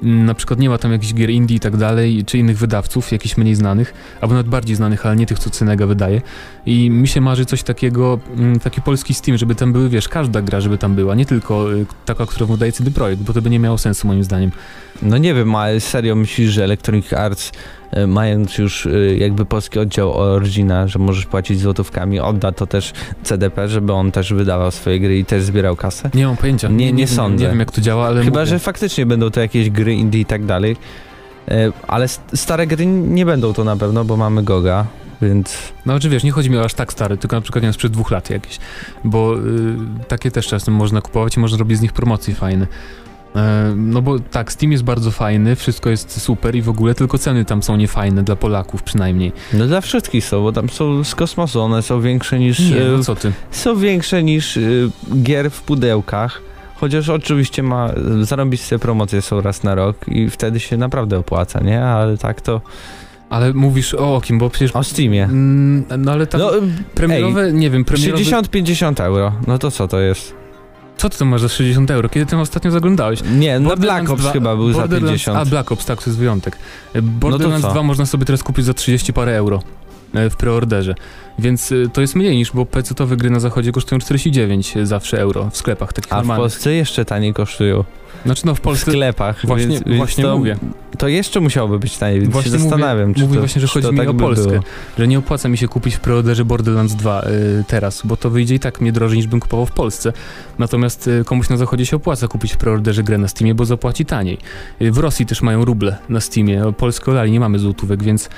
na przykład nie ma tam jakichś gier indie i tak dalej, czy innych wydawców, jakichś mniej znanych, albo nawet bardziej znanych, ale nie tych, co Cenega wydaje. I mi się marzy coś takiego, mm, taki polski Steam, żeby tam były, wiesz, każda gra, żeby tam była, nie tylko y, taka, którą wydaje CD Projekt, bo to by nie miało sensu moim zdaniem. No nie wiem, ale serio myślisz, że Electronic Arts mając już e, jakby polski oddział Origina, że możesz płacić złotówkami, odda to też CDP, żeby on też wydawał swoje gry i też zbierał kasę? Nie mam pojęcia. Nie- nie wiem- sądzę. Nie wiem, jak to działa, ale Chyba, mówię. że faktycznie będą to jakieś gry indie i tak dalej. E, Ale stare gry nie będą to na pewno, bo mamy Goga, więc No czy wiesz, nie chodzi mi o aż tak stary, tylko na przykład nie sprzed dwóch lat jakieś, bo y, takie też czasem można kupować i można robić z nich promocje fajne. E, No bo tak, Steam jest bardzo fajny, wszystko jest super i w ogóle, tylko ceny tam są niefajne dla Polaków przynajmniej. no dla wszystkich są, bo tam są z kosmosu, one są większe niż Nie, e, no co ty. są większe niż y, gier w pudełkach. Chociaż oczywiście ma zarobiste promocje są raz na rok i wtedy się naprawdę opłaca, nie? Ale tak to Ale mówisz o kim, bo przecież... o Steamie. Mm, No ale tam No, premierowe, nie wiem, premierowe... 60-50 euro. No to co to jest? Co ty masz za 60 euro? Kiedy ty ostatnio zaglądałeś? Nie, no Black Ops 2 chyba był za Borderlands- 50. A, Black Ops, tak, to jest wyjątek. E, Borderlands co? 2 można sobie teraz kupić za 30 parę euro w preorderze, więc e, to jest mniej niż, bo PC-towe gry na zachodzie kosztują 49 zawsze euro w sklepach takich A w normalnych. Polsce jeszcze taniej kosztują. Znaczy no w W Polsce... sklepach. Właśnie, więc, więc właśnie to, mówię. To jeszcze musiałoby być taniej, więc Właśnie się mówię- zastanawiam, czy mówię to, właśnie, że chodzi mi tak o Polskę. było. że nie opłaca mi się kupić w preorderze Borderlands 2 y, teraz, bo to wyjdzie i tak mnie drożej niż bym kupował w Polsce. Natomiast y, komuś na zachodzie się opłaca kupić w preorderze grę na Steamie, bo zapłaci taniej. Y, w Rosji też mają ruble na Steamie, Polskę olali, nie mamy złotówek, więc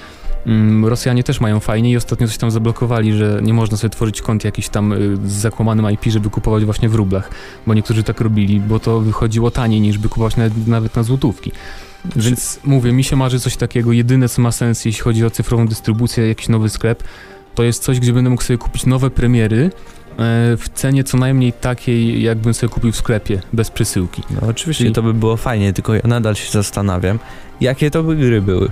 Rosjanie też mają fajnie i ostatnio coś tam zablokowali, że nie można sobie tworzyć kont jakiś tam y, z zakłamanym IP, żeby kupować właśnie w rublach, bo niektórzy tak robili, bo to wychodziło taniej niż by kupować nawet, nawet na złotówki. Więc mówię, mi się marzy coś takiego. Jedyne, co ma sens, jeśli chodzi o cyfrową dystrybucję, jakiś nowy sklep, to jest coś, gdzie będę mógł sobie kupić nowe premiery w cenie co najmniej takiej, jakbym sobie kupił w sklepie, bez przesyłki. No oczywiście Czyli- to by było fajnie, tylko ja nadal się zastanawiam, jakie to by gry były.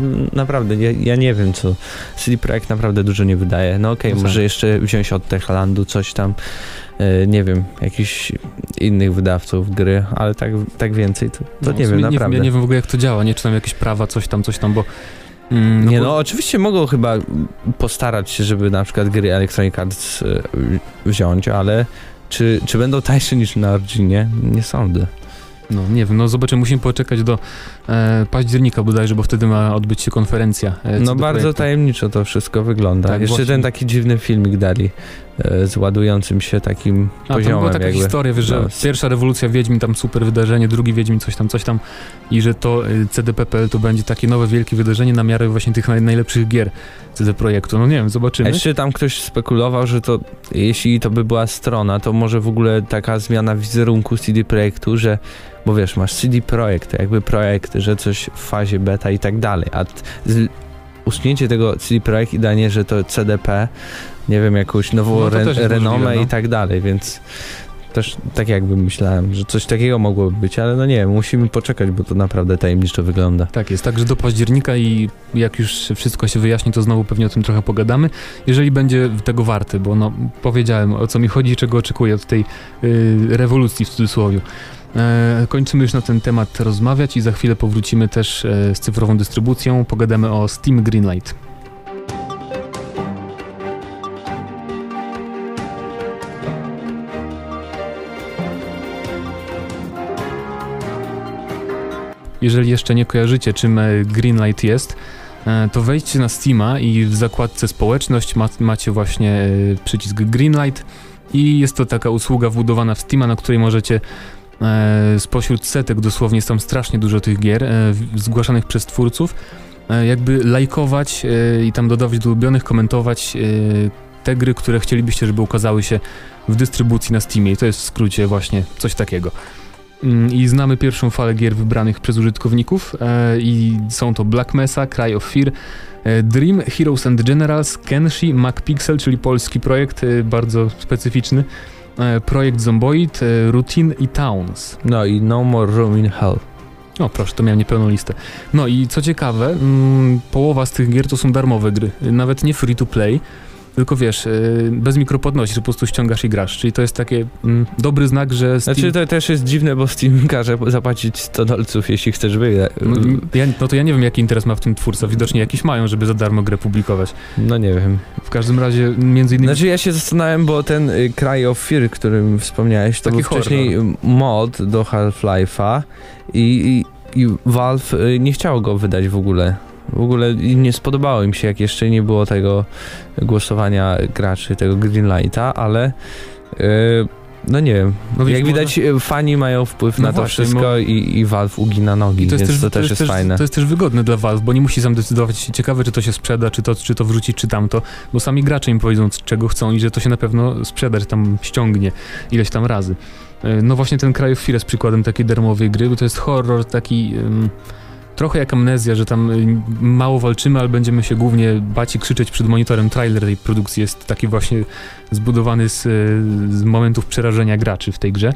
No, Naprawdę, ja, ja nie wiem co. CD Projekt naprawdę dużo nie wydaje. No okej, No tak. może jeszcze wziąć od Techlandu coś tam, e, nie wiem, jakichś innych wydawców gry, ale tak, tak więcej to, to No, nie wiem, nie naprawdę. ja nie wiem w ogóle, jak to działa, nie czytam jakieś prawa, coś tam, coś tam, bo Mm, nie bo- no, oczywiście mogą chyba postarać się, żeby na przykład gry Electronic Arts e, wziąć, ale czy, czy będą tańsze niż na Originie? Nie sądzę. No nie wiem, no zobaczymy, musimy poczekać do października bodajże, bo wtedy ma odbyć się konferencja. E, No bardzo projektu. tajemniczo to wszystko wygląda. Tak, Jeszcze właśnie. ten taki dziwny filmik dali e, z ładującym się takim A, to poziomem była taka jakby. historia, wiesz, że No. pierwsza rewolucja Wiedźmin, tam super wydarzenie, drugi Wiedźmin, coś tam, coś tam i że to CDPPL to będzie takie nowe, wielkie wydarzenie na miarę właśnie tych naj, najlepszych gier CD Projektu. No nie wiem, zobaczymy. jeszcze tam ktoś spekulował, że to jeśli to by była strona, to może w ogóle taka zmiana wizerunku CD Projektu, że bo wiesz, masz CD Projekt, jakby projekt, że coś w fazie beta i tak dalej, a z, usunięcie tego CD Projekt i danie, że to CDP, nie wiem, jakąś nową No re, renomę możliwe, no. i tak dalej, więc też tak jakby myślałem, że coś takiego mogłoby być, ale no nie wiem, musimy poczekać, bo to naprawdę tajemniczo wygląda. Tak jest, także do października i jak już wszystko się wyjaśni, to znowu pewnie o tym trochę pogadamy, jeżeli będzie tego warty, bo no, powiedziałem o co mi chodzi i czego oczekuję od tej y, rewolucji w cudzysłowie. E, kończymy już na ten temat rozmawiać i za chwilę powrócimy też e, z cyfrową dystrybucją, pogadamy o Steam Greenlight. Jeżeli jeszcze nie kojarzycie, czym e, Greenlight jest, to wejdźcie na Steama i w zakładce społeczność ma, macie właśnie przycisk Greenlight i jest to taka usługa wbudowana w Steama, na której możecie spośród setek, dosłownie jest tam strasznie dużo tych gier e, zgłaszanych przez twórców, e, jakby lajkować e, i tam dodawać do ulubionych, komentować e, te gry, które chcielibyście, żeby ukazały się w dystrybucji na Steamie. I to jest w skrócie właśnie coś takiego. Mm, I znamy pierwszą falę gier wybranych przez użytkowników e, i są to Black Mesa, Cry of Fear, e, Dream, Heroes and Generals, Kenshi, MacPixel, czyli polski projekt, e, bardzo specyficzny, e, projekt Zomboid, e, Routine i Towns. No i No More Room in Hell. O proszę, to miałem niepełną listę. No i co ciekawe, mm, połowa z tych gier to są darmowe gry, nawet nie free to play, tylko wiesz, y, bez mikropłatności, że po prostu ściągasz i grasz, czyli to jest takie mm, dobry znak, że Steam... Znaczy to też jest dziwne, bo Steam każe zapłacić 100 dolców, jeśli chcesz wygrać. No, ja, no to ja nie wiem, jaki interes ma w tym twórca. Widocznie jakiś mają, żeby za darmo grę publikować. No nie wiem. W każdym razie, między innymi... Znaczy ja się zastanawiałem, bo ten y, Cry of Fear, którym wspomniałeś, to Taki był wcześniej mod do Half-Life'a i, i, i Valve y, nie chciało go wydać w ogóle. W ogóle nie spodobało im się, jak jeszcze nie było tego głosowania graczy, tego Greenlighta, ale y, no nie wiem. No jak widać, fani mają wpływ No na to właśnie, wszystko i, i Valve ugina nogi, to jest, więc też, to, też jest, fajne. To jest też wygodne dla Valve, bo nie musi sam decydować. Ciekawe, czy to się sprzeda, czy to, czy to wrzucić, czy tamto, bo sami gracze im powiedzą, czego chcą i że to się na pewno sprzeda, że tam ściągnie ileś tam razy. E, No właśnie ten Cry of Fear jest przykładem takiej darmowej gry, bo to jest horror taki... Trochę jak amnezja, że tam y, mało walczymy, ale będziemy się głównie bać i krzyczeć przed monitorem. Trailer tej produkcji jest taki właśnie zbudowany z, y, z momentów przerażenia graczy w tej grze.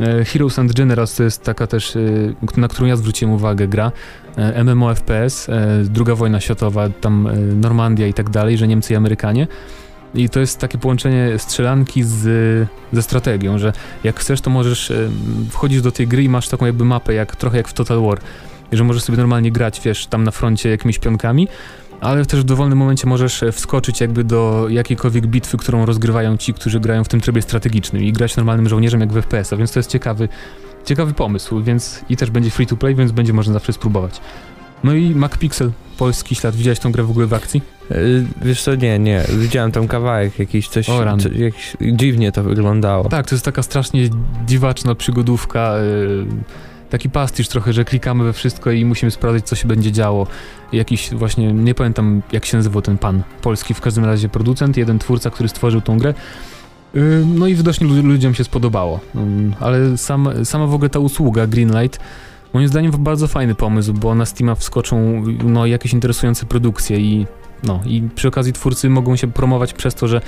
E, Heroes and Generals to jest taka też, y, na którą ja zwróciłem uwagę, gra. E, MMO FPS, e, druga wojna światowa, tam Normandia i tak dalej, że Niemcy i Amerykanie. I to jest takie połączenie strzelanki z, ze strategią, że jak chcesz, to możesz wchodzić do tej gry i masz taką jakby mapę, jak, trochę jak w Total War, I że możesz sobie normalnie grać, wiesz, tam na froncie jakimiś pionkami, ale też w dowolnym momencie możesz e, wskoczyć jakby do jakiejkolwiek bitwy, którą rozgrywają ci, którzy grają w tym trybie strategicznym i grać normalnym żołnierzem jak w FPS-a, więc to jest ciekawy, ciekawy pomysł, więc i też będzie free to play, więc będzie można zawsze spróbować. No i MacPixel, polski ślad. Widziałeś tą grę w ogóle w akcji? Y, Wiesz co, nie, nie. Widziałem tam kawałek jakiś, coś, co, dziwnie to wyglądało. Tak, to jest taka strasznie dziwaczna przygodówka, yy, taki pastisz trochę, że klikamy we wszystko i musimy sprawdzić, co się będzie działo. Jakiś właśnie, nie pamiętam jak się nazywał ten pan, polski w każdym razie producent, jeden twórca, który stworzył tą grę. Yy, No i widocznie lu- ludziom się spodobało, Ym, ale sam, sama w ogóle ta usługa Greenlight moim zdaniem bardzo fajny pomysł, bo na Steama wskoczą no, jakieś interesujące produkcje i no i przy okazji twórcy mogą się promować przez to, że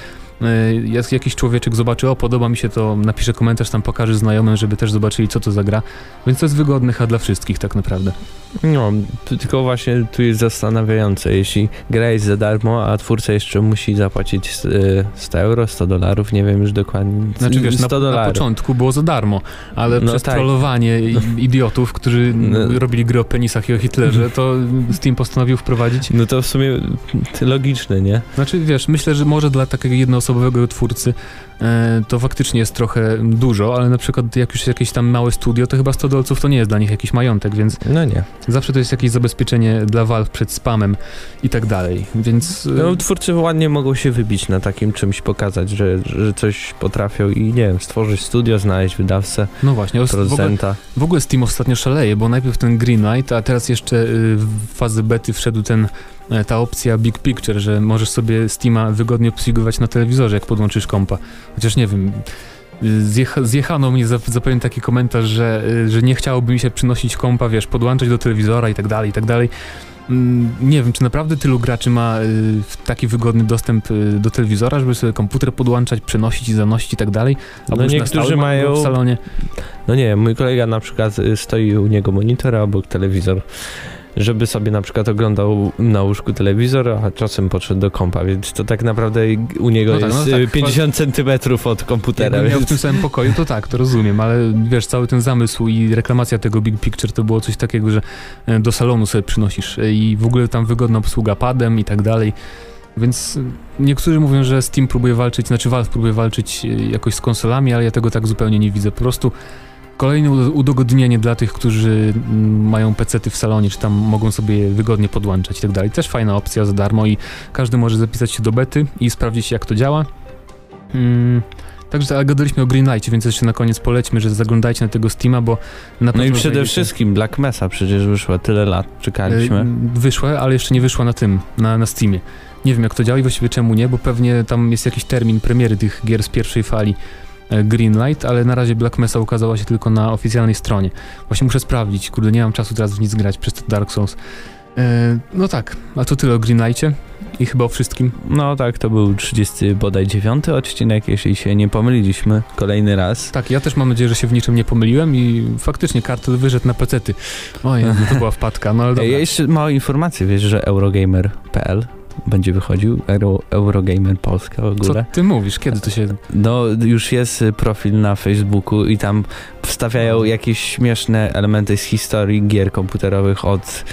Jak jakiś człowieczek zobaczy, o podoba mi się to, napisze komentarz, tam pokaże znajomym, żeby też zobaczyli co to za gra. Więc to jest wygodne chyba dla wszystkich tak naprawdę. No, tylko właśnie tu jest zastanawiające, jeśli gra jest za darmo, a twórca jeszcze musi zapłacić s- y, 100 euro, 100 dolarów, nie wiem już dokładnie. Znaczy wiesz, 100 na, na początku było za darmo, ale No przez tak. trollowanie i- idiotów, którzy No. robili gry o penisach i o Hitlerze, to Steam postanowił wprowadzić. No to w sumie logiczne, nie? Znaczy wiesz, myślę, że może dla takiego jednoosobowego twórcy e, to faktycznie jest trochę dużo, ale na przykład jak już jakieś tam małe studio, to chyba 100 dolców to nie jest dla nich jakiś majątek, więc No nie. zawsze to jest jakieś zabezpieczenie dla Valve przed spamem i tak dalej, więc... e, No, twórcy ładnie mogą się wybić na takim czymś, pokazać, że, że coś potrafią i nie wiem, stworzyć studio, znaleźć wydawcę, no właśnie, os- w ogóle, producenta. w ogóle Steam ostatnio szaleje, bo najpierw ten Green Light, a teraz jeszcze y, w fazę bety wszedł ten e, ta opcja Big Picture, że możesz sobie Steama wygodnie obsługiwać na telewizorze, jak podłączysz kompa. Chociaż nie wiem, zjecha, zjechano mnie za, za pewien taki komentarz, że, że nie chciałoby mi się przynosić kompa, wiesz, podłączać do telewizora i tak dalej, i tak dalej. Mm, Nie wiem, czy naprawdę tylu graczy ma y, taki wygodny dostęp y, do telewizora, żeby sobie komputer podłączać, przenosić i zanosić i tak dalej. No niektórzy mają- w salonie. No nie, mój kolega na przykład y, stoi u niego monitor, a obok telewizor, żeby sobie na przykład oglądał na łóżku telewizor, a czasem podszedł do kompa, więc to tak naprawdę u niego No tak, jest no tak, y, 50 centymetrów od komputera, Jakbym miał w więc... tym samym pokoju, to tak, to rozumiem, ale wiesz, cały ten zamysł i reklamacja tego Big Picture to było coś takiego, że e, do salonu sobie przynosisz e, i w ogóle tam wygodna obsługa padem i tak dalej. Więc e, niektórzy mówią, że Steam próbuje walczyć, znaczy Valve próbuje walczyć jakoś z konsolami, ale ja tego tak zupełnie nie widzę. Po prostu kolejne udo- udogodnienie dla tych, którzy mm, mają pecety w salonie, czy tam mogą sobie wygodnie podłączać i tak dalej. Też fajna opcja za darmo i każdy może zapisać się do bety i sprawdzić jak to działa. Mm. Także ale gadaliśmy o Greenlightie, więc jeszcze na koniec polećmy, że zaglądajcie na tego Steama, bo na No i przede znajdziecie- wszystkim Black Mesa przecież wyszło tyle lat, czekaliśmy. E, Wyszła, ale jeszcze nie wyszła na tym, na, na Steamie. Nie wiem jak to działa i właściwie czemu nie, bo pewnie tam jest jakiś termin premiery tych gier z pierwszej fali Greenlight, ale na razie Black Mesa ukazała się tylko na oficjalnej stronie. Właśnie muszę sprawdzić, kurde, nie mam czasu teraz w nic grać przez to Dark Souls. E, no tak, a to tyle o Greenlightie i chyba o wszystkim. No tak, to był 30 bodaj 9 odcinek, jeśli się nie pomyliliśmy kolejny raz. Tak, ja też mam nadzieję, że się w niczym nie pomyliłem i faktycznie kartel wyszedł na pecety. Oj, no to była wpadka, no ale dobra. Ja jeszcze małą informację, wiesz, że Eurogamer.pl będzie wychodził, Euro, Eurogamer Polska w Co ogóle. ty mówisz? Kiedy to się... No już jest y, profil na Facebooku i tam wstawiają jakieś śmieszne elementy z historii gier komputerowych od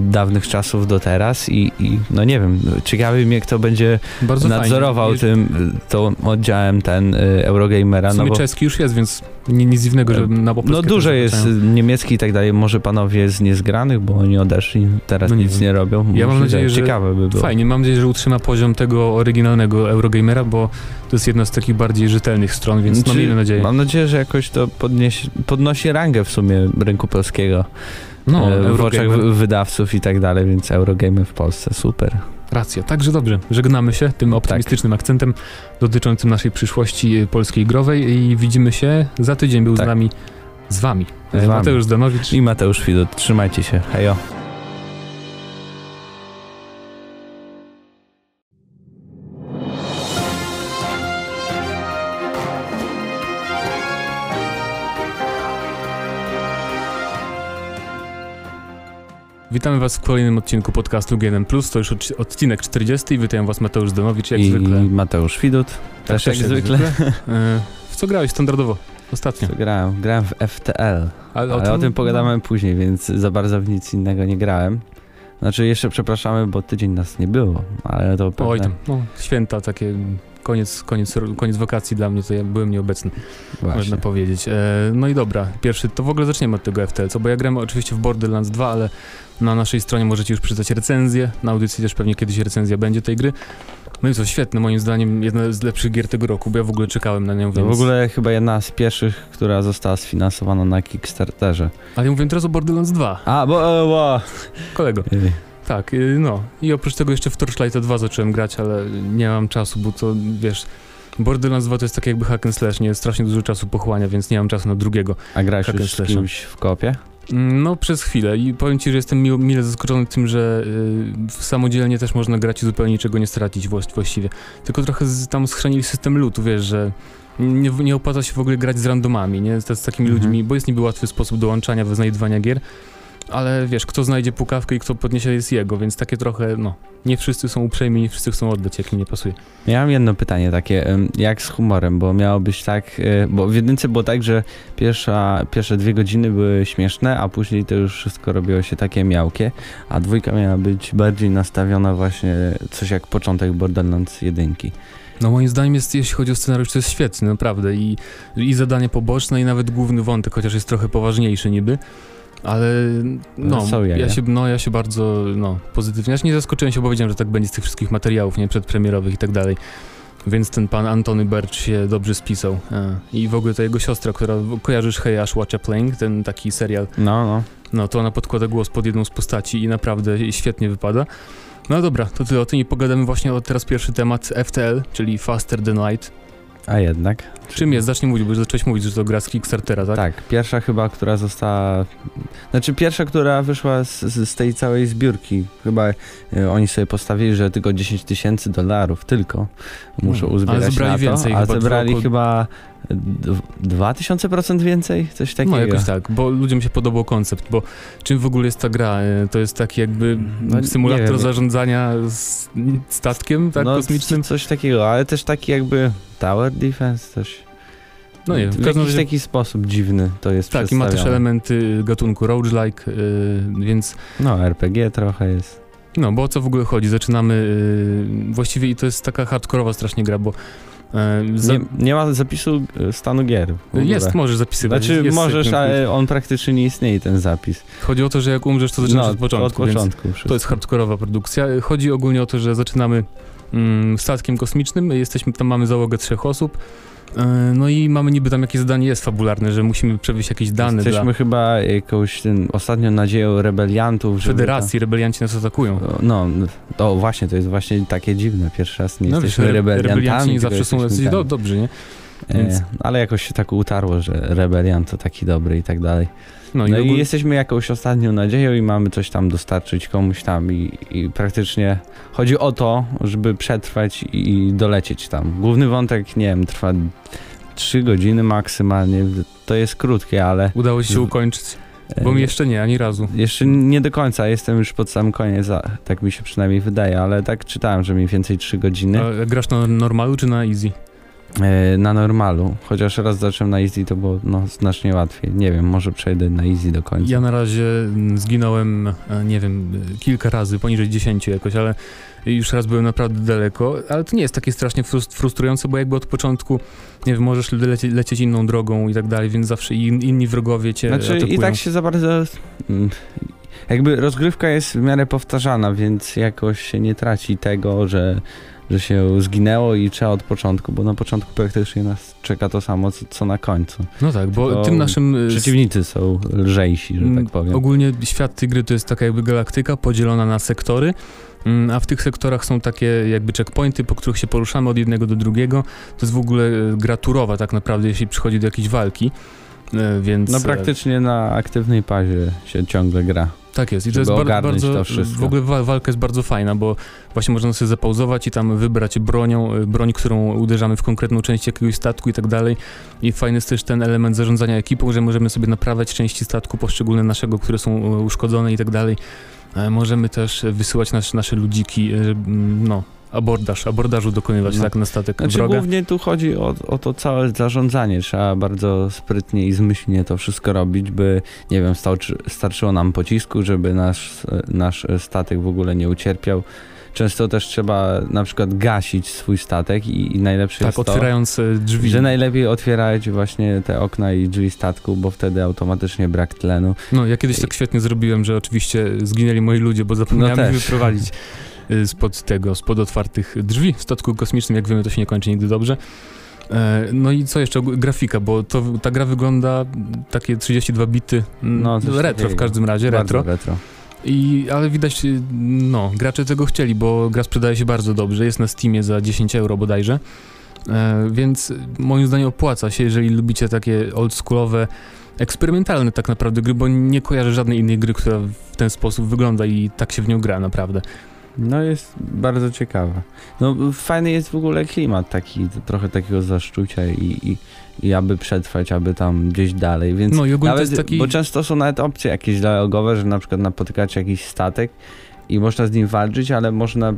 dawnych czasów do teraz i, i no nie wiem, ciekawy mnie kto będzie Bardzo nadzorował fajnie. tym, tą oddziałem ten y, Eurogamera, W no sumie bo czeski już jest, więc nie, nic dziwnego, że na po no dużo jest niemiecki i tak dalej, może panowie z niezgranych, bo oni odeszli, teraz No nie nic wiem. nie robią. Ja mam nadzieję, że ciekawe by było. Fajnie, mam nadzieję, że utrzyma poziom tego oryginalnego Eurogamera, bo to jest jedna z takich bardziej rzetelnych stron, więc no Czy- miejmy nadzieję. Mam nadzieję, że jakoś to podnieś, podnosi rangę w sumie rynku polskiego. No, e, w oczach wydawców i tak dalej, więc Eurogamer w Polsce, super. racja. Także dobrze, żegnamy się tym optymistycznym Tak. akcentem dotyczącym naszej przyszłości y, polskiej growej i widzimy się za tydzień. Był Tak. z nami, z wami, Z e, wami. Mateusz Zdanowicz. I Mateusz Widut, trzymajcie się, hejo. Witamy Was w kolejnym odcinku podcastu G1+. To już odci- odcinek 40 i witam Was Mateusz Zdanowicz, jak I zwykle. Mateusz Widut, też Tak, jak zwykle. E, W co grałeś standardowo ostatnio? Co grałem? Grałem w FTL, Ale ale o tym pogadamy później, więc za bardzo w nic innego nie grałem. Znaczy jeszcze przepraszamy, bo tydzień nas nie było, ale to pewne... Oj tam, no, święta takie, koniec, koniec, koniec wakacji dla mnie, to ja byłem nieobecny, Właśnie. można powiedzieć. E, no i dobra, pierwszy, to w ogóle zaczniemy od tego FTL, co, bo ja gram oczywiście w Borderlands 2, ale na naszej stronie możecie już przeczytać recenzję, na audycji też pewnie kiedyś recenzja będzie tej gry. No i co, świetne, moim zdaniem jedna z lepszych gier tego roku, bo ja w ogóle czekałem na nią, więc... w ogóle chyba jedna z pierwszych, która została sfinansowana na Kickstarterze. Ale ja mówię teraz o Borderlands 2, A, bo... e, bo. kolego. Tak, y, no. I oprócz tego jeszcze w Torchlight 2 zacząłem grać, ale nie mam czasu, bo to, wiesz... Borderlands 2 to jest tak jakby hack and slash, nie? Strasznie dużo czasu pochłania, więc nie mam czasu na drugiego. A grałeś już z kimś w kopie? Mm, No, przez chwilę i powiem ci, że jestem miło, mile zaskoczony tym, że y, samodzielnie też można grać i zupełnie niczego nie stracić właś- właściwie. Tylko trochę z, tam schrzanili system lutu, wiesz, że nie, nie opłaca się w ogóle grać z randomami, nie? Z, z takimi Mhm. ludźmi, bo jest niby łatwy sposób dołączania, znajdywania gier, ale wiesz, kto znajdzie pukawkę i kto podniesie jest jego, więc takie trochę, no, nie wszyscy są uprzejmi, nie wszyscy chcą oddać, jak im nie pasuje. Ja mam jedno pytanie takie, jak z humorem, bo miało być tak, e, bo w jedynce było tak, że pierwsza, pierwsze dwie godziny były śmieszne, a później to już wszystko robiło się takie miałkie, a dwójka miała być bardziej nastawiona właśnie coś jak początek Borderlands jedynki. No moim zdaniem jest, jeśli chodzi o scenariusz, to jest świetny, naprawdę. I, i zadanie poboczne, i nawet główny wątek, chociaż jest trochę poważniejszy niby. Ale no, jaja. ja się, no, ja się bardzo no, pozytywnie, się nie zaskoczyłem się, bo wiedziałem, że tak będzie z tych wszystkich materiałów, nie, przedpremierowych i tak dalej. Więc ten pan Antony Birch się dobrze spisał. E, I w ogóle ta jego siostra, która, kojarzysz Hey Ash Watch a Playing, ten taki serial, No, no. no to ona podkłada głos pod jedną z postaci i naprawdę świetnie wypada. No dobra, to tyle o tym i pogadamy właśnie o teraz pierwszy temat FTL, czyli Faster Than Light. A jednak. Czym jest? Zacznij mówić, bo już zacząłeś mówić, że to gra z Kickstartera, tak? Tak, pierwsza chyba, która została. Znaczy, pierwsza, która wyszła z, z tej całej zbiórki. Chyba e, oni sobie postawili, że tylko 10 tysięcy dolarów tylko muszą No, uzbierać ale zebrali na to, więcej, a chyba zebrali dwa- chyba 2000% więcej? Coś takiego. No jakoś tak, bo ludziom się podobał koncept, bo czym w ogóle jest ta gra? E, To jest taki jakby No, symulator zarządzania z statkiem, tak, no, kosmicznym? Coś takiego, ale też taki jakby tower defense, coś. No nie w w jakiś taki sposób dziwny to jest Tak, i ma też elementy gatunku roguelike, y, więc No, RPG trochę jest. no, bo o co w ogóle chodzi? Zaczynamy, y, właściwie i to jest taka hardkorowa strasznie gra, bo za, Nie, nie ma zapisu e, stanu gier. jest, możesz zapisywać. Znaczy jest możesz, ale on praktycznie nie istnieje ten zapis. Chodzi o to, że jak umrzesz, to zaczynasz No, od początku, Od początku. To jest hardkorowa produkcja. Chodzi ogólnie o to, że zaczynamy mm, statkiem kosmicznym, jesteśmy, tam mamy załogę trzech osób, e, no i mamy niby tam jakieś zadanie jest fabularne, że musimy przewieźć jakieś dane Jesteśmy dla chyba jakąś tym ostatnią nadzieją rebeliantów, federacji, rebelianci nas atakują. Ta, no, to właśnie, to jest właśnie takie dziwne. Pierwszy raz nie No wiesz, jesteśmy re- rebeliantami. rebelianci nie zawsze są jacyś do, dobrzy, nie? E, więc- ale jakoś się tak utarło, że rebeliant to taki dobry i tak dalej. No, No i, i ogól... jesteśmy jakąś ostatnią nadzieją i mamy coś tam dostarczyć komuś tam i, i praktycznie chodzi o to, żeby przetrwać i, i dolecieć tam. Główny wątek, nie wiem, trwa 3 godziny maksymalnie. To jest krótkie, ale udało się ukończyć, bo e, mi jeszcze nie, ani razu. jeszcze nie do końca, jestem już pod sam koniec, tak mi się przynajmniej wydaje, ale tak czytałem, że mniej więcej 3 godziny A grasz na normalu czy na easy? E, na normalu. Chociaż raz zacząłem na easy, to było no, znacznie łatwiej. Nie wiem, może przejdę na easy do końca. Ja na razie mm, zginąłem, e, nie wiem, kilka razy, poniżej 10 jakoś, ale już raz byłem naprawdę daleko, ale to nie jest takie strasznie frus- frustrujące, bo jakby od początku, nie wiem, możesz lecieć, lecieć inną drogą i tak dalej, więc zawsze in, inni wrogowie cię Znaczy atakują. i tak się za bardzo... mm, Jakby rozgrywka jest w miarę powtarzana, więc jakoś się nie traci tego, że, że się zginęło i trzeba od początku, bo na początku praktycznie nas czeka to samo, co, co na końcu. No tak, bo Tylko tym naszym... e, Przeciwnicy są lżejsi, że Mm, tak powiem. Ogólnie świat tej gry to jest taka jakby galaktyka podzielona na sektory, mm, a w tych sektorach są takie jakby checkpointy, po których się poruszamy od jednego do drugiego. To jest w ogóle e, gra turowa tak naprawdę, jeśli przychodzi do jakiejś walki, więc... No e, praktycznie na aktywnej pazie się ciągle gra. Tak jest i to jest bar- ogarnąć bardzo, to w ogóle wa- walka jest bardzo fajna, bo właśnie można sobie zapauzować i tam wybrać bronią, y, broń, którą uderzamy w konkretną część jakiegoś statku i tak dalej. I fajny jest też ten element zarządzania ekipą, że możemy sobie naprawiać części statku poszczególne naszego, które są uszkodzone i tak dalej. E, Możemy też wysyłać nasz, nasze ludziki, mm, no, abordaż, abordażu dokonywać No. tak na statek Znaczy wroga. głównie tu chodzi o, o to całe zarządzanie. Trzeba bardzo sprytnie i zmyślnie to wszystko robić, by, nie wiem, starczy, starczyło nam pocisku, żeby nasz, nasz statek w ogóle nie ucierpiał. Często też trzeba na przykład gasić swój statek i, i najlepsze Tak, jest to, otwierając y, drzwi. że najlepiej otwierać właśnie te okna i drzwi statku, bo wtedy automatycznie brak tlenu. No, ja kiedyś tak świetnie zrobiłem, że oczywiście zginęli moi ludzie, bo zapomniałem No ich wyprowadzić spod tego, spod otwartych drzwi w statku kosmicznym. Jak wiemy, to się nie kończy nigdy dobrze. E, No i co jeszcze? Grafika, bo to, ta gra wygląda takie 32 bity, No, no, retro w każdym razie, retro. Retro. I, ale widać, y, no, gracze tego chcieli, bo gra sprzedaje się bardzo dobrze, jest na Steamie za 10 euro bodajże. E, więc moim zdaniem opłaca się, jeżeli lubicie takie oldschoolowe, eksperymentalne tak naprawdę gry, bo nie kojarzę żadnej innej gry, która w ten sposób wygląda i tak się w nią gra naprawdę. No jest bardzo ciekawa. No fajny jest w ogóle klimat taki, trochę takiego zaszczucia i, i, i aby przetrwać, aby tam gdzieś dalej, więc No nawet, taki... bo często są nawet opcje jakieś dialogowe, że na przykład napotykacie jakiś statek i można z nim walczyć, ale można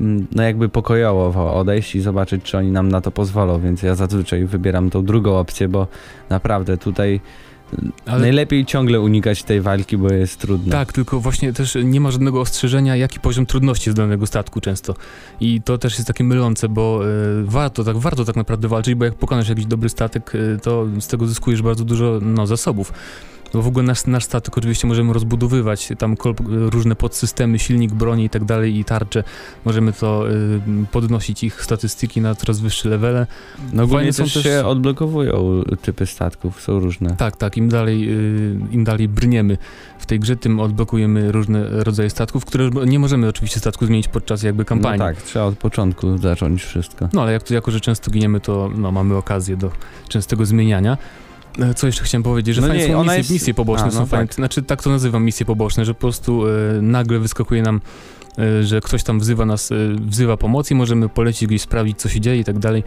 mm, no jakby pokojowo odejść i zobaczyć, czy oni nam na to pozwolą, więc ja zazwyczaj wybieram tą drugą opcję, bo naprawdę tutaj Ale- najlepiej ciągle unikać tej walki, bo jest trudno. Tak, tylko właśnie też nie ma żadnego ostrzeżenia, jaki poziom trudności jest danego statku często. I to też jest takie mylące, bo e, warto, tak, warto tak naprawdę walczyć, bo jak pokonasz jakiś dobry statek, e, to z tego zyskujesz bardzo dużo no, zasobów. Bo w ogóle nasz, nasz statek oczywiście możemy rozbudowywać, tam różne podsystemy, silnik broni i tak dalej i tarcze. Możemy to e, podnosić ich statystyki na coraz wyższe levele. No ogólnie też też- się odblokowują typy statków, są różne. Tak, tak, im dalej, y, im dalej brniemy w tej grze, tym odblokujemy różne rodzaje statków, które nie możemy oczywiście statku zmienić podczas jakby kampanii. No tak, trzeba od początku zacząć wszystko. No ale jak, jako, że często giniemy, to no, mamy okazję do częstego zmieniania. E, Co jeszcze chciałem powiedzieć, że No fajne nie, są misje, jest- misje poboczne, A, są no fajne, tak. znaczy tak to nazywam misje poboczne, że po prostu e, nagle wyskakuje nam, e, że ktoś tam wzywa nas, wzywa pomocy i możemy polecieć gdzieś sprawdzić, co się dzieje i tak dalej.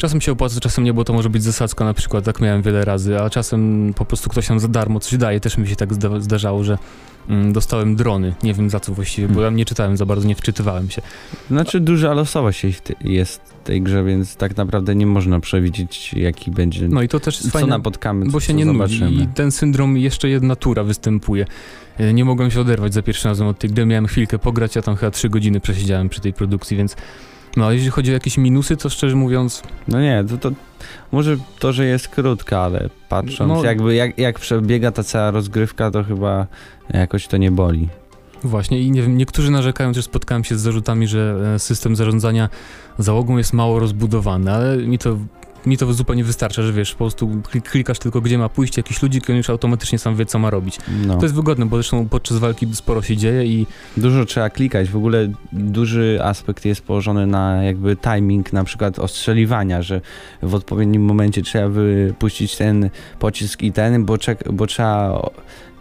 Czasem się opłaca, czasem nie, bo to może być zasadzka na przykład, tak miałem wiele razy, a czasem po prostu ktoś nam za darmo coś daje. Też mi się tak zda zdarzało, że mm, dostałem drony, nie wiem za co właściwie, bo Hmm. ja nie czytałem za bardzo, nie wczytywałem się. Znaczy duża losowość jest w tej grze, więc tak naprawdę nie można przewidzieć jaki będzie, No i to też jest co fajne. napotkamy, Bo co, się co nie zobaczymy. nudzi i ten syndrom jeszcze jedna tura występuje. E, Nie mogłem się oderwać za pierwszym razem od tej gry, miałem chwilkę pograć, ja tam chyba 3 godziny przesiedziałem przy tej produkcji, więc no a jeśli chodzi o jakieś minusy, to szczerze mówiąc, No nie, to, to może to, że jest krótka, ale patrząc No- jakby jak, jak przebiega ta cała rozgrywka, to chyba jakoś to nie boli. właśnie i nie wiem, niektórzy narzekają, że spotkałem się z zarzutami, że e, system zarządzania załogą jest mało rozbudowany, ale mi to mi to zupełnie wystarcza, że wiesz, po prostu klik- klikasz tylko gdzie ma pójść jakiś ludzik i on już automatycznie sam wie, co ma robić. No. To jest wygodne, bo zresztą podczas walki sporo się dzieje i Dużo trzeba klikać, w ogóle duży aspekt jest położony na jakby timing na przykład ostrzeliwania, że w odpowiednim momencie trzeba wypuścić ten pocisk i ten, bo, czek- bo trzeba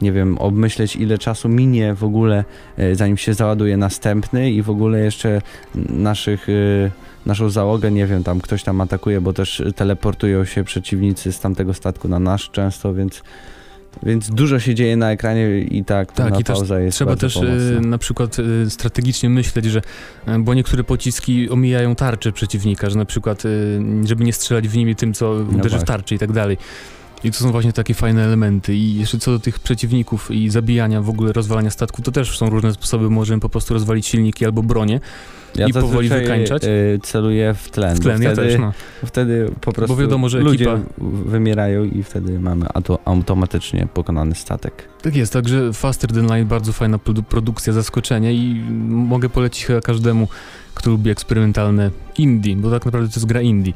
nie wiem, obmyśleć ile czasu minie w ogóle e, zanim się załaduje następny i w ogóle jeszcze naszych e, naszą załogę, nie wiem, tam ktoś tam atakuje, bo też teleportują się przeciwnicy z tamtego statku na nasz często, więc więc dużo się dzieje na ekranie i tak, Tak, i też Trzeba też e, pomocna. na przykład e, strategicznie myśleć, że e, bo niektóre pociski omijają tarczę przeciwnika, że na przykład żeby nie strzelać w nimi tym, co uderzy w właśnie. tarczy i tak dalej. I to są właśnie takie fajne elementy. I jeszcze co do tych przeciwników i zabijania, w ogóle rozwalania statku, to też są różne sposoby. Możemy po prostu rozwalić silniki albo bronię Ja i powoli wykańczać. y, celuję w tlen. w bo tlen. Ja wtedy, też, no. wtedy po prostu wiadomo, że ludzie ekipa- wymierają i wtedy mamy auto, automatycznie pokonany statek. Tak jest, także Faster Than Light bardzo fajna produ- produkcja, zaskoczenie i mogę polecić chyba każdemu, kto lubi eksperymentalne indie, bo tak naprawdę to jest gra indie.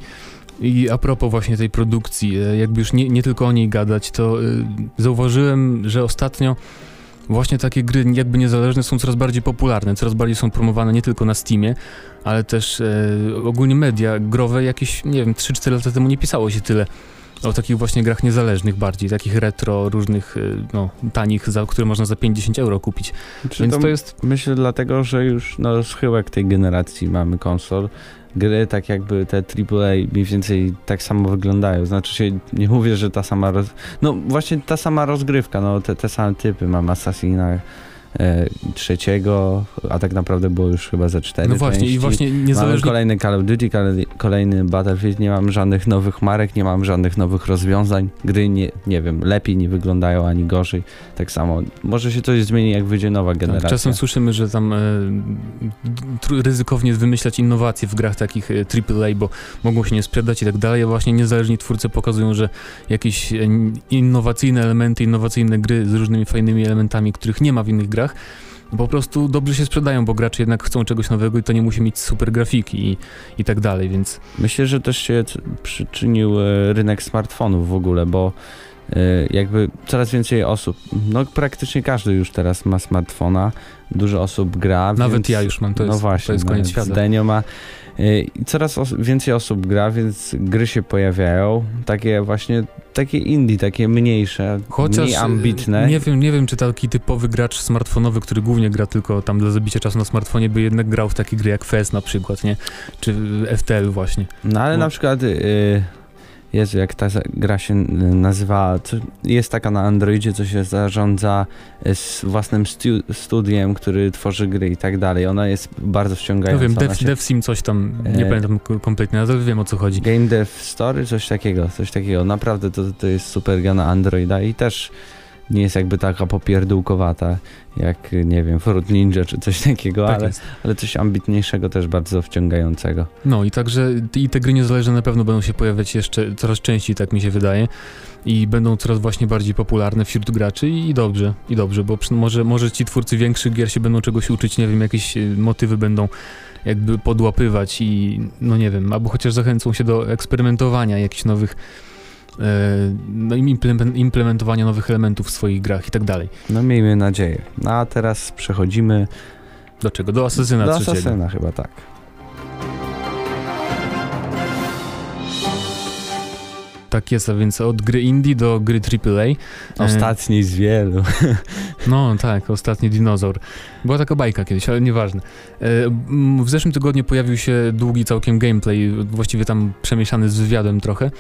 I a propos właśnie tej produkcji, e, jakby już nie, nie tylko o niej gadać, to y, zauważyłem, że ostatnio właśnie takie gry jakby niezależne są coraz bardziej popularne, coraz bardziej są promowane nie tylko na Steamie, ale też e, ogólnie media growe jakieś, nie wiem, 3-4 lata temu nie pisało się tyle o takich właśnie grach niezależnych bardziej, takich retro, różnych, y, no, tanich, za, które można za 50 euro kupić. Czy Więc to to jest, Myślę dlatego, że już no, schyłek tej generacji mamy konsol. Gry tak jakby te AAA mniej więcej tak samo wyglądają. Znaczy się, nie mówię, że ta sama roz... No właśnie ta sama rozgrywka, no te, te same typy. Mam Assassina trzeciego, a tak naprawdę było już chyba ze cztery no właśnie, części. i właśnie Mamy niezależnie, kolejny Call of Duty, kolej- kolejny Battlefield, nie mam żadnych nowych marek, nie mam żadnych nowych rozwiązań. Gry nie, nie wiem, lepiej nie wyglądają ani gorzej. Tak samo. Może się coś zmieni, jak wyjdzie nowa tak, generacja. czasem słyszymy, że tam e, ryzykownie wymyślać innowacje w grach takich e, AAA, bo mogą się nie sprzedać i tak dalej, a właśnie niezależni twórcy pokazują, że jakieś e, innowacyjne elementy, innowacyjne gry z różnymi fajnymi elementami, których nie ma w innych grach, po prostu dobrze się sprzedają, bo gracze jednak chcą czegoś nowego i to nie musi mieć super grafiki i, i tak dalej, więc Myślę, że też się przyczynił e, rynek smartfonów w ogóle, bo jakby coraz więcej osób, no praktycznie każdy już teraz ma smartfona, dużo osób gra. Nawet więc, ja już mam, to no jest, właśnie, to jest koniec świata. Zdenio ma. I coraz os więcej osób gra, więc gry się pojawiają, takie właśnie, takie indie, takie mniejsze, Chociaż mniej e, ambitne. Nie wiem, nie wiem, czy taki typowy gracz smartfonowy, który głównie gra tylko tam dla zabicia czasu na smartfonie, by jednak grał w takie gry jak FES na przykład, nie? Czy FTL właśnie. No ale Bo- na przykład, y, Jezu, jak ta gra się y, nazywa, jest taka na Androidzie, co się zarządza y, z własnym stu, studiem, który tworzy gry i tak dalej. Ona jest bardzo No wciągająca. wiem, Ona Dev, się- DevSim coś tam, nie E, pamiętam kompletnie, ale wiem o co chodzi. Game Dev Story, coś takiego, coś takiego. Naprawdę to, to jest super gra na Androida i też nie jest jakby taka popierdółkowata jak, nie wiem, Fruit Ninja czy coś takiego, Tak ale, jest. ale coś ambitniejszego też bardzo wciągającego. No i także i te gry niezależne na pewno będą się pojawiać jeszcze coraz częściej, tak mi się wydaje. I będą coraz właśnie bardziej popularne wśród graczy i, i dobrze, i dobrze, bo przy, może, może ci twórcy większych gier się będą czegoś uczyć, nie wiem, jakieś y, motywy będą jakby podłapywać i no nie wiem, albo chociaż zachęcą się do eksperymentowania jakichś nowych no, i implemen- implementowania nowych elementów w swoich grach i tak dalej. No miejmy nadzieję. No a teraz przechodzimy Do czego? Do Asasyna do trzeciego. Asasyna chyba tak. Tak jest, a więc od gry indie do gry AAA. E, Ostatni z wielu. No tak, ostatni dinozaur. Była taka bajka kiedyś, ale nieważne. E, W zeszłym tygodniu pojawił się długi całkiem gameplay, właściwie tam przemieszany z wywiadem trochę, e,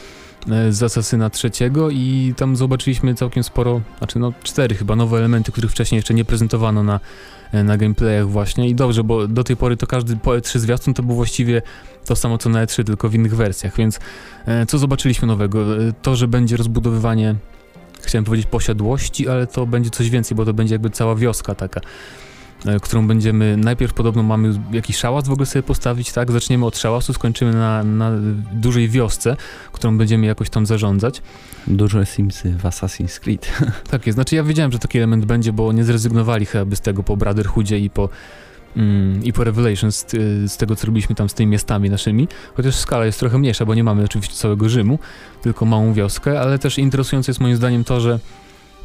z Asasyna trzeciego i tam zobaczyliśmy całkiem sporo, znaczy no cztery chyba nowe elementy, których wcześniej jeszcze nie prezentowano na, e, na gameplayach właśnie. I dobrze, bo do tej pory to każdy po E3 zwiastun to był właściwie to samo co na E3, tylko w innych wersjach, więc e, co zobaczyliśmy nowego? E, To, że będzie rozbudowywanie chciałem powiedzieć posiadłości, ale to będzie coś więcej, bo to będzie jakby cała wioska taka, e, którą będziemy, najpierw podobno mamy jakiś szałas w ogóle sobie postawić, tak? Zaczniemy od szałasu, skończymy na, na dużej wiosce, którą będziemy jakoś tam zarządzać. Dużo Simsy w Assassin's Creed. Tak jest, znaczy ja wiedziałem, że taki element będzie, bo nie zrezygnowali chyba z tego po Brotherhoodzie i po mm, i po Revelations z, z tego, co robiliśmy tam z tymi miastami naszymi, chociaż skala jest trochę mniejsza, bo nie mamy oczywiście całego Rzymu, tylko małą wioskę, ale też interesujące jest moim zdaniem to, że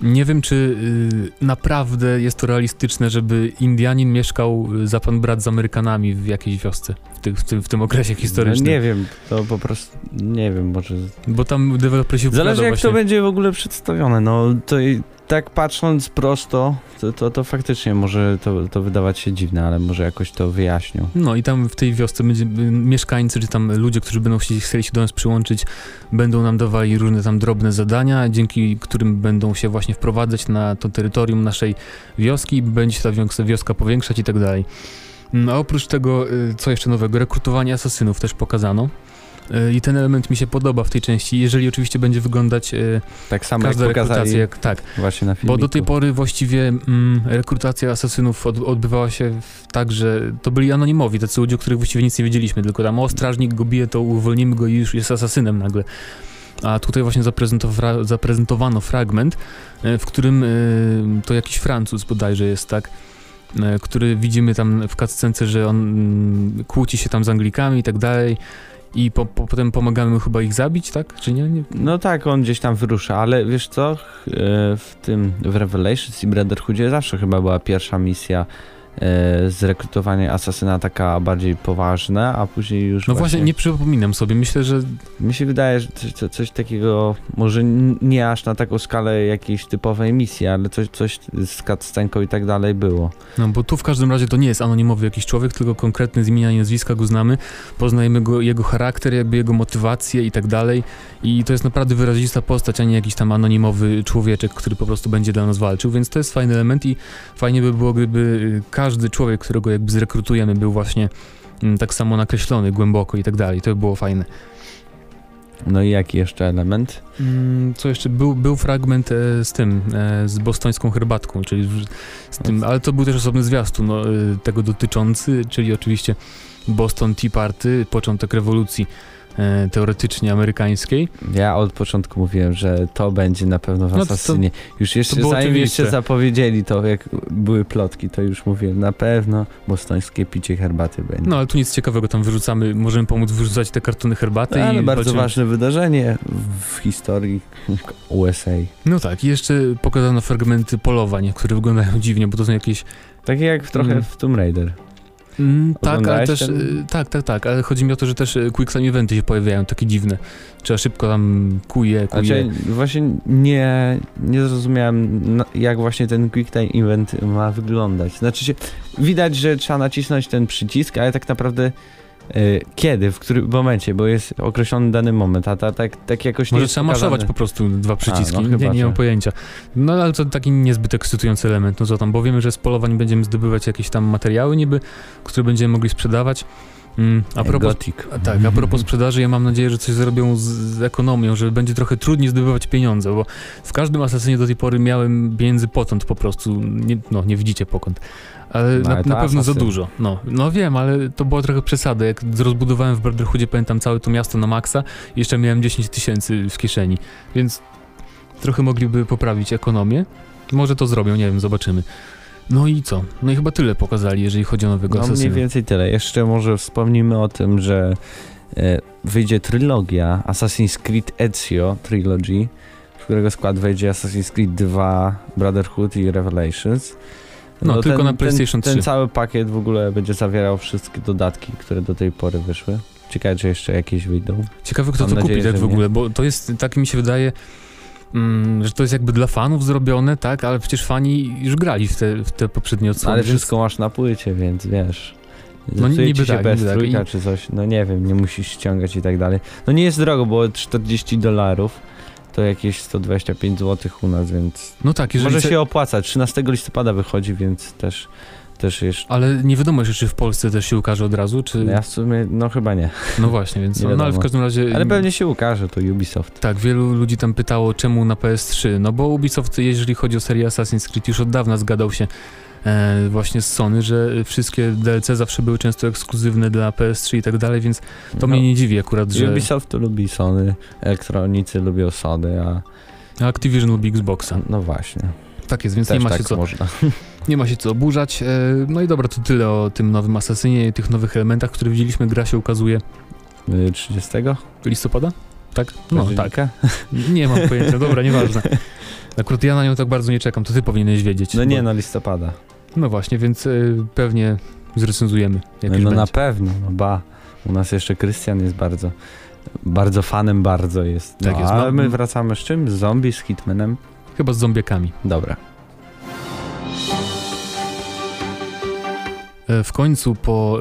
nie wiem, czy y, naprawdę jest to realistyczne, żeby Indianin mieszkał y, za pan brat z Amerykanami w jakiejś wiosce w, ty, w, tym, w tym okresie historycznym. No nie wiem, to po prostu, nie wiem, może... Bo tam deweloper się Zależy jak właśnie. to będzie w ogóle przedstawione, no to i tak patrząc prosto, to, to, to faktycznie może to, to wydawać się dziwne, ale może jakoś to wyjaśnią. No i tam w tej wiosce będzie, y, mieszkańcy, czy tam ludzie, którzy będą chcieli, chcieli się do nas przyłączyć, będą nam dawali różne tam drobne zadania, dzięki którym będą się właśnie wprowadzać na to terytorium naszej wioski będzie się ta wioska, wioska powiększać i tak dalej. No, a oprócz tego, y, co jeszcze nowego, rekrutowanie asasynów też pokazano. Y, I ten element mi się podoba w tej części, jeżeli oczywiście będzie wyglądać y, Tak samo każda jak rekrutacja jak tak. właśnie na filmiku. Bo do tej pory właściwie mm, rekrutacja asasynów od, odbywała się tak, że to byli anonimowi, tacy ludzie, o których właściwie nic nie wiedzieliśmy, tylko tam o strażnik go bije, to uwolnimy go i już jest asasynem nagle. A tutaj właśnie zaprezentowa- zaprezentowano fragment, e, w którym e, to jakiś Francuz bodajże jest, tak? e, Który widzimy tam w cutscence, że on mm, kłóci się tam z Anglikami i tak dalej. I po, po, potem pomagamy chyba ich zabić, tak? Czy nie? nie? No tak, on gdzieś tam wyrusza, ale wiesz co, e, w tym, w Revelations i Brotherhoodzie zawsze chyba była pierwsza misja zrekrutowanie asasyna taka bardziej poważna, a później już No właśnie, nie przypominam sobie. Myślę, że Mi się wydaje, że coś, co- coś takiego, może nie aż na taką skalę jakiejś typowej misji, ale coś, coś z cutscenką i tak dalej było. No bo tu w każdym razie to nie jest anonimowy jakiś człowiek, tylko konkretny z imienia i nazwiska go znamy, poznajemy go, jego charakter, jakby jego motywację i tak dalej i to jest naprawdę wyrazista postać, a nie jakiś tam anonimowy człowieczek, który po prostu będzie dla nas walczył, więc to jest fajny element i fajnie by było, gdyby y, każdy człowiek, którego jakby zrekrutujemy był właśnie mm, tak samo nakreślony głęboko i tak dalej, to by było fajne. No i jaki jeszcze element? Mm, Co jeszcze? Był, był fragment e, z tym, e, z bostońską herbatką, czyli z tym, ale to był też osobny zwiastun no, e, tego dotyczący, czyli oczywiście Boston Tea Party, początek rewolucji teoretycznie amerykańskiej. Ja od początku mówiłem, że to będzie na pewno w No Asasynie. Już jeszcze, zanim jeszcze zapowiedzieli to, jak były plotki, to już mówiłem, na pewno bostońskie picie herbaty będzie. No ale tu nic ciekawego, tam wyrzucamy, możemy pomóc wyrzucać te kartony herbaty ale i bardzo walczymy. ważne wydarzenie w historii USA. No tak, i jeszcze pokazano fragmenty polowań, które wyglądają dziwnie, bo to są jakieś Takie jak trochę Mm. w Tomb Raider. Mm, tak, ale też. ten? y, Tak, tak, tak, ale chodzi mi o to, że też y, quick time eventy się pojawiają, takie dziwne. Trzeba szybko tam kuje, kuje. Znaczy, właśnie nie, nie zrozumiałem, jak właśnie ten Quick Time Event ma wyglądać. Znaczy się, widać, że trzeba nacisnąć ten przycisk, ale tak naprawdę kiedy, w którym momencie, bo jest określony dany moment, a ta, tak, tak jakoś nie Może jest trzeba po prostu dwa przyciski, no nie, nie mam że- pojęcia. No ale to taki niezbyt ekscytujący element, no co tam, bo wiemy, że z polowań będziemy zdobywać jakieś tam materiały niby, które będziemy mogli sprzedawać. Mm, a propos Gothic. A Tak, a propos sprzedaży, ja mam nadzieję, że coś zrobią z, z ekonomią, że będzie trochę trudniej zdobywać pieniądze, bo w każdym asasynie do tej pory miałem pieniędzy potąd po prostu, nie, no nie widzicie pokąd, ale No, na, ale na pewno za asasyn. dużo. No, no wiem, ale to była trochę przesada, jak rozbudowałem w Brotherhoodzie, pamiętam całe to miasto na maksa, jeszcze miałem 10 tysięcy w kieszeni, więc trochę mogliby poprawić ekonomię. Może to zrobią, nie wiem, zobaczymy. No i co? No i chyba tyle pokazali, jeżeli chodzi o nowego No mniej więcej tyle. Jeszcze może wspomnimy o tym, że e, wyjdzie trylogia Assassin's Creed Ezio Trilogy, w którego skład wejdzie Assassin's Creed 2, Brotherhood i Revelations. No, tylko na PlayStation ten, 3. Ten cały pakiet w ogóle będzie zawierał wszystkie dodatki, które do tej pory wyszły. Ciekawe, czy jeszcze jakieś wyjdą. Ciekawe, kto Mam to nadzieję, kupi tak w ogóle, bo to jest, tak mi się wydaje, mm, że to jest jakby dla fanów zrobione, tak, ale przecież fani już grali w te, w te poprzednie odsłony. Ale wszystko masz na płycie, więc wiesz. No niby ci się tak, bez niby tak. trójka I- czy coś, no nie wiem, nie musisz ściągać i tak dalej. No nie jest drogo, bo 40 dolarów to jakieś 125 zł u nas, więc No tak, jeżeli może się opłaca. 13 listopada wychodzi, więc też, też jeszcze... Ale nie wiadomo jeszcze, czy w Polsce też się ukaże od razu, czy... No ja w sumie, no chyba nie. No właśnie, więc... Nie No, ale w każdym razie... Ale pewnie się ukaże, to Ubisoft. Tak, wielu ludzi tam pytało, czemu na PS3. No bo Ubisoft, jeżeli chodzi o serię Assassin's Creed, już od dawna zgadał się e, właśnie z Sony, że wszystkie DLC zawsze były często ekskluzywne dla PS3 i tak dalej, więc to no, mnie nie dziwi akurat, że Ubisoft lubi Sony, elektronicy lubią Sony, a Activision lubi Xboxa. no właśnie, Tak jest, więc też nie ma tak się co można. Nie ma się co oburzać. E, No i dobra, to tyle o tym nowym Asasynie i tych nowych elementach, które widzieliśmy. Gra się ukazuje Y, 30? listopada? Tak? No tak. Nie mam pojęcia, dobra, nieważne. Akurat ja na nią tak bardzo nie czekam, to ty powinieneś wiedzieć. No nie, bo- no listopada. No właśnie, więc y, pewnie zrecenzujemy. No, no na pewno, no ba. U nas jeszcze Krystian jest bardzo, bardzo fanem, bardzo jest. No, Tak jest, A no- my wracamy z czym? Z zombie, z Hitmanem? Chyba z zombiakami. Dobra. W końcu po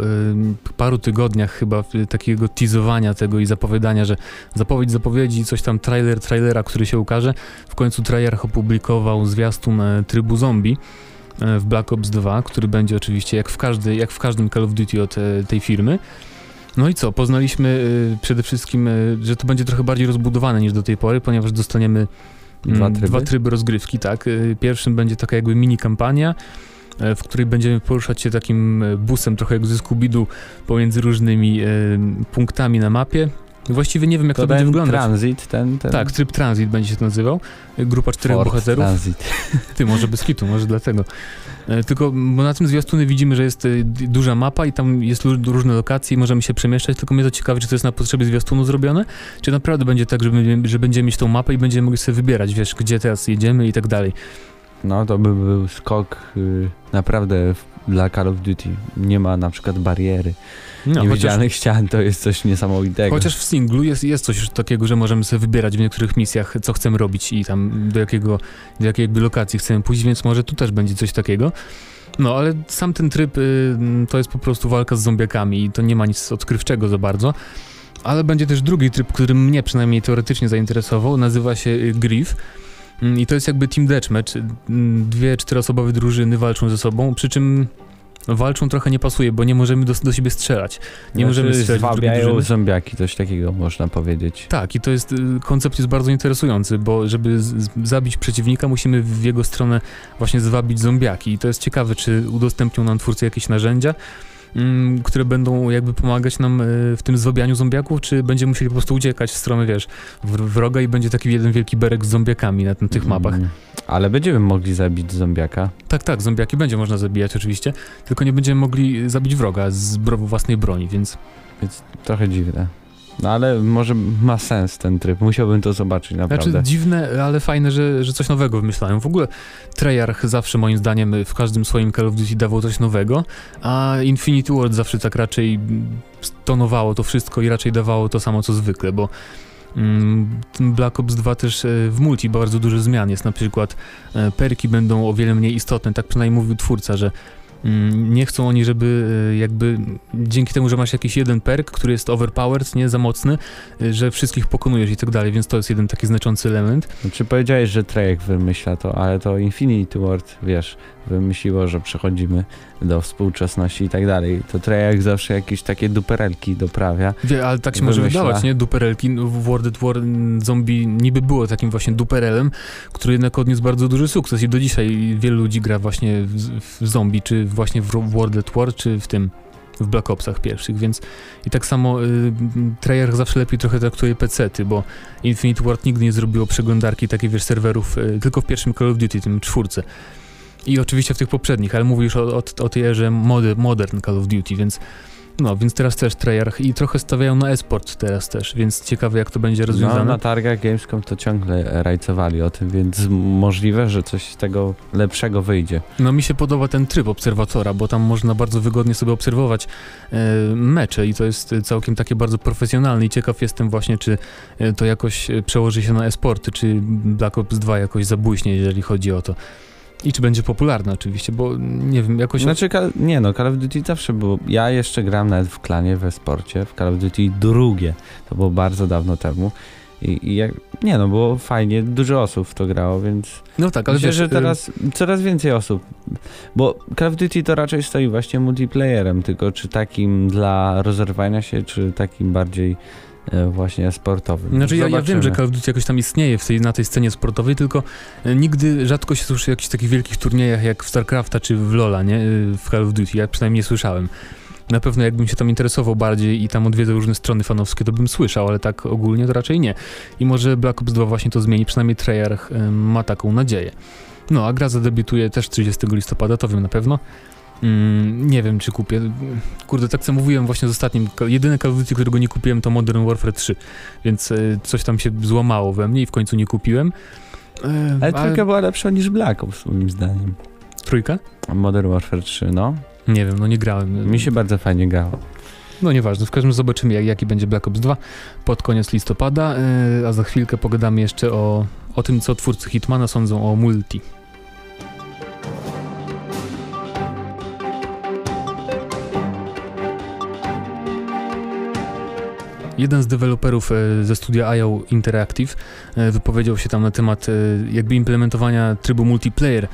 y, paru tygodniach chyba y, takiego teasowania tego i zapowiadania, że zapowiedź zapowiedzi, coś tam trailer trailera, który się ukaże, w końcu Treyarch opublikował zwiastun e, trybu zombie e, w Black Ops 2, który będzie oczywiście jak w, każdy, jak w każdym Call of Duty od e, tej firmy. No i co, poznaliśmy przede wszystkim, że to będzie trochę bardziej rozbudowane niż do tej pory, ponieważ dostaniemy Dwa mm, tryby? dwa tryby rozgrywki, tak. Pierwszym będzie taka jakby mini kampania, e, w której będziemy poruszać się takim e, busem, trochę jak ze Scooby-Doo, pomiędzy różnymi e, punktami na mapie. Właściwie nie wiem, jak to, To będzie wyglądać. transit, ten, ten... Tak, tryb Transit będzie się to nazywał. E, Grupa czterech Ford bohaterów. Transit. Ty, może bez kitu, może dlatego. E, Tylko, bo na tym zwiastunie widzimy, że jest e, duża mapa i tam jest różne lokacje i możemy się przemieszczać, tylko mnie to ciekawi, czy to jest na potrzeby zwiastunu zrobione, czy naprawdę będzie tak, że będziemy, że będziemy mieć tą mapę i będziemy mogli sobie wybierać, wiesz, gdzie teraz jedziemy i tak dalej. No to by był skok y, naprawdę w, dla Call of Duty. Nie ma na przykład bariery. No, chociaż, Niewidzialnych ścian to jest coś niesamowitego. chociaż w singlu jest, jest coś takiego, że możemy sobie wybierać w niektórych misjach, co chcemy robić i tam do jakiego, do jakiej jakby lokacji chcemy pójść, więc może tu też będzie coś takiego. No, ale sam ten tryb y, to jest po prostu walka z zombiakami i to nie ma nic odkrywczego za bardzo. Ale będzie też drugi tryb, który mnie przynajmniej teoretycznie zainteresował, nazywa się y, Grief. Mm, I to jest jakby team deathmatch. Mm, Dwie czteroosobowe drużyny walczą ze sobą, przy czym walczą trochę nie pasuje, bo nie możemy do, do siebie strzelać. Nie możemy strzelać Zwabiają zombiaki, coś takiego można powiedzieć. Tak, i to jest, y, koncept jest bardzo interesujący, bo żeby z, zabić przeciwnika, musimy w jego stronę właśnie zwabić zombiaki. I to jest ciekawe, czy udostępnią nam twórcy jakieś narzędzia, które będą jakby pomagać nam y, w tym zwabianiu zombiaków, czy będziemy musieli po prostu uciekać w stronę, wiesz, wroga i będzie taki jeden wielki berek z zombiakami na, na tych mm. mapach. Ale będziemy mogli zabić zombiaka. Tak, tak, zombiaki będzie można zabijać oczywiście, tylko nie będziemy mogli zabić wroga z własnej broni, więc... Więc trochę dziwne. No ale może ma sens ten tryb, musiałbym to zobaczyć naprawdę. Znaczy dziwne, ale fajne, że, że coś nowego wymyślają. W ogóle Treyarch zawsze moim zdaniem w każdym swoim Call of Duty dawał coś nowego, a Infinity Ward zawsze tak raczej stonowało to wszystko i raczej dawało to samo co zwykle, bo mm, Black Ops 2 też e, w multi bardzo dużo zmian jest, na przykład e, perki będą o wiele mniej istotne, tak przynajmniej mówił twórca, że nie chcą oni, żeby e, jakby dzięki temu, że masz jakiś jeden perk, który jest overpowered, nie za mocny, e, że wszystkich pokonujesz i tak dalej, więc to jest jeden taki znaczący element. Czy powiedziałeś, że Treyarch wymyśla to, ale to Infinity Ward, wiesz, wymyśliło, że przechodzimy do współczesności i tak dalej. To Treyarch zawsze jakieś takie duperelki doprawia. Wie, ale tak się wymyśla. może wydawać, nie? Duperelki no, w World at War Zombie niby było takim właśnie duperelem, który jednak odniósł bardzo duży sukces i do dzisiaj wielu ludzi gra właśnie w, w zombie, czy właśnie w World at War, czy w tym w Black Opsach pierwszych, więc i tak samo y, Treyarch zawsze lepiej trochę traktuje PC-ty, bo Infinite Ward nigdy nie zrobiło przeglądarki takiej, wiesz, serwerów, y, tylko w pierwszym Call of Duty, tym czwórce. I oczywiście w tych poprzednich, ale mówisz o, o, o tej erze modern Call of Duty, więc no, więc teraz też Treyarch i trochę stawiają na esport teraz też, więc ciekawe jak to będzie rozwiązane. No, na targach Gamescom to ciągle rajcowali o tym, więc możliwe, że coś z tego lepszego wyjdzie. No mi się podoba ten tryb obserwatora, bo tam można bardzo wygodnie sobie obserwować e, mecze i to jest całkiem takie bardzo profesjonalne i ciekaw jestem właśnie, czy e, to jakoś przełoży się na esporty, czy Black Ops 2 jakoś zabłyśnie, jeżeli chodzi o to. I czy będzie popularne oczywiście, bo nie wiem, jakoś... Znaczy, nie no, Call of Duty zawsze było... Ja jeszcze gram nawet w klanie, we sporcie, w Call of Duty drugie. To było bardzo dawno temu. I, i jak, nie no, było fajnie, dużo osób w to grało, więc... No tak, ale myślę, wiesz, że teraz y coraz więcej osób, bo Call of Duty to raczej stoi właśnie multiplayerem, tylko czy takim dla rozerwania się, czy takim bardziej właśnie sportowym. Znaczy ja, ja, wiem, że Call of Duty jakoś tam istnieje w tej, na tej scenie sportowej, tylko e, nigdy rzadko się słyszy o jakichś takich wielkich turniejach jak w StarCrafta czy w LoLa, nie? E, w Call of Duty. Ja przynajmniej nie słyszałem. Na pewno jakbym się tam interesował bardziej i tam odwiedzał różne strony fanowskie, to bym słyszał, ale tak ogólnie to raczej nie. I może Black Ops 2 właśnie to zmieni, przynajmniej Treyarch ma taką nadzieję. No, a gra zadebiutuje też 30 listopada, to wiem na pewno. Mm, nie wiem, czy kupię. Kurde, tak co mówiłem właśnie z ostatnim. Jedyny Call of Duty, którego nie kupiłem, to Modern Warfare 3, więc y, coś tam się złamało we mnie i w końcu nie kupiłem. E, ale trójka była lepsza niż Black Ops, moim zdaniem. Trójka? Modern Warfare 3, no. Nie wiem, no nie grałem. Mi się bardzo fajnie grało. No nieważne, w każdym razie zobaczymy jak, jaki będzie Black Ops 2 pod koniec listopada, a za chwilkę pogadamy jeszcze o, o tym, co twórcy Hitmana sądzą o multi. Jeden z deweloperów e, ze studia IO Interactive e, wypowiedział się tam na temat e, jakby implementowania trybu multiplayer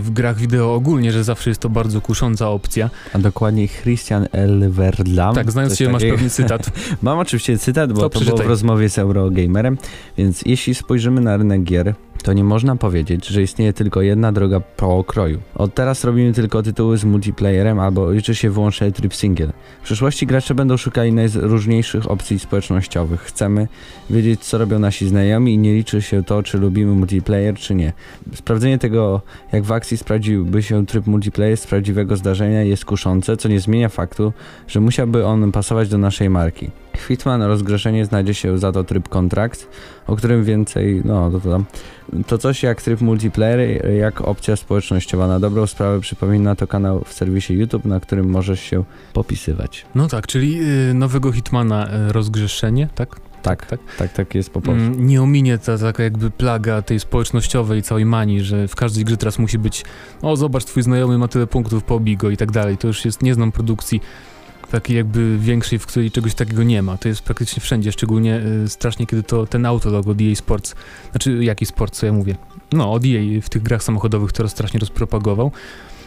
w grach wideo ogólnie, że zawsze jest to bardzo kusząca opcja. A dokładniej Christian L. Verdlam. Tak, znając się masz pewien cytat. Mam oczywiście cytat, bo to, to było w rozmowie z Eurogamerem, więc jeśli spojrzymy na rynek gier, to nie można powiedzieć, że istnieje tylko jedna droga po okroju. Od teraz robimy tylko tytuły z multiplayerem albo liczy się wyłącznie tryb single. W przyszłości gracze będą szukali najróżniejszych opcji społecznościowych. Chcemy wiedzieć, co robią nasi znajomi i nie liczy się to, czy lubimy multiplayer, czy nie. Sprawdzenie tego, jak w akcji sprawdziłby się tryb multiplayer z prawdziwego zdarzenia jest kuszące, co nie zmienia faktu, że musiałby on pasować do naszej marki. Hitman rozgrzeszenie znajdzie się za to tryb kontrakt, o którym więcej, no to, to, to coś jak tryb multiplayer, jak opcja społecznościowa. Na dobrą sprawę przypomina to kanał w serwisie YouTube, na którym możesz się popisywać. No tak, czyli y, nowego Hitmana y, rozgrzeszenie, tak? Tak, tak, tak, tak jest po polsku. Mm, nie ominie ta taka jakby plaga tej społecznościowej całej manii, że w każdej grze teraz musi być o zobacz, twój znajomy ma tyle punktów, pobij go i tak dalej. To już jest, nie znam produkcji takiej jakby większej, w której czegoś takiego nie ma. To jest praktycznie wszędzie, szczególnie y, strasznie, kiedy to ten autolog od EA Sports, znaczy jaki sport, co ja mówię, no od EA w tych grach samochodowych to strasznie rozpropagował.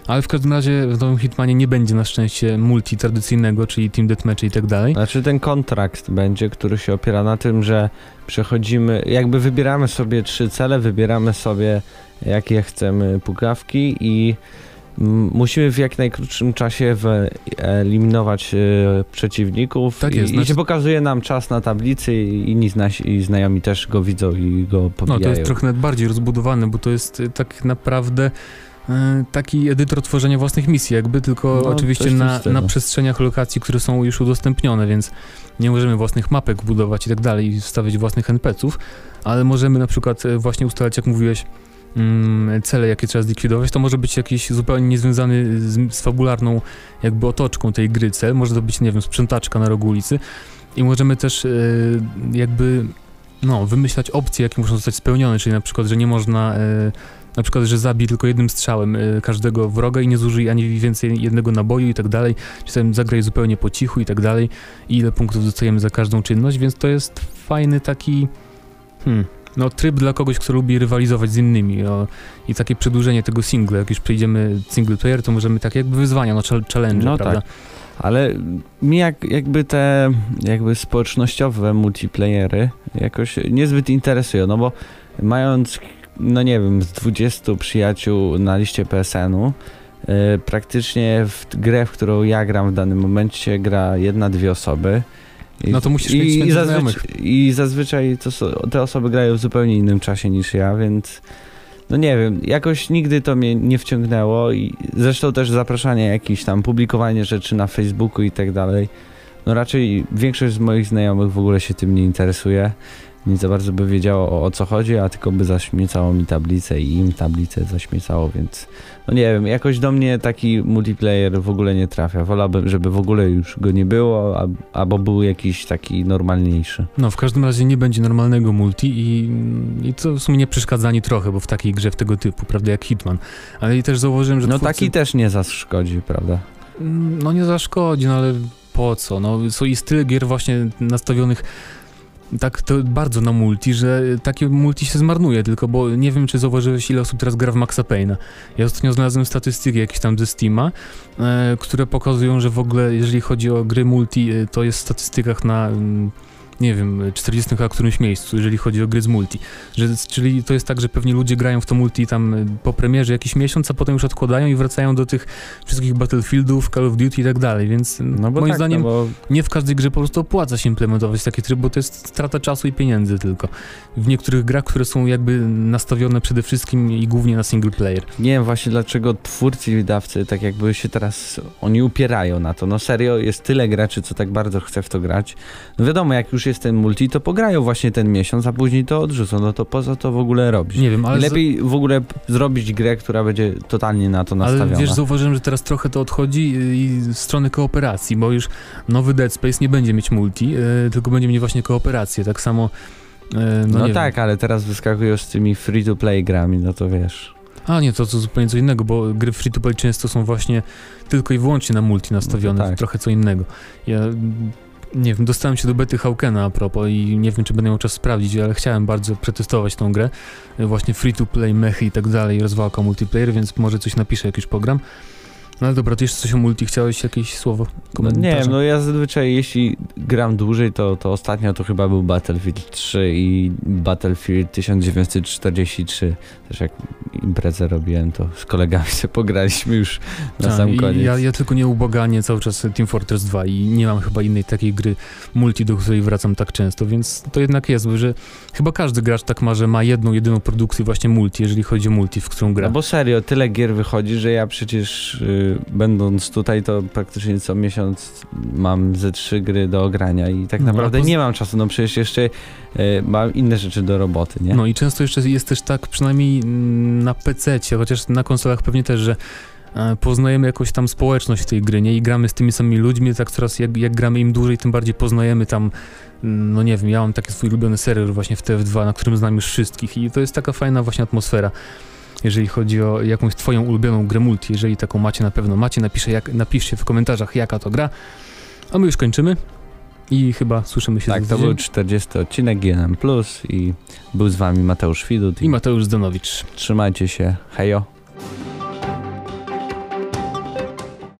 Ale w każdym razie w nowym Hitmanie nie będzie na szczęście multi tradycyjnego, czyli Team Deathmatch i tak dalej. Znaczy ten kontrakt będzie, który się opiera na tym, że przechodzimy, jakby wybieramy sobie trzy cele, wybieramy sobie jakie chcemy pukawki i musimy w jak najkrótszym czasie wyeliminować e, przeciwników Tak i, jest, i znaczy- się pokazuje nam czas na tablicy i inni nasi znajomi też go widzą i go No pobijają. to jest trochę bardziej rozbudowane, bo to jest y, tak naprawdę y, taki edytor tworzenia własnych misji, jakby tylko No, oczywiście na, na przestrzeniach lokacji, które są już udostępnione, więc nie możemy własnych mapek budować i tak dalej i wstawiać własnych NPC-ów, ale możemy na przykład właśnie ustalać, jak mówiłeś, cele, jakie trzeba zlikwidować, to może być jakiś zupełnie niezwiązany z, z fabularną jakby otoczką tej gry cel, może to być, nie wiem, sprzątaczka na rogu ulicy. I możemy też y, jakby no, wymyślać opcje, jakie muszą zostać spełnione, czyli na przykład, że nie można, e, na przykład, że zabij tylko jednym strzałem e, każdego wroga i nie zużyj ani więcej jednego naboju i tak dalej, czasem zagraj zupełnie po cichu i tak dalej. I ile punktów dostajemy za każdą czynność, więc to jest fajny taki, hmm, no tryb dla kogoś, kto lubi rywalizować z innymi o, i takie przedłużenie tego singla, jak już przejdziemy single player, to możemy tak jakby wyzwania, no chal- challenge, No prawda? tak. Ale mi jak, jakby te jakby społecznościowe multiplayery jakoś niezbyt interesują, no bo mając, no nie wiem, z 20 przyjaciół na liście PSN-u, e, praktycznie w grę, w którą ja gram w danym momencie, gra jedna, dwie osoby. I, No to musisz i, mieć i. I zazwyczaj to, te osoby grają w zupełnie innym czasie niż ja, więc no nie wiem, jakoś nigdy to mnie nie wciągnęło i zresztą też zapraszanie jakichś tam, publikowanie rzeczy na Facebooku i tak dalej. No raczej większość z moich znajomych w ogóle się tym nie interesuje. Nie za bardzo by wiedziało o, o co chodzi, a tylko by zaśmiecało mi tablicę i im tablicę zaśmiecało, więc no nie wiem, jakoś do mnie taki multiplayer w ogóle nie trafia. Wolałbym, żeby w ogóle już go nie było, a, albo był jakiś taki normalniejszy. No, w każdym razie nie będzie normalnego multi i, i to w sumie nie przeszkadza ani trochę, bo w takiej grze w tego typu, prawda, jak Hitman. Ale i też zauważyłem, że No twórcy, taki też nie zaszkodzi, prawda? Mm, No nie zaszkodzi, no ale po co? No, jest tyle gier właśnie nastawionych tak to bardzo na multi, że takie multi się zmarnuje tylko, bo nie wiem, czy zauważyłeś, ile osób teraz gra w Maxa Payne'a. Ja ostatnio znalazłem statystyki jakieś tam ze Steama, e, które pokazują, że w ogóle, jeżeli chodzi o gry multi, e, to jest w statystykach na... mm, nie wiem, 40 chyba którymś miejscu, jeżeli chodzi o gry z multi. Że, czyli to jest tak, że pewnie ludzie grają w to multi tam e, po premierze jakiś miesiąc, a potem już odkładają i wracają do tych wszystkich Battlefieldów, Call of Duty i tak dalej, więc No bo moim tak, zdaniem no bo nie w każdej grze po prostu opłaca się implementować taki tryb, bo to jest strata czasu i pieniędzy tylko. W niektórych grach, które są jakby nastawione przede wszystkim i głównie na single player. nie wiem właśnie dlaczego twórcy i wydawcy tak jakby się teraz, oni upierają na to. No serio, jest tyle graczy, co tak bardzo chce w to grać. No wiadomo, jak już jest ten multi, to pograją właśnie ten miesiąc, a później to odrzucą. No to po co to w ogóle robić? Nie wiem, ale, Lepiej w ogóle zrobić grę, która będzie totalnie na to ale nastawiona. wiesz, zauważyłem, że teraz trochę to odchodzi y, i w stronę kooperacji, bo już nowy Dead Space nie będzie mieć multi, y, tylko będzie mieć właśnie kooperację. Tak samo y, no, no tak, ale teraz wyskakują z tymi free-to-play grami, no to wiesz. Wiem. A nie, to, to zupełnie co innego, bo gry free to play często są właśnie tylko i wyłącznie na multi nastawione, No tak. trochę co innego. Ja nie wiem, dostałem się do bety Haukena a propos i nie wiem, czy będę miał czas sprawdzić, ale chciałem bardzo przetestować tą grę. Y, Właśnie free to play, mechy i tak dalej, rozwałka multiplayer, więc może coś napiszę, jakiś program. No ale dobra, ty jeszcze coś o multi, chciałeś jakieś słowo? No nie wiem, no ja zazwyczaj jeśli gram dłużej, to, to ostatnio to chyba był Battlefield 3 i Battlefield 1943. Też jak imprezę robiłem, to z kolegami sobie pograliśmy już na Tak, sam koniec. Ja, ja tylko nieubłaganie cały czas Team Fortress 2 i nie mam chyba innej takiej gry multi, do której wracam tak często, więc to jednak jest, że chyba każdy gracz tak ma, że ma jedną, jedyną produkcję właśnie multi, jeżeli chodzi o multi, w którą gra. No bo serio, tyle gier wychodzi, że ja przecież y, będąc tutaj, to praktycznie co miesiąc mam ze trzy gry do ogrania i tak No, naprawdę nie mam czasu, no przecież jeszcze y, mam inne rzeczy do roboty, nie? No i często jeszcze jest też tak, przynajmniej mm, na PC, chociaż na konsolach pewnie też, że e, poznajemy jakąś tam społeczność tej gry, nie? I gramy z tymi samymi ludźmi, tak coraz jak, jak gramy im dłużej, tym bardziej poznajemy tam, mm, no nie wiem, ja mam taki swój ulubiony serwer właśnie w TF2, na którym znam już wszystkich i to jest taka fajna właśnie atmosfera. Jeżeli chodzi o jakąś twoją ulubioną grę multi, jeżeli taką macie na pewno macie, napisze jak, napiszcie w komentarzach jaka to gra. A my już kończymy i chyba słyszymy się Tak, to był 40 odcinek GNM Plus i był z wami Mateusz Widut I Mateusz Zdanowicz. trzymajcie się, hejo.